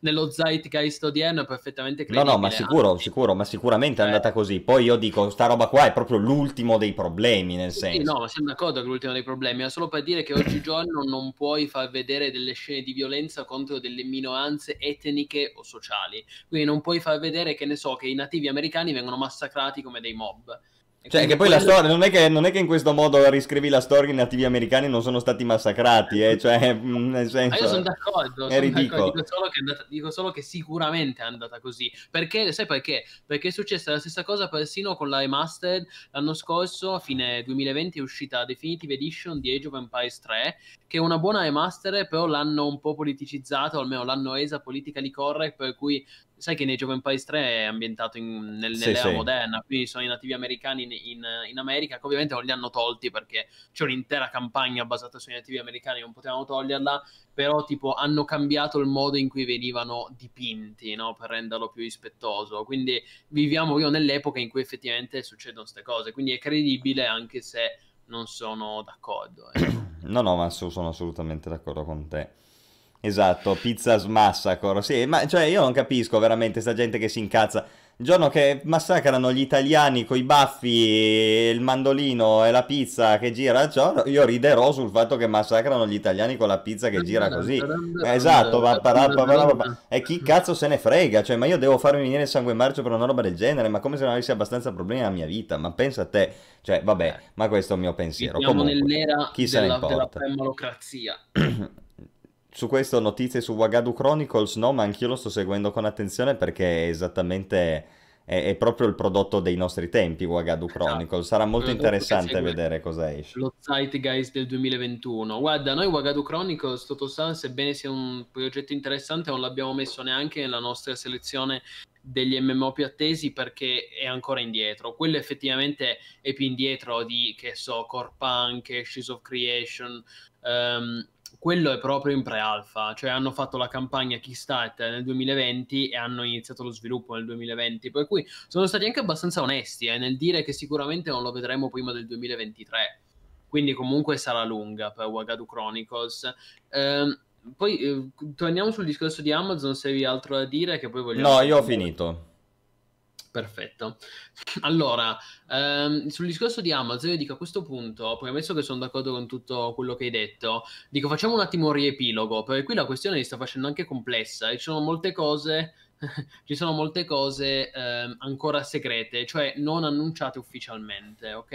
Nello zeitgeist odierno è perfettamente No, credibile. no, ma sicuro, anzi- sicuro, ma sicuramente è Eh. andata così. Poi io dico, sta roba qua è proprio l'ultimo dei problemi, nel Sì, senso. no, ma siamo d'accordo che è l'ultimo dei problemi, è solo per dire che oggigiorno non puoi far vedere delle scene di violenza contro delle minoranze etniche o sociali. Quindi non puoi far vedere che ne so che i nativi americani vengono massacrati come dei mob. Cioè, che poi la quello- storia, non è che, non è che in questo modo riscrivi la storia, i nativi americani non sono stati massacrati, eh, cioè, mh, nel Ma senso... io sono d'accordo, è sono ridicolo. d'accordo, dico solo, andata- dico solo che sicuramente è andata così. Perché, sai perché? Perché è successa la stessa cosa persino con la remastered l'anno scorso, a fine 2020 è uscita Definitive Edition di Age of Empires 3, che è una buona remaster, però l'hanno un po' politicizzato, o almeno l'hanno resa politically correct, per cui sai che Age of Empires 3 è ambientato in- nel- Sì, nell'era sì. moderna, quindi sono i nativi americani in, in- in America, che ovviamente non li hanno tolti perché c'è un'intera campagna basata sui nativi americani, non potevano toglierla, però tipo hanno cambiato il modo in cui venivano dipinti, no? Per renderlo più rispettoso. Quindi viviamo io nell'epoca in cui effettivamente succedono queste cose, quindi è credibile anche se non sono d'accordo. ecco. No, no, ma sono assolutamente d'accordo con te. Esatto, Pizzas Massacre, sì, ma cioè io non capisco veramente sta gente che si incazza. Il giorno che massacrano gli italiani coi baffi, il mandolino e la pizza che gira, cioè, io riderò sul fatto che massacrano gli italiani con la pizza che gira così. Esatto, va- parà- e chi cazzo se ne frega? Cioè, ma io devo farmi venire il sangue marcio per una roba del genere, ma come se non avessi abbastanza problemi nella mia vita, ma pensa a te. Cioè, vabbè, ma questo è il mio pensiero. Comunque, nell'era chi se ne della, della importa? premolocrazia. Su questo notizie su Wagadu Chronicles, no, ma anch'io lo sto seguendo con attenzione perché è esattamente, è, è proprio il prodotto dei nostri tempi, Wagadu Chronicles. Sarà molto interessante vedere cosa esce. lo zeitgeist del 2021. Guarda, noi Wagadu Chronicles, Totosan, sebbene sia un progetto interessante, non l'abbiamo messo neanche nella nostra selezione degli MMO più attesi perché è ancora indietro. Quello effettivamente è più indietro di, che so, Core Punk, Ashes of Creation. Um, quello è proprio in pre-alpha, cioè hanno fatto la campagna Kickstarter nel 2020 e hanno iniziato lo sviluppo nel 2020, per cui sono stati anche abbastanza onesti eh, nel dire che sicuramente non lo vedremo prima del 2023, quindi comunque sarà lunga per Wagadu Chronicles. Um, poi eh, torniamo sul discorso di Amazon, se hai altro da dire che poi vogliamo... No, io ho finito. Perfetto. Allora, ehm, sul discorso di Amazon, io dico a questo punto, premesso che sono d'accordo con tutto quello che hai detto, dico facciamo un attimo un riepilogo, perché qui la questione si sta facendo anche complessa e ci sono molte cose ci sono molte cose eh, ancora segrete, cioè non annunciate ufficialmente, ok?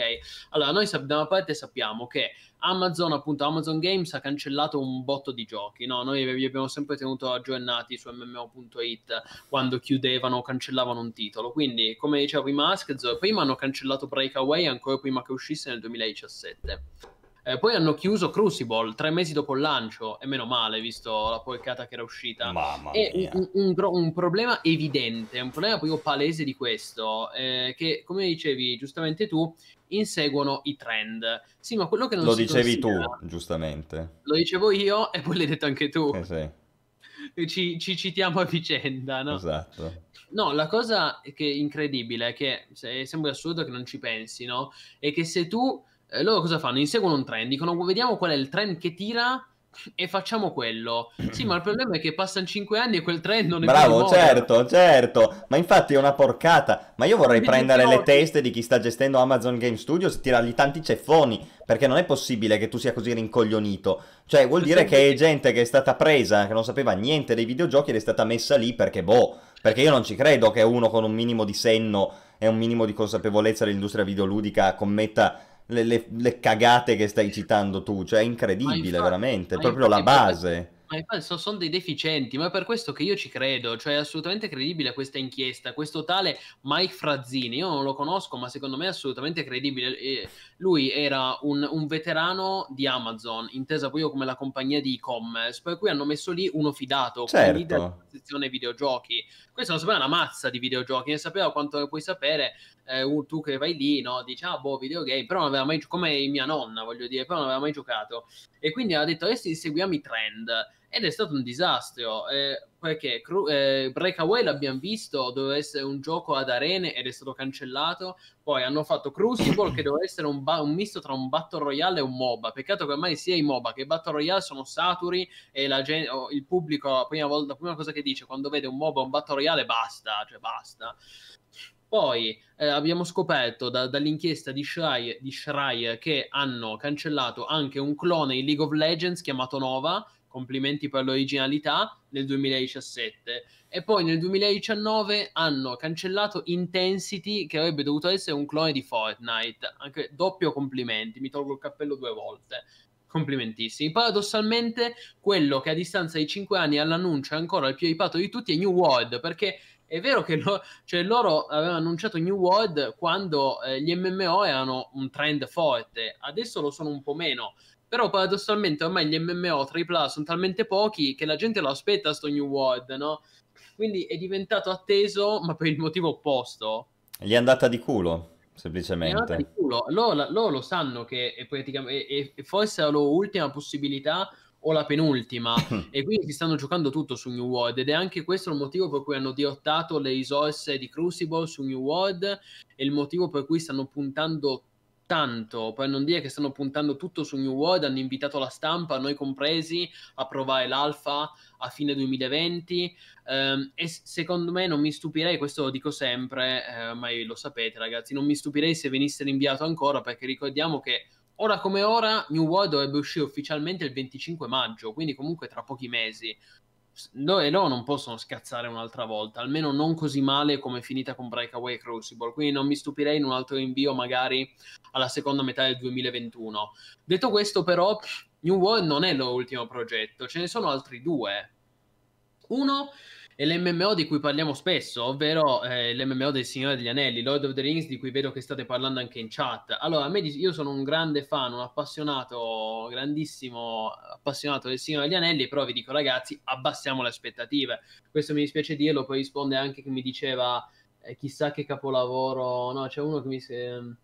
Allora, noi da una parte sappiamo che Amazon, appunto, Amazon Games ha cancellato un botto di giochi, no? Noi vi abbiamo sempre tenuto aggiornati su MMO.it quando chiudevano o cancellavano un titolo, quindi, come diceva prima Askez, prima hanno cancellato Breakaway ancora prima che uscisse nel 2017. Eh, poi hanno chiuso Crucible tre mesi dopo il lancio, e meno male, visto la porcata che era uscita. Mamma è mia. un, un, un, problema evidente, un problema proprio palese di questo, eh, che come dicevi giustamente tu, inseguono i trend. Sì, ma quello che non Lo dicevi tu, giustamente. Lo dicevo io e poi l'hai detto anche tu. Eh sì. Ci, ci, citiamo a vicenda, no? Esatto. No, la cosa che è incredibile, che sembra assurdo che non ci pensi, no? È che se tu eh, loro cosa fanno? Inseguono un trend, dicono vediamo qual è il trend che tira e facciamo quello. Sì, ma il problema è che passano 5 anni e quel trend non è Bravo, certo, certo. Ma infatti è una porcata. Ma io vorrei prendere le teste di chi sta gestendo Amazon Game Studios e tirargli tanti ceffoni. Perché non è possibile che tu sia così rincoglionito. Cioè, vuol dire che è gente che è stata presa, che non sapeva niente dei videogiochi ed è stata messa lì perché, boh, perché io non ci credo che uno con un minimo di senno e un minimo di consapevolezza dell'industria videoludica commetta le, le, le, cagate che stai citando tu, cioè è incredibile infatti, veramente, proprio la base. Ma infatti sono dei deficienti, ma è per questo che io ci credo, cioè è assolutamente credibile questa inchiesta, questo tale Mike Frazzini, io non lo conosco, ma secondo me è assolutamente credibile. Lui era un, un veterano di Amazon, intesa poi come la compagnia di e-commerce, per cui hanno messo lì uno fidato, certo. leader della sezione videogiochi. Questo non sapeva una mazza di videogiochi, ne sapeva quanto ne puoi sapere eh, tu che vai lì, no? Dici, ah, boh, videogame, però non aveva mai, come mia nonna, voglio dire, però non aveva mai giocato. E quindi ha detto, adesso inseguiamo i trend ed è stato un disastro eh, perché eh, Breakaway l'abbiamo visto doveva essere un gioco ad arene ed è stato cancellato. Poi hanno fatto Crucible che doveva essere un, ba- un, misto tra un Battle Royale e un MOBA. Peccato che ormai sia i MOBA che i Battle Royale sono saturi e gen- il pubblico la prima, volta, la prima cosa che dice quando vede un MOBA o un Battle Royale basta cioè basta. Poi eh, abbiamo scoperto da, dall'inchiesta di Schreier, di Schreier che hanno cancellato anche un clone in League of Legends chiamato Nova complimenti per l'originalità, nel 2017. E poi nel 2019 hanno cancellato Intensity, che avrebbe dovuto essere un clone di Fortnite. Anche doppio complimenti, mi tolgo il cappello due volte. Complimentissimi. Paradossalmente, quello che a distanza di 5 anni all'annuncio è ancora il più ipato di tutti è New World, perché è vero che lo, cioè loro avevano annunciato New World quando eh, gli MMO erano un trend forte, adesso lo sono un po' meno. Però paradossalmente ormai gli MMO AAA sono talmente pochi che la gente lo aspetta sto New World, no? Quindi è diventato atteso, ma per il motivo opposto. Gli è andata di culo, semplicemente. Gli è andata di culo. Loro, loro lo sanno che è praticamente è, è forse la loro ultima possibilità o la penultima e quindi si stanno giocando tutto su New World ed è anche questo il motivo per cui hanno dirottato le risorse di Crucible su New World e il motivo per cui stanno puntando tanto, per non dire che stanno puntando tutto su New World, hanno invitato la stampa, noi compresi, a provare l'alfa a fine 2020 ehm, e secondo me non mi stupirei, questo lo dico sempre, eh, ormai lo sapete ragazzi, non mi stupirei se venisse rinviato ancora perché ricordiamo che ora come ora New World dovrebbe uscire ufficialmente il 25 maggio, quindi comunque tra pochi mesi no, e loro non possono scazzare un'altra volta, almeno non così male come è finita con Breakaway Crucible, quindi non mi stupirei in un altro invio magari alla seconda metà del 2021. Detto questo però, New World non è l'ultimo progetto, ce ne sono altri due. Uno è l'MMO di cui parliamo spesso, ovvero eh, l'MMO del Signore degli Anelli, Lord of the Rings, di cui vedo che state parlando anche in chat. Allora, me, io sono un grande fan, un appassionato, grandissimo appassionato del Signore degli Anelli, però vi dico ragazzi, abbassiamo le aspettative. Questo mi dispiace dirlo, poi risponde anche che mi diceva eh, chissà che capolavoro, no, c'è uno che mi... Se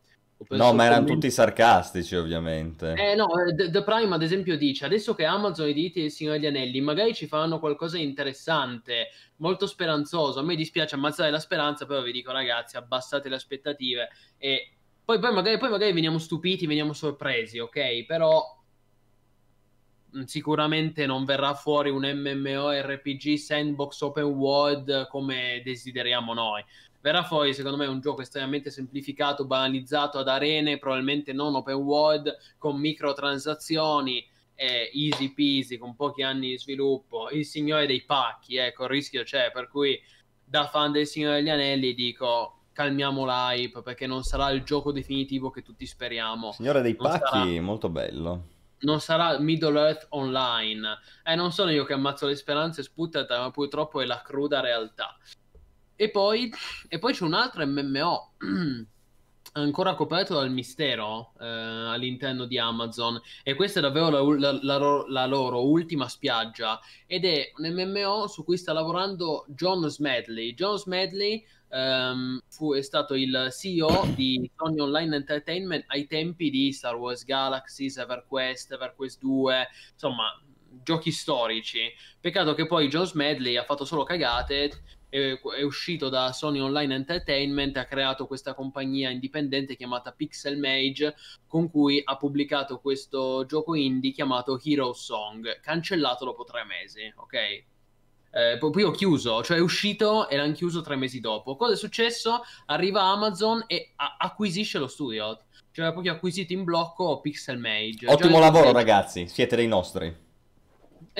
No, ma erano tutti sarcastici, ovviamente. Eh no, eh, The, The, Prime ad esempio dice, adesso che Amazon i diritti del Signore degli Anelli, magari ci faranno qualcosa di interessante, molto speranzoso. A me dispiace ammazzare la speranza, però vi dico ragazzi, abbassate le aspettative e poi, poi, magari, poi magari veniamo stupiti, veniamo sorpresi, ok? Però sicuramente non verrà fuori un MMORPG sandbox open world come desideriamo noi. Verrà fuori secondo me un gioco estremamente semplificato, banalizzato ad arene, probabilmente non open world, con microtransazioni, eh, easy peasy, con pochi anni di sviluppo, il signore dei pacchi, ecco, il rischio c'è, per cui da fan del Signore degli Anelli dico calmiamo l'hype perché non sarà il gioco definitivo che tutti speriamo. Signore dei non pacchi, sarà... molto bello non sarà Middle Earth Online. Eh, non sono io che ammazzo le speranze sputtata, ma purtroppo è la cruda realtà. E poi, e poi c'è un altro MMO ancora coperto dal mistero eh, all'interno di Amazon e questa è davvero la, la, la, la, loro ultima spiaggia ed è un MMO su cui sta lavorando John Smedley. John Smedley um, fu, è stato il CEO di Sony Online Entertainment ai tempi di Star Wars Galaxies, EverQuest, EverQuest 2, insomma giochi storici. Peccato che poi John Smedley ha fatto solo cagate è, è, uscito da Sony Online Entertainment ha creato questa compagnia indipendente chiamata Pixel Mage con cui ha pubblicato questo gioco indie chiamato Hero Song, cancellato dopo tre mesi, ok? Eh, poi ho chiuso, cioè è uscito e l'hanno chiuso tre mesi dopo. Cosa è successo? Arriva Amazon e a- acquisisce lo studio. Cioè, proprio acquisito in blocco Pixel Mage. Ottimo lavoro, ragazzi, siete dei nostri.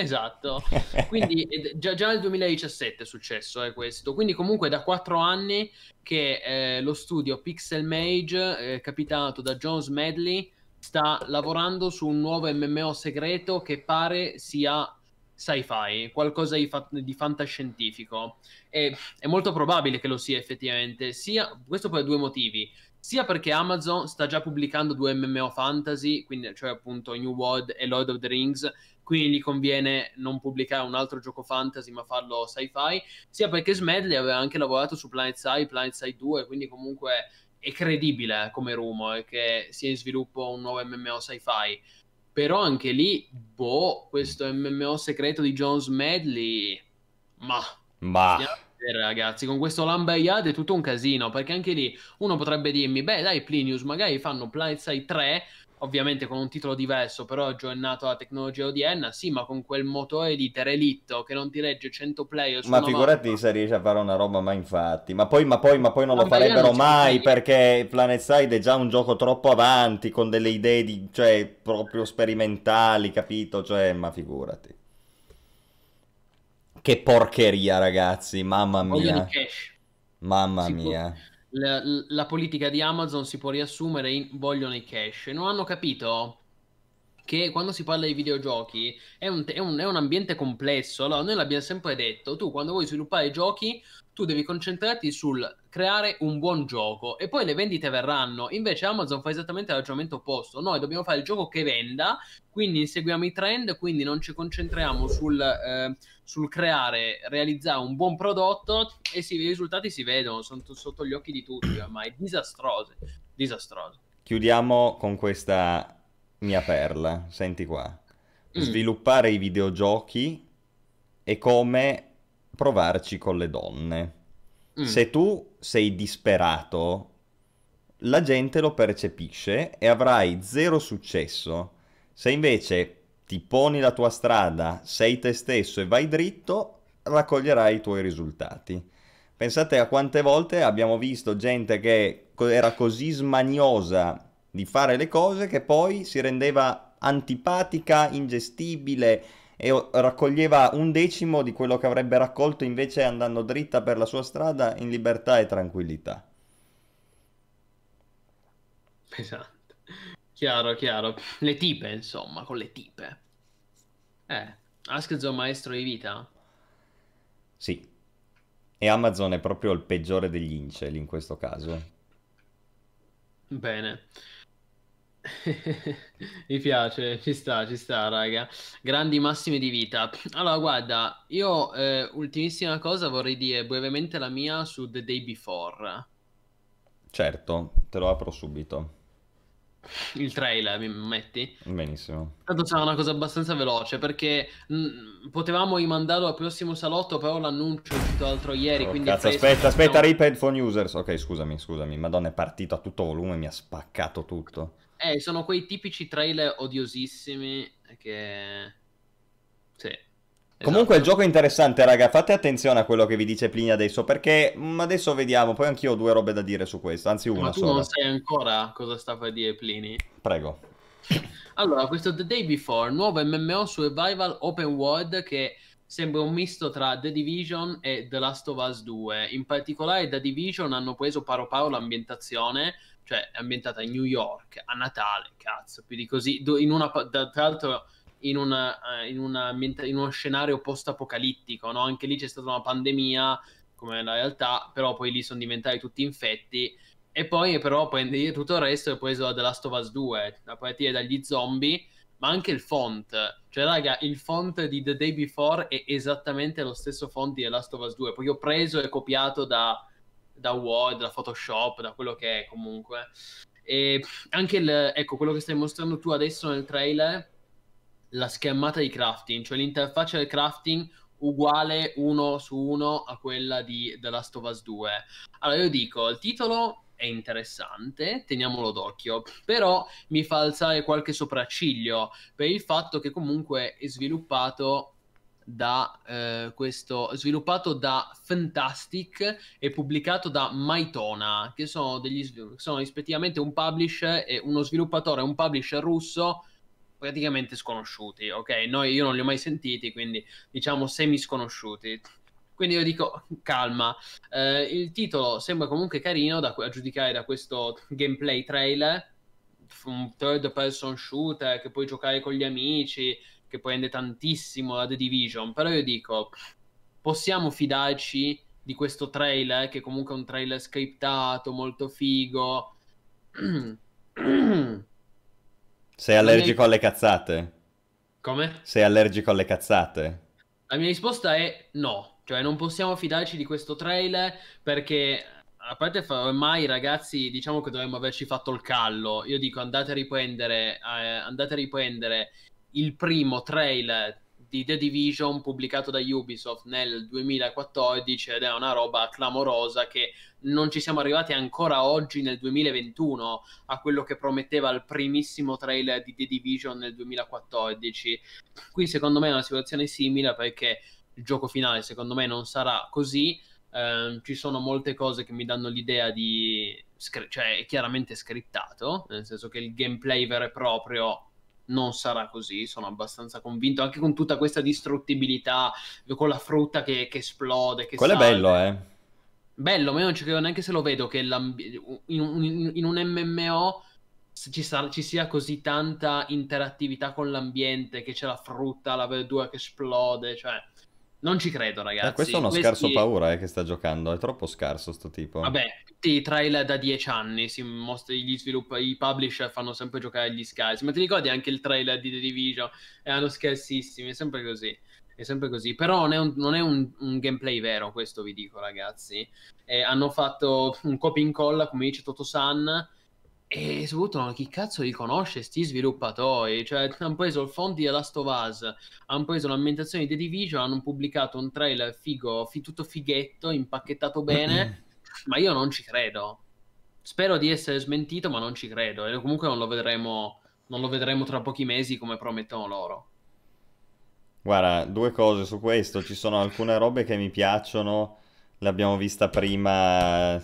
Esatto, quindi già, già, nel 2017 è successo eh, questo, quindi comunque da quattro anni che eh, lo studio Pixel Mage, eh, capitato da Jones Medley, sta lavorando su un nuovo MMO segreto che pare sia sci-fi, qualcosa di, fa- di fantascientifico. E è molto probabile che lo sia effettivamente, sia questo per due motivi. Sia perché Amazon sta già pubblicando due MMO fantasy, quindi, cioè appunto New World e Lord of the Rings, quindi gli conviene non pubblicare un altro gioco fantasy ma farlo sci-fi, sia perché Smedley aveva anche lavorato su Planet Side, Planet Side 2, quindi comunque è credibile come rumore che sia in sviluppo un nuovo MMO sci-fi. Però anche lì, boh, questo MMO segreto di John Smedley, ma... Ma... Ragazzi, con questo Lambayad è tutto un casino, perché anche lì uno potrebbe dirmi, beh dai Plinius, magari fanno Planet Side 3 ovviamente con un titolo diverso, però aggiornato alla tecnologia odierna, sì, ma con quel motore di Terelitto che non ti regge 100 player Ma figurati se riesce a fare una roba, ma infatti. Ma poi, ma poi, ma poi non ma lo farebbero mai perché Planet Side è già un gioco troppo avanti, con delle idee di, cioè, proprio sperimentali, capito? Cioè, ma figurati. Che porcheria, ragazzi, mamma mia. Mamma si mia. Può la, la, politica di Amazon si può riassumere in vogliono i cash. Non hanno capito che quando si parla di videogiochi è un, è un, è un ambiente complesso. Allora, noi l'abbiamo sempre detto, tu quando vuoi sviluppare giochi tu devi concentrarti sul creare un buon gioco e poi le vendite verranno. Invece Amazon fa esattamente il ragionamento opposto. Noi dobbiamo fare il gioco che venda, quindi inseguiamo i trend, quindi non ci concentriamo sul, eh, sul creare, realizzare un buon prodotto e sì, i risultati si vedono, sono t- sotto gli occhi di tutti ormai, disastrose, disastrose. Chiudiamo con questa mia perla, senti qua. Mm. Sviluppare i videogiochi è come provarci con le donne. Mm. Se tu sei disperato, la gente lo percepisce e avrai zero successo. Se invece ti poni la tua strada, sei te stesso e vai dritto, raccoglierai i tuoi risultati. Pensate a quante volte abbiamo visto gente che era così smaniosa di fare le cose che poi si rendeva antipatica, ingestibile e raccoglieva un decimo di quello che avrebbe raccolto invece andando dritta per la sua strada in libertà e tranquillità. Esatto. Chiaro, chiaro. Le tipe, insomma, con le tipe. Eh, Ask Zone maestro di vita? Sì. E Amazon è proprio il peggiore degli incel in questo caso. Bene. Mi piace, ci sta, ci sta, raga. Grandi massimi di vita. Allora, guarda, io eh, ultimissima cosa vorrei dire brevemente la mia su The Day Before. Certo, te lo apro subito. Il trailer, mi metti? Benissimo. Tanto sarà una cosa abbastanza veloce perché mh, potevamo rimandarlo al prossimo salotto, però l'annuncio è uscito l'altro ieri. Oh, quindi cazzo, aspetta, aspetta, diciamo- rip headphone users. Ok, scusami, scusami. Madonna, è partito a tutto volume, mi ha spaccato tutto. Eh, sono quei tipici trailer odiosissimi che... Sì. Comunque il esatto. gioco è interessante, raga. Fate attenzione a quello che vi dice Plini adesso, perché mm, adesso vediamo. Poi anch'io ho due robe da dire su questo, anzi Ma una tu sola. non sai ancora cosa sta per dire Plini. Prego. Allora, questo The Day Before, nuovo MMO survival open world che sembra un misto tra The Division e The Last of Us 2. In particolare The Division hanno preso paro paro l'ambientazione, cioè è ambientata in New York, a Natale, cazzo, più di così, in una, tra l'altro in, una, eh, in, una in uno scenario post-apocalittico, no? Anche lì c'è stata una pandemia, come nella realtà, però poi lì sono diventati tutti infetti. E poi però prendi tutto il resto è preso da The Last of Us 2, a partire dagli zombie, ma anche il font. Cioè, raga, il font di The Day Before è esattamente lo stesso font di The Last of Us 2, poi ho preso e copiato da, da Word, da Photoshop, da quello che è comunque. E anche il, ecco, quello che stai mostrando tu adesso nel trailer, la schermata di crafting, cioè l'interfaccia del crafting uguale uno su uno a quella di The Last of Us 2. Allora io dico, il titolo è interessante, teniamolo d'occhio, però mi fa alzare qualche sopracciglio per il fatto che comunque è sviluppato da eh, questo sviluppato da Fantastic e pubblicato da Maitona che sono degli sono rispettivamente un publisher e uno sviluppatore e un publisher russo praticamente sconosciuti ok? Noi io non li ho mai sentiti quindi diciamo semi sconosciuti quindi io dico calma. Eh, il titolo sembra comunque carino da, a giudicare da questo gameplay trailer. Un third person shooter che puoi giocare con gli amici che prende tantissimo la The Division però io dico possiamo fidarci di questo trailer che comunque è un trailer scriptato molto figo Sei allergico alle cazzate? come? Sei allergico alle cazzate? La mia risposta è no, cioè non possiamo fidarci di questo trailer perché a parte ormai ragazzi diciamo che dovremmo averci fatto il callo. Io dico andate a riprendere, eh, andate a riprendere il primo trailer di The Division pubblicato da Ubisoft nel 2014 ed è una roba clamorosa che non ci siamo arrivati ancora oggi nel 2021 a quello che prometteva il primissimo trailer di The Division nel 2014. Qui secondo me è una situazione simile perché il gioco finale secondo me non sarà così. Ehm, ci sono molte cose che mi danno l'idea di... scri- cioè è chiaramente scriptato, nel senso che il gameplay vero e proprio non sarà così, sono abbastanza convinto, anche con tutta questa distruttibilità, con la frutta che, che esplode, che Quello è sale. bello, eh. Bello, ma io non ci credo neanche se lo vedo che in, un, in un MMO ci, sa- ci sia così tanta interattività con l'ambiente, che c'è la frutta, la verdura che esplode, cioè non ci credo ragazzi. Eh, questo è uno Questi- scarso paura eh, che sta giocando, è troppo scarso sto tipo. Vabbè, tutti i trailer da 10 anni, si mostra, gli svilupp- i publisher fanno sempre giocare agli scherzi, ma ti ricordi anche il trailer di The Division? Erano scherzissimi, è sempre così. È sempre così, però non è un, non è un- un gameplay vero, questo vi dico ragazzi. Eh, hanno fatto un copia e incolla, come dice Totosan, e soprattutto chi cazzo li conosce sti sviluppatori? Cioè, hanno preso il font di The Last of Us, hanno preso l'ambientazione di The Division, hanno pubblicato un trailer figo, fi- tutto fighetto, impacchettato bene, ma io non ci credo. Spero di essere smentito, ma non ci credo. E comunque non lo vedremo, non lo vedremo tra pochi mesi come promettono loro. Guarda, due cose su questo. Ci sono alcune robe che mi piacciono. L'abbiamo vista prima,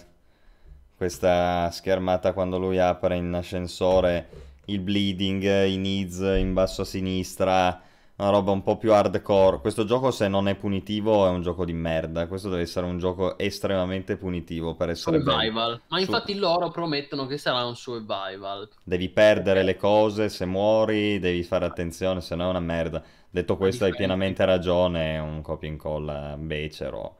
questa schermata quando lui apre in ascensore il bleeding, i needs in basso a sinistra, una roba un po' più hardcore. Questo gioco se non è punitivo è un gioco di merda. Questo deve essere un gioco estremamente punitivo per essere. Survival. Ma Su- infatti loro promettono che sarà un survival. Devi perdere le cose, se muori devi fare attenzione, se no è una merda. Detto questo, hai pienamente ragione, è un copia e incolla becero.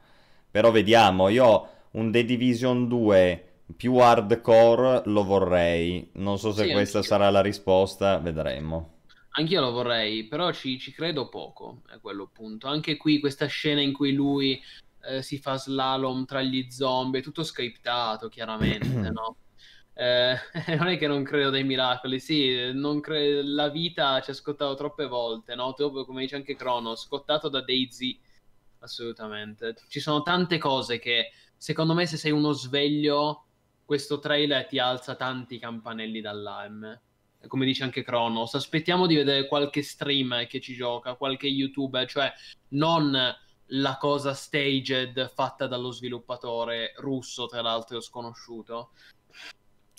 Però vediamo, io un The Division 2 più hardcore lo vorrei. Non so se Sì, questa anch'io. sarà la risposta, vedremo. Anch'io lo vorrei, però ci, ci credo poco, è quello punto. Anche qui questa scena in cui lui eh, si fa slalom tra gli zombie, tutto scriptato, chiaramente, no? Eh, non è che non credo dei miracoli, sì, non cre- la vita ci ha scottato troppe volte, no? Dopo, come dice anche Crono, scottato da Daisy, assolutamente. Ci sono tante cose che, secondo me, se sei uno sveglio, questo trailer ti alza tanti campanelli d'allarme come dice anche Kronos, aspettiamo di vedere qualche streamer che ci gioca, qualche youtuber, cioè non la cosa staged fatta dallo sviluppatore russo, tra l'altro sconosciuto.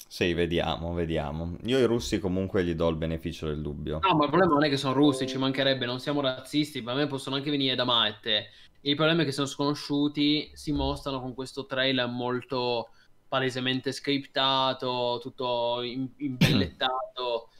Sì, vediamo, vediamo. Io ai russi comunque gli do il beneficio del dubbio. No, ma il problema non è che sono russi, ci mancherebbe, non siamo razzisti, per me possono anche venire da Marte. Il problema è che sono sconosciuti, si mostrano con questo trailer molto palesemente scriptato, tutto im- imbellettato.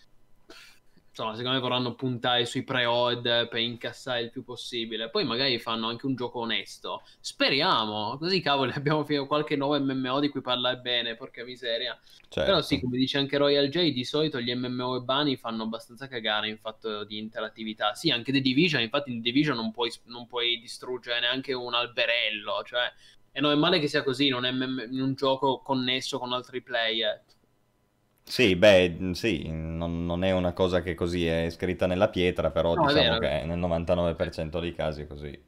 Insomma, secondo me vorranno puntare sui pre-order per incassare il più possibile. Poi magari fanno anche un gioco onesto. Speriamo, così cavoli abbiamo qualche nuovo MMO di cui parlare bene, porca miseria. Certo. Però sì, come dice anche Royal J, di solito gli MMO urbani fanno abbastanza cagare in fatto di interattività. Sì, anche The Division, infatti in The Division non puoi, non puoi distruggere neanche un alberello, cioè è normale che sia così, non è MM in un gioco connesso con altri player. Sì, beh, sì, non, non è una cosa che così è scritta nella pietra, però No, diciamo che nel 99% dei casi è così.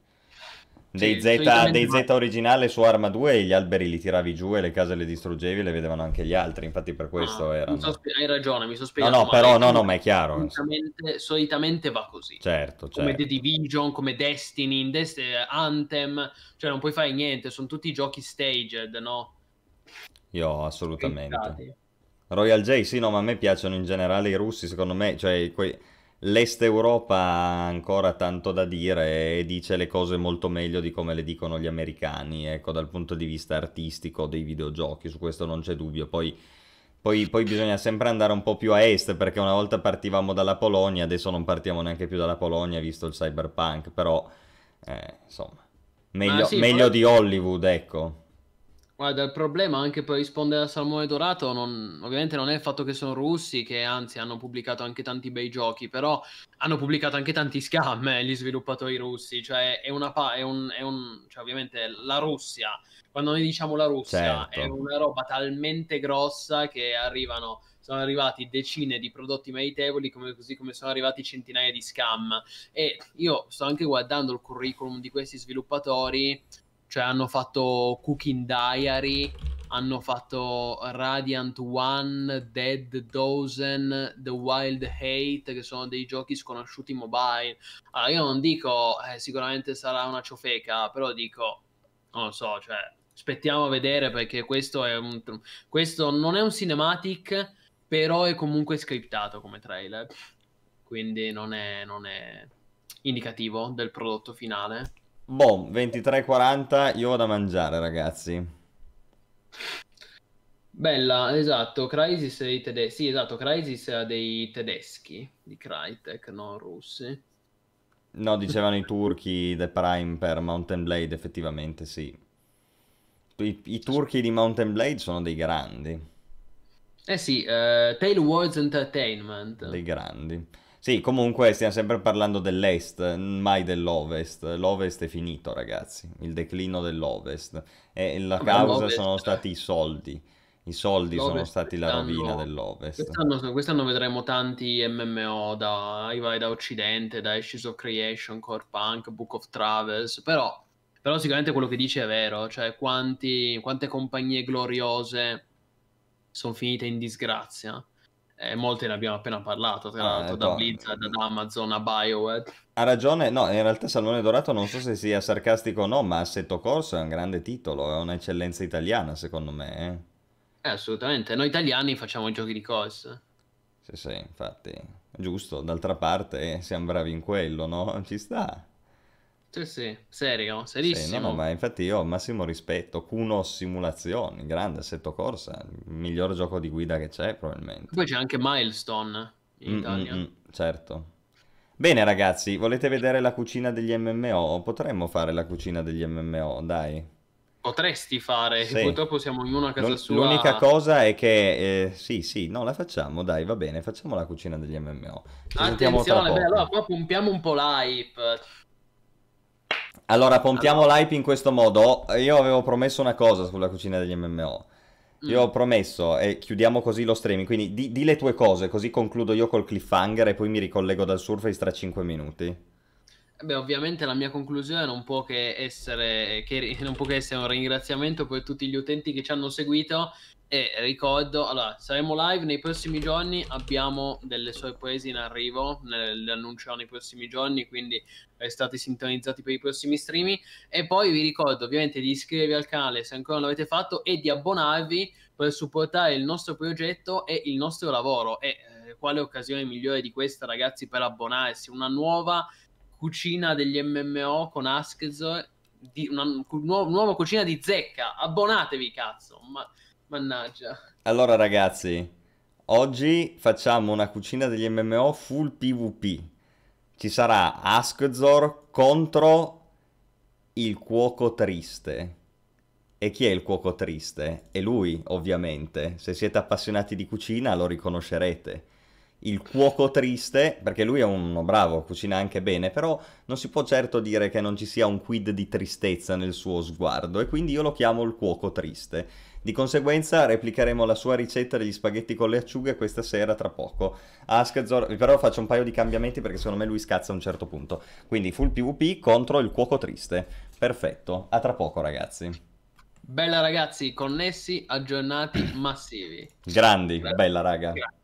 Sì, Dei Z, solitamente dei Z originale su Arma 2 gli alberi li tiravi giù e le case le distruggevi e le vedevano anche gli altri, infatti per questo Ah, erano... spie- hai ragione, mi sono No, no, però no, no, ma è chiaro. Solitamente, solitamente va così. Certo, Come The certo. Division, come Destiny, in Dest- Anthem, cioè non puoi fare niente, sono tutti giochi staged, no? Io assolutamente. Royal J, sì, no, ma a me piacciono in generale i russi, secondo me, cioè que- l'Est Europa ha ancora tanto da dire e dice le cose molto meglio di come le dicono gli americani, ecco, dal punto di vista artistico dei videogiochi, su questo non c'è dubbio. Poi, poi, poi bisogna sempre andare un po' più a est, perché una volta partivamo dalla Polonia, adesso non partiamo neanche più dalla Polonia, visto il cyberpunk, però, eh, insomma, meglio, sì, meglio però- di Hollywood, ecco. Guarda, il problema anche per rispondere a Salmone Dorato, non- ovviamente non è il fatto che sono russi, che anzi hanno pubblicato anche tanti bei giochi, però hanno pubblicato anche tanti scam, eh, gli sviluppatori russi, cioè è una pa- è un, è un- cioè ovviamente la Russia, quando noi diciamo la Russia, Certo. è una roba talmente grossa che arrivano, sono arrivati decine di prodotti meritevoli, come, così come sono arrivati centinaia di scam. E io sto anche guardando il curriculum di questi sviluppatori, cioè hanno fatto Cooking Diary, hanno fatto Radiant One, Dead Dozen, The Wild Hate, che sono dei giochi sconosciuti mobile. Allora, io non dico eh, sicuramente sarà una ciofeca, però dico, non lo so, cioè, aspettiamo a vedere perché questo è un... questo non è un cinematic, però è comunque scriptato come trailer, quindi non è, non è indicativo del prodotto finale. Boh, 23.40, io vado a mangiare, ragazzi. Bella, esatto, Crysis dei tedeschi. Sì, esatto, Crysis era dei tedeschi di Crytek, non russi. No, dicevano i turchi The Prime per Mountain Blade, effettivamente sì. I, i turchi di Mountain Blade sono dei grandi, Eh sì, eh, Tale Wars Entertainment. dei grandi. Sì, comunque stiamo sempre parlando dell'Est, mai dell'Ovest. L'Ovest è finito, ragazzi, il declino dell'Ovest. E la causa sono stati i soldi. I soldi sono L'Ovest stati la rovina dell'Ovest. Quest'anno, quest'anno vedremo tanti MMO da, da Occidente, da Ashes of Creation, Core Punk, Book of Travels, però, però sicuramente quello che dice è vero, cioè quanti, quante compagnie gloriose sono finite in disgrazia. Eh, molte ne abbiamo appena parlato, tra Ah, l'altro, ecco. da Blizzard, da Amazon a BioWare. Ha ragione, no, in realtà Salmone Dorato non so se sia sarcastico o no, ma Assetto Corso è un grande titolo, è un'eccellenza italiana secondo me. eh. Eh, assolutamente, noi italiani facciamo i giochi di corsa. Sì, sì, infatti, giusto, d'altra parte eh, siamo bravi in quello, no? Ci sta. Sì, sì, serio, Sì, serissimo. no, no, ma infatti io ho massimo rispetto. Kuno Simulazioni, grande Assetto Corsa, il miglior gioco di guida che c'è probabilmente. Poi c'è anche Milestone in Mm, mm, Italia. mm, certo. Bene ragazzi, volete vedere la cucina degli MMO? Potremmo fare la cucina degli MMO, dai. potresti fare, Sì. purtroppo siamo ognuno a casa L'un- sua. L'unica cosa è che, eh, sì, sì, no, la facciamo, dai, va bene, facciamo la cucina degli MMO. Ci Attenzione, beh, allora qua pompiamo un po' l'hype. Allora, pompiamo Allora. l'hype in questo modo. Io avevo promesso una cosa sulla cucina degli MMO. Io ho promesso, e chiudiamo così lo streaming, quindi di, di le tue cose, così concludo io col cliffhanger e poi mi ricollego dal Surface tra 5 minuti. Eh Beh, ovviamente la mia conclusione non può che essere, che non può che essere un ringraziamento per tutti gli utenti che ci hanno seguito e ricordo, allora, saremo live nei prossimi giorni, abbiamo delle sorprese in arrivo, le annuncerò nei prossimi giorni, quindi restate sintonizzati per i prossimi stream e poi vi ricordo ovviamente di iscrivervi al canale se ancora non l'avete fatto e di abbonarvi per supportare il nostro progetto e il nostro lavoro e eh, quale occasione migliore di questa ragazzi per abbonarsi, una nuova cucina degli MMO con Askzor, una nuova, nuova cucina di zecca. Abbonatevi, cazzo. Ma, mannaggia. Allora, ragazzi, oggi facciamo una cucina degli MMO full PvP. Ci sarà Askzor contro il cuoco triste. E chi è il cuoco triste? È lui, ovviamente. Se siete appassionati di cucina lo riconoscerete. Il cuoco triste, perché lui è uno bravo, cucina anche bene, però non si può certo dire che non ci sia un quid di tristezza nel suo sguardo, e quindi io lo chiamo il cuoco triste. Di conseguenza replicheremo la sua ricetta degli spaghetti con le acciughe questa sera tra poco. Askzor, però faccio un paio di cambiamenti perché secondo me lui scazza a un certo punto. Quindi full PvP contro il cuoco triste. Perfetto, a tra poco ragazzi. Bella ragazzi, connessi, aggiornati, massivi. Grandi, bella raga. Grazie.